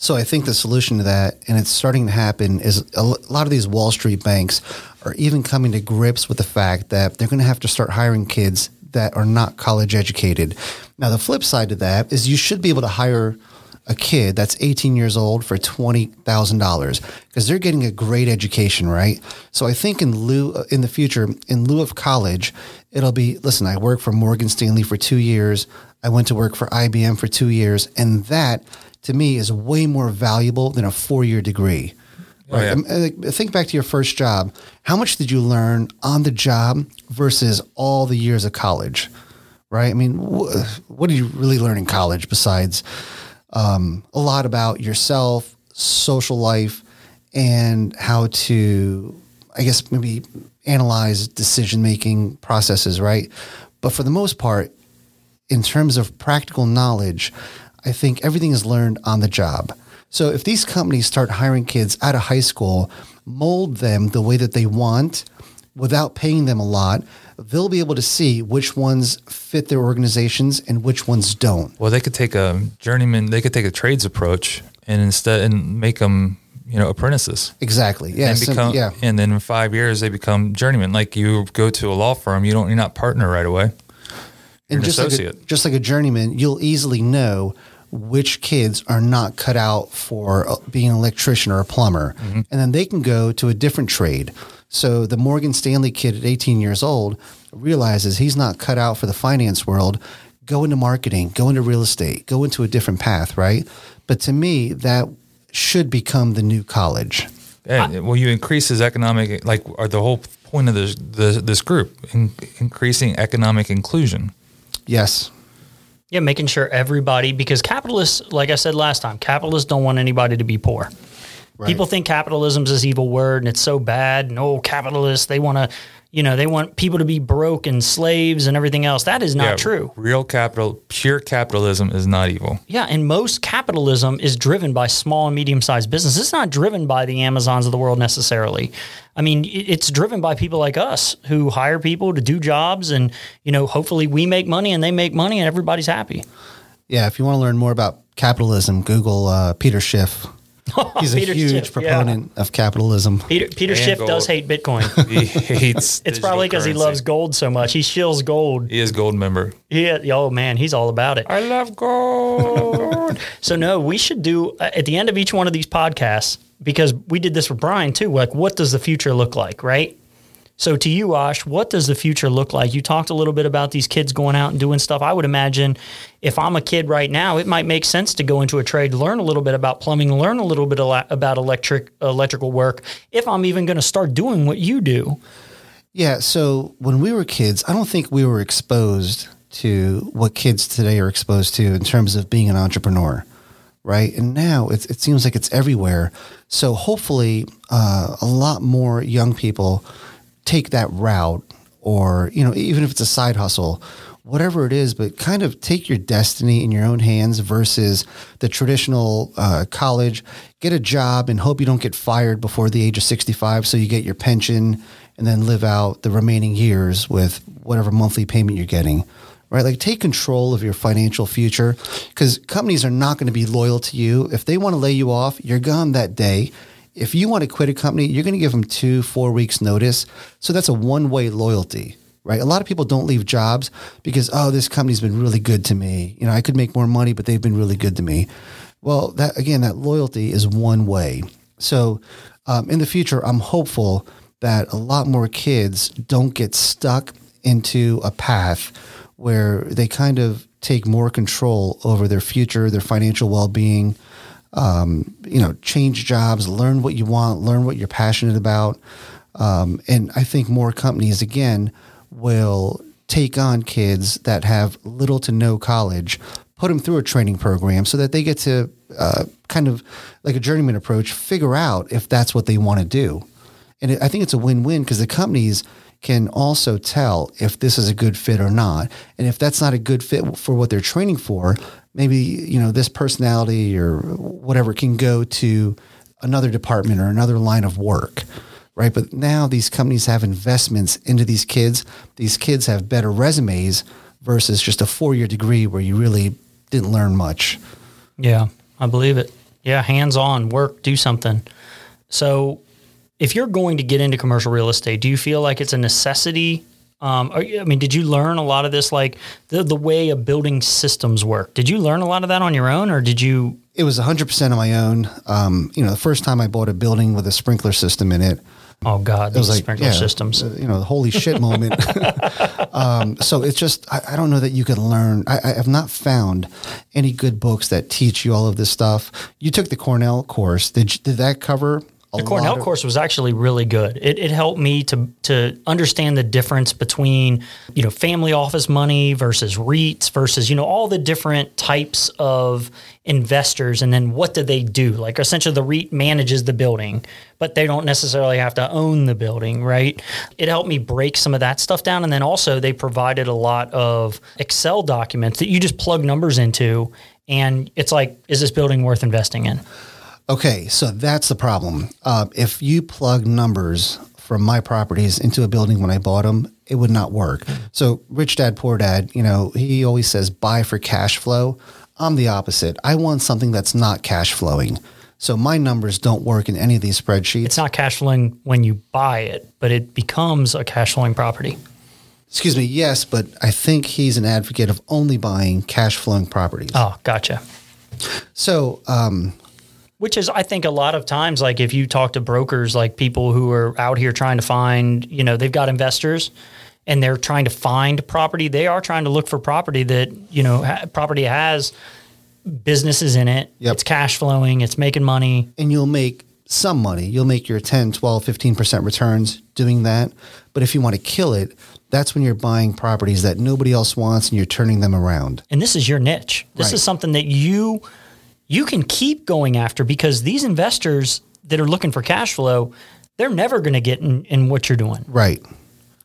So I think the solution to that, and it's starting to happen, is a lot of these Wall Street banks are even coming to grips with the fact that they're going to have to start hiring kids that are not college educated. Now, the flip side to that is you should be able to hire a kid that's 18 years old for $20,000 because they're getting a great education, right? So I think in lieu uh, in the future, in lieu of college, it'll be listen, I worked for Morgan Stanley for 2 years. I went to work for IBM for 2 years, and that to me is way more valuable than a 4-year degree. Right. yeah. Um, uh, Think back to your first job. How much did you learn on the job versus all the years of college? Right. I mean, wh- what did you really learn in college besides um, a lot about yourself, social life, and how to, I guess, maybe analyze decision making processes, right? But for the most part, in terms of practical knowledge, I think everything is learned on the job. So if these companies start hiring kids out of high school, mold them the way that they want without paying them a lot, they'll be able to see which ones fit their organizations and which ones don't. Well, they could take a journeyman, they could take a trades approach and instead and make them, you know, apprentices. Exactly. Yeah. and become, yeah. and then in five years they become journeyman. Like you go to a law firm, you don't, you're not partner right away. You're and an just like, a, just like a journeyman, you'll easily know which kids are not cut out for uh, being an electrician or a plumber. Mm-hmm. And then they can go to a different trade. So the Morgan Stanley kid at 18 years old realizes he's not cut out for the finance world. Go into marketing, go into real estate, go into a different path, right? But to me, that should become the new college. Yeah, well, you increase his economic, like, are the whole point of this this, this group, in, increasing economic inclusion. Yes. Yeah, making sure everybody, because capitalists, like I said last time, capitalists don't want anybody to be poor. People think capitalism's this evil word and it's so bad. No, oh, capitalists, they want to, you know, they want people to be broke and slaves and everything else. That is not Yeah, true. Real capital, pure capitalism is not evil. Yeah, and most capitalism is driven by small and medium sized business. It's not driven by the Amazons of the world necessarily. I mean, it's driven by people like us who hire people to do jobs and, you know, hopefully we make money and they make money and everybody's happy. Yeah. If you want to learn more about capitalism, Google uh, Peter Schiff. He's a Peter huge Schiff, yeah. proponent of capitalism. Peter, Peter And Schiff gold. does hate Bitcoin. He hates. It's probably because he loves gold so much. He shills gold. He is gold member. He, oh man, he's all about it. I love gold. So no, we should do uh, at the end of each one of these podcasts because we did this with Brian too. Like, what does the future look like, right? So to you, Ash, what does the future look like? You talked a little bit about these kids going out and doing stuff. I would imagine if I'm a kid right now, it might make sense to go into a trade, learn a little bit about plumbing, learn a little bit about electric electrical work. If I'm even going to start doing what you do, Yeah. So when we were kids, I don't think we were exposed to what kids today are exposed to in terms of being an entrepreneur, right? And now it, it seems like it's everywhere. So hopefully, uh, a lot more young people take that route, or you know, even if it's a side hustle, whatever it is, but kind of take your destiny in your own hands versus the traditional uh, college. Get a job and hope you don't get fired before the age of sixty-five, so you get your pension and then live out the remaining years with whatever monthly payment you're getting. Right? Like take control of your financial future because companies are not going to be loyal to you. If they want to lay you off, you're gone that day. If you want to quit a company, you're going to give them two, four weeks notice. So that's a one way loyalty, right? A lot of people don't leave jobs because, oh, this company's been really good to me. You know, I could make more money, but they've been really good to me. Well, that again, that loyalty is one way. So um, in the future, I'm hopeful that a lot more kids don't get stuck into a path where they kind of take more control over their future, their financial well being, um, you know, change jobs, learn what you want, learn what you're passionate about. Um, and I think more companies, again, will take on kids that have little to no college, put them through a training program so that they get to uh, kind of like a journeyman approach, figure out if that's what they want to do. And I think it's a win win because the companies can also tell if this is a good fit or not. And if that's not a good fit for what they're training for, maybe, you know, this personality or whatever can go to another department or another line of work. Right. But now these companies have investments into these kids. These kids have better resumes versus just a four year degree where you really didn't learn much. Yeah, I believe it. Yeah, hands on, work, do something. So, if you're going to get into commercial real estate, do you feel like it's a necessity? Um, are you- I mean, did you learn a lot of this, like the the way of building systems work? Did you learn a lot of that on your own, or did you? It was 100% on my own. Um, you know, the first time I bought a building with a sprinkler system in it, Oh God, it was like sprinkler yeah, systems. uh, you know, the holy shit moment. um, so it's just I, I don't know that you can learn. I, I have not found any good books that teach you all of this stuff. You took the Cornell course. Did did that cover? The Cornell of- course was actually really good. It, it helped me to to understand the difference between you know family office money versus REITs versus you know all the different types of investors, and then what do they do? Like essentially, the REIT manages the building, but they don't necessarily have to own the building, right? It helped me break some of that stuff down, and then also they provided a lot of Excel documents that you just plug numbers into, and it's like, is this building worth investing in? Okay, so that's the problem. Uh, if you plug numbers from my properties into a building when I bought them, it would not work. So, rich dad, poor dad, you know, he always says buy for cash flow. I'm the opposite. I want something that's not cash flowing. So, my numbers don't work in any of these spreadsheets. it's not cash flowing when you buy it, but it becomes a cash flowing property. Excuse me, yes, but I think he's an advocate of only buying cash flowing properties. Oh, gotcha. So, um, Which is, I think, a lot of times, like if you talk to brokers, like people who are out here trying to find, you know, they've got investors and they're trying to find property. They are trying to look for property that, you know, ha- property has businesses in it. Yep. It's cash flowing, it's making money. and you'll make some money. You'll make your 10, 12, 15% returns doing that. But if you want to kill it, that's when you're buying properties that nobody else wants and you're turning them around. and this is your niche. This Right. is something that you you can keep going after because these investors that are looking for cash flow, they're never going to get in, in what you're doing. Right.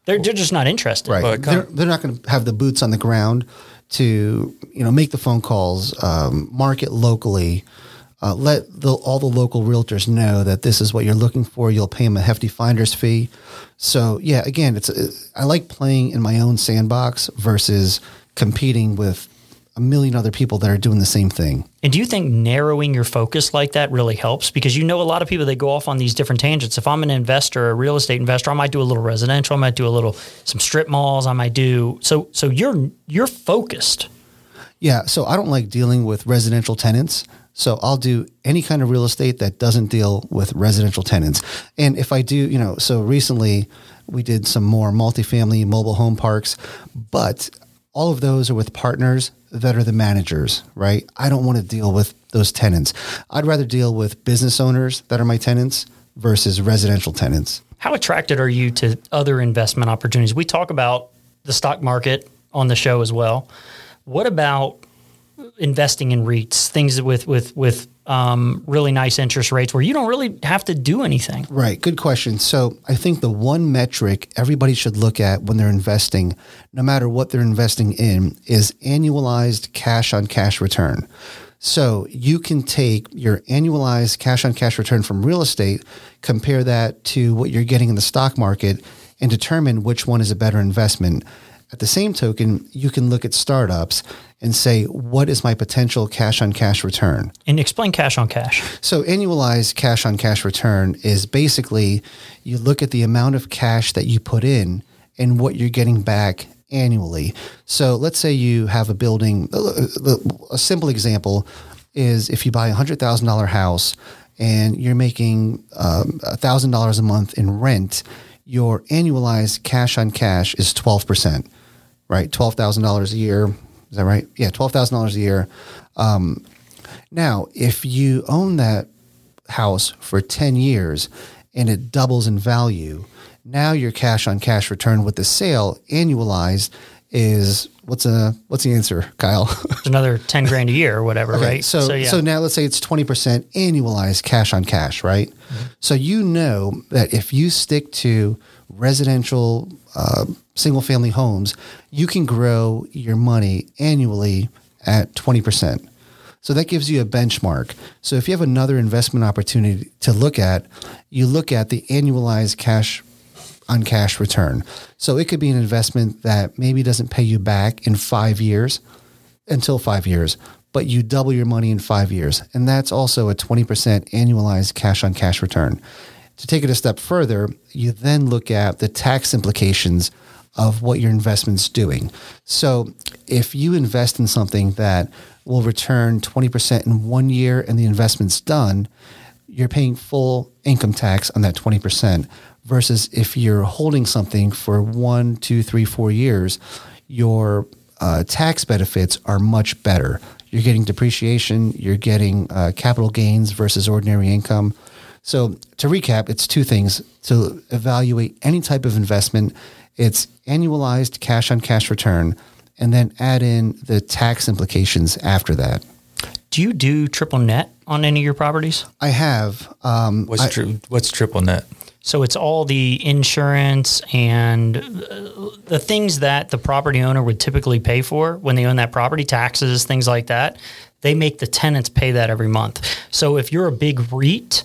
They're, they're just not interested. Right. Well, they're, they're not going to have the boots on the ground to, you know, make the phone calls, um, market locally, uh, let the, all the local realtors know that this is what you're looking for. You'll pay them a hefty finder's fee. So yeah, again, it's, I like playing in my own sandbox versus competing with a million other people that are doing the same thing. And do you think narrowing your focus like that really helps? Because you know a lot of people they go off on these different tangents. If I'm an investor, a real estate investor, I might do a little residential, I might do a little some strip malls, I might do so so you're you're focused. Yeah. So I don't like dealing with residential tenants. So I'll do any kind of real estate that doesn't deal with residential tenants. And if I do, you know, so recently we did some more multifamily mobile home parks, but all of those are with partners that are the managers, right? I don't want to deal with those tenants. I'd rather deal with business owners that are my tenants versus residential tenants. How attracted are you to other investment opportunities? We talk about the stock market on the show as well. What about investing in REITs, things with with with um, really nice interest rates where you don't really have to do anything? Right. Good question. So I think the one metric everybody should look at when they're investing, no matter what they're investing in, is annualized cash on cash return. So you can take your annualized cash on cash return from real estate, compare that to what you're getting in the stock market, and determine which one is a better investment. At the same token, you can look at startups and say, what is my potential cash on cash return? And explain cash on cash. So annualized cash on cash return is basically you look at the amount of cash that you put in and what you're getting back annually. So let's say you have a building. A simple example is if you buy a hundred thousand dollar house and you're making um, a thousand dollars a month in rent, your annualized cash on cash is twelve percent, right? Twelve thousand dollars a year. Is that right? Yeah, twelve thousand dollars a year. Um, now, if you own that house for 10 years and it doubles in value. Now your cash on cash return with the sale annualized is what's a what's the answer, Kyle? It's another 10 grand a year or whatever, Okay, right? So, so, now let's say it's 20% annualized cash on cash, right? So you know that if you stick to residential uh, single family homes, you can grow your money annually at 20%. So that gives you a benchmark. So if you have another investment opportunity to look at, you look at the annualized cash on cash return. So it could be an investment that maybe doesn't pay you back in five years until five years, but you double your money in five years. And that's also a 20% annualized cash on cash return. To take it a step further, you then look at the tax implications of what your investment's doing. So if you invest in something that will return 20% in one year and the investment's done, you're paying full income tax on that 20% versus if you're holding something for one, two, three, four years, your uh, tax benefits are much better. You're getting depreciation, you're getting uh, capital gains versus ordinary income. So to recap, it's two things to evaluate any type of investment. It's annualized cash on cash return, and then add in the tax implications after that. Do you do triple net on any of your properties? I have. Um, What's tri- what's triple net? So it's all the insurance and uh, the things that the property owner would typically pay for when they own that property, taxes, things like that. They make the tenants pay that every month. So if you're a big REIT,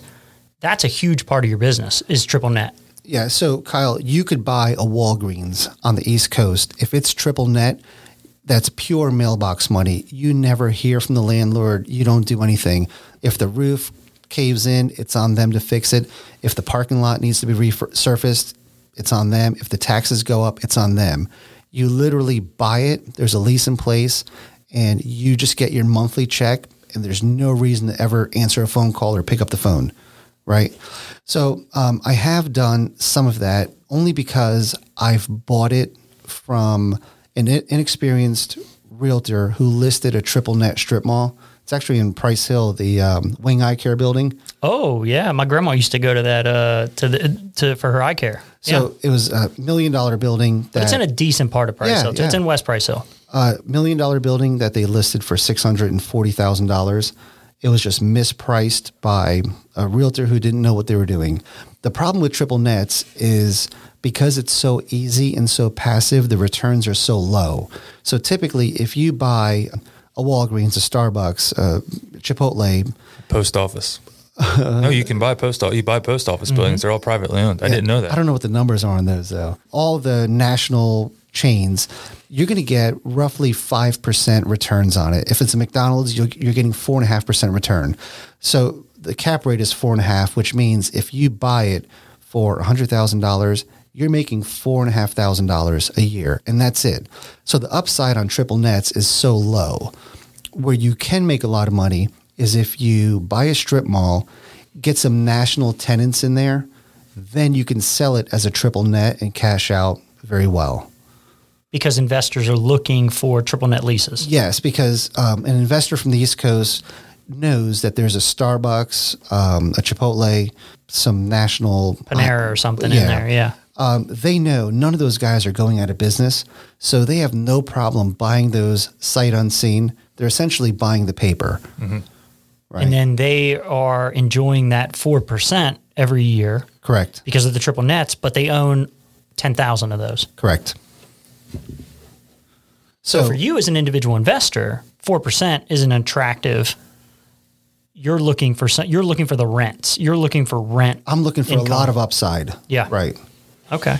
that's a huge part of your business is triple net. Yeah. So, Kyle, you could buy a Walgreens on the East Coast. If it's triple net, that's pure mailbox money. You never hear from the landlord. You don't do anything. If the roof caves in, it's on them to fix it. If the parking lot needs to be resurfaced, it's on them. If the taxes go up, it's on them. You literally buy it, there's a lease in place, and you just get your monthly check, and there's no reason to ever answer a phone call or pick up the phone, right? So um, I have done some of that only because I've bought it from an inexperienced realtor who listed a triple net strip mall. It's actually in Price Hill, the um, Wing Eye Care building. Oh yeah, my grandma used to go to that uh, to the to for her eye care. So yeah. it was a million dollar building. That, it's in a decent part of Price Yeah, Hill. too. It's yeah. in West Price Hill. a million dollar building that they listed for six hundred and forty thousand dollars. It was just mispriced by a realtor who didn't know what they were doing. The problem with triple nets is because it's so easy and so passive, the returns are so low. So typically, if you buy a Walgreens, a Starbucks, a Chipotle, Post office. no, you can buy post. office. You buy post office buildings. Mm-hmm. They're all privately owned. I didn't know that. I don't know what the numbers are on those though. All the national chains, you're going to get roughly 5% returns on it. If it's a McDonald's, you're, you're getting 4.5% return. So the cap rate is 4.5, which means if you buy it for $100,000, you're making $4,500 a year, and that's it. So the upside on triple nets is so low. Where you can make a lot of money is if you buy a strip mall, get some national tenants in there, then you can sell it as a triple net and cash out very well. Because investors are looking for triple net leases. Yes, because um, an investor from the East Coast knows that there's a Starbucks, um, a Chipotle, some national Panera or something in there. Yeah. um, they know none of those guys are going out of business, so they have no problem buying those sight unseen. They're essentially buying the paper, right? And then they are enjoying that 4% every year correct, because of the triple nets, but they own 10,000 of those. correct. So for you as an individual investor, 4% isn't attractive. You're looking for some, you're looking for the rents. You're looking for rent. I'm looking for income. a lot of upside. Yeah. right, Okay.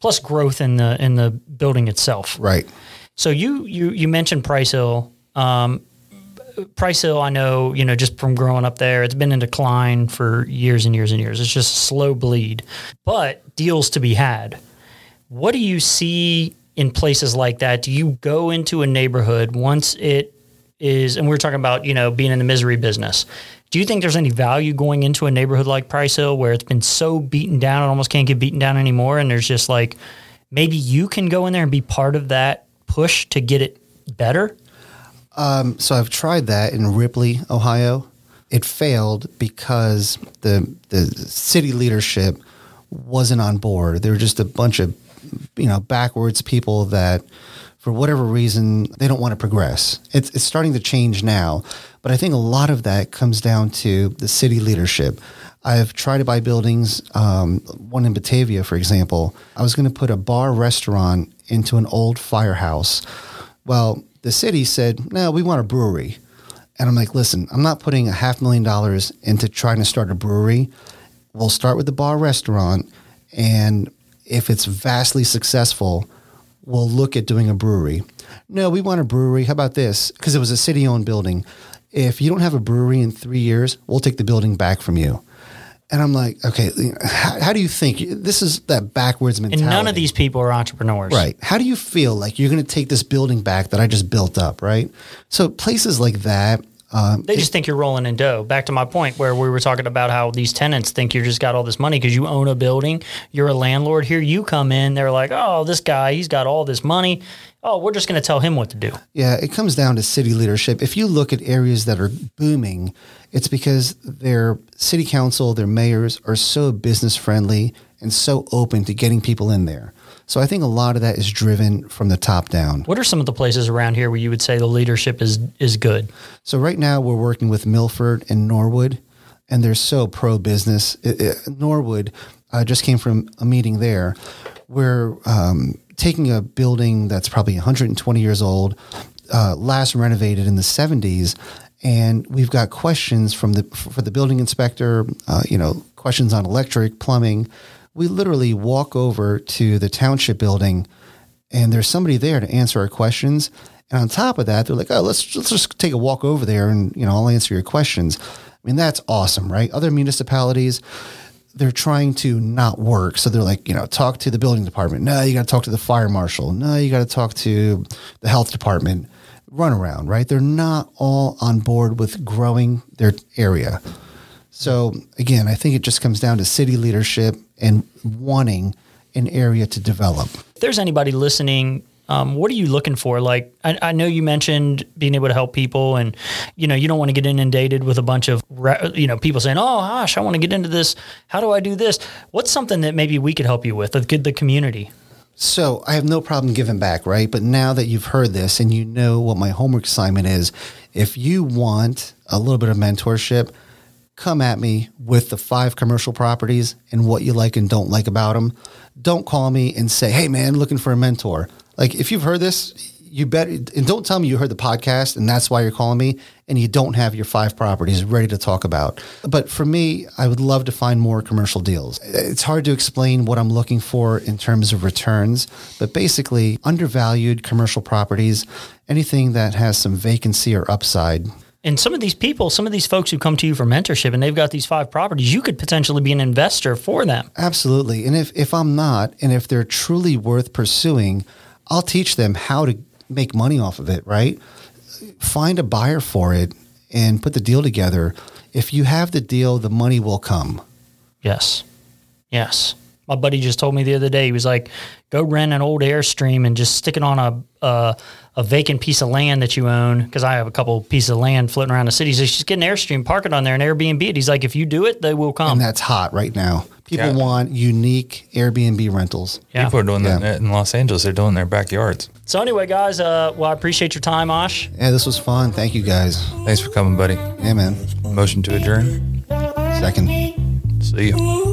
Plus growth in the in the building itself. right. So you you you mentioned Price Hill. Um, Price Hill, I know, you know, just from growing up there, it's been in decline for years and years and years. It's just a slow bleed, but deals to be had. What do you see in places like that? Do you go into a neighborhood once it is, and we're talking about, you know, being in the misery business. Do you think there's any value going into a neighborhood like Price Hill where it's been so beaten down, it almost can't get beaten down anymore? And there's just like, maybe you can go in there and be part of that push to get it better? Um, so I've tried that in Ripley, Ohio. it failed because the the city leadership wasn't on board. They were just a bunch of you know backwards people that for whatever reason they don't want to progress. It's it's starting to change now, but I think a lot of that comes down to the city leadership. I've tried to buy buildings. Um, one in Batavia, for example, I was going to put a bar restaurant into an old firehouse. Well, the city said, "No, we want a brewery." And I'm like, listen, I'm not putting a half million dollars into trying to start a brewery. We'll start with the bar restaurant. And if it's vastly successful, we'll look at doing a brewery. No, we want a brewery. How about this? Because it was a city owned building. If you don't have a brewery in three years, we'll take the building back from you. And I'm like, okay, how, how do you think? This is that backwards mentality. And none of these people are entrepreneurs. Right. How do you feel like you're going to take this building back that I just built up, right? So places like that. Um, They just think you're rolling in dough. Back to my point where we were talking about how these tenants think you just got all this money because you own a building, you're a landlord. Here you come in, they're like, oh, this guy, he's got all this money. Oh, we're just going to tell him what to do. Yeah, it comes down to city leadership. If you look at areas that are booming, it's because their city council, their mayors are so business friendly and so open to getting people in there. So I think a lot of that is driven from the top down. What are some of the places around here where you would say the leadership is is good? So right now we're working with Milford and Norwood, and they're so pro business. Norwood I just came from a meeting there. We're um, taking a building that's probably 120 years old, uh, last renovated in the 70s, and we've got questions from the for the building inspector. Uh, you know, questions on electric, plumbing. We literally walk over to the township building, and there's somebody there to answer our questions. And on top of that, they're like, "Oh, let's let's just take a walk over there, and you know, I'll answer your questions." I mean, that's awesome, right? Other municipalities, they're trying to not work. So they're like, you know, talk to the building department. No, you got to talk to the fire marshal. No, you got to talk to the health department. Run around, right? They're not all on board with growing their area. So again, I think it just comes down to city leadership and wanting an area to develop. If there's anybody listening, um, what are you looking for? Like, I, I, know you mentioned being able to help people, and you know, you don't want to get inundated with a bunch of you know people saying, "Oh, gosh, I want to get into this. How do I do this?" What's something that maybe we could help you with, the, the community? So I have no problem giving back, right? But now that you've heard this and you know what my homework assignment is, if you want a little bit of mentorship, come at me with the five commercial properties and what you like and don't like about them. Don't call me and say, "Hey, man, looking for a mentor." Like if you've heard this, you bet and don't tell me you heard the podcast and that's why you're calling me and you don't have your five properties ready to talk about. But for me, I would love to find more commercial deals. It's hard to explain what I'm looking for in terms of returns, but basically undervalued commercial properties, anything that has some vacancy or upside. And some of these people, some of these folks who come to you for mentorship and they've got these five properties, you could potentially be an investor for them. Absolutely. And if, if I'm not, and if they're truly worth pursuing, I'll teach them how to make money off of it, right? Find a buyer for it and put the deal together. If you have the deal, the money will come. Yes. Yes. My buddy just told me the other day, he was like, go rent an old Airstream and just stick it on a, a, a vacant piece of land that you own. Cause I have a couple pieces of land floating around the city. So just get an Airstream, park it on there and Airbnb it. He's like, if you do it, they will come. And that's hot right now. People Yeah. want unique Airbnb rentals. Yeah. People are doing Yeah. that in Los Angeles. They're doing their backyards. So anyway, guys, uh, well, I appreciate your time, Ash. Yeah, this was fun. Thank you guys. Thanks for coming, buddy. Yeah, man. Motion to adjourn. Second. See you.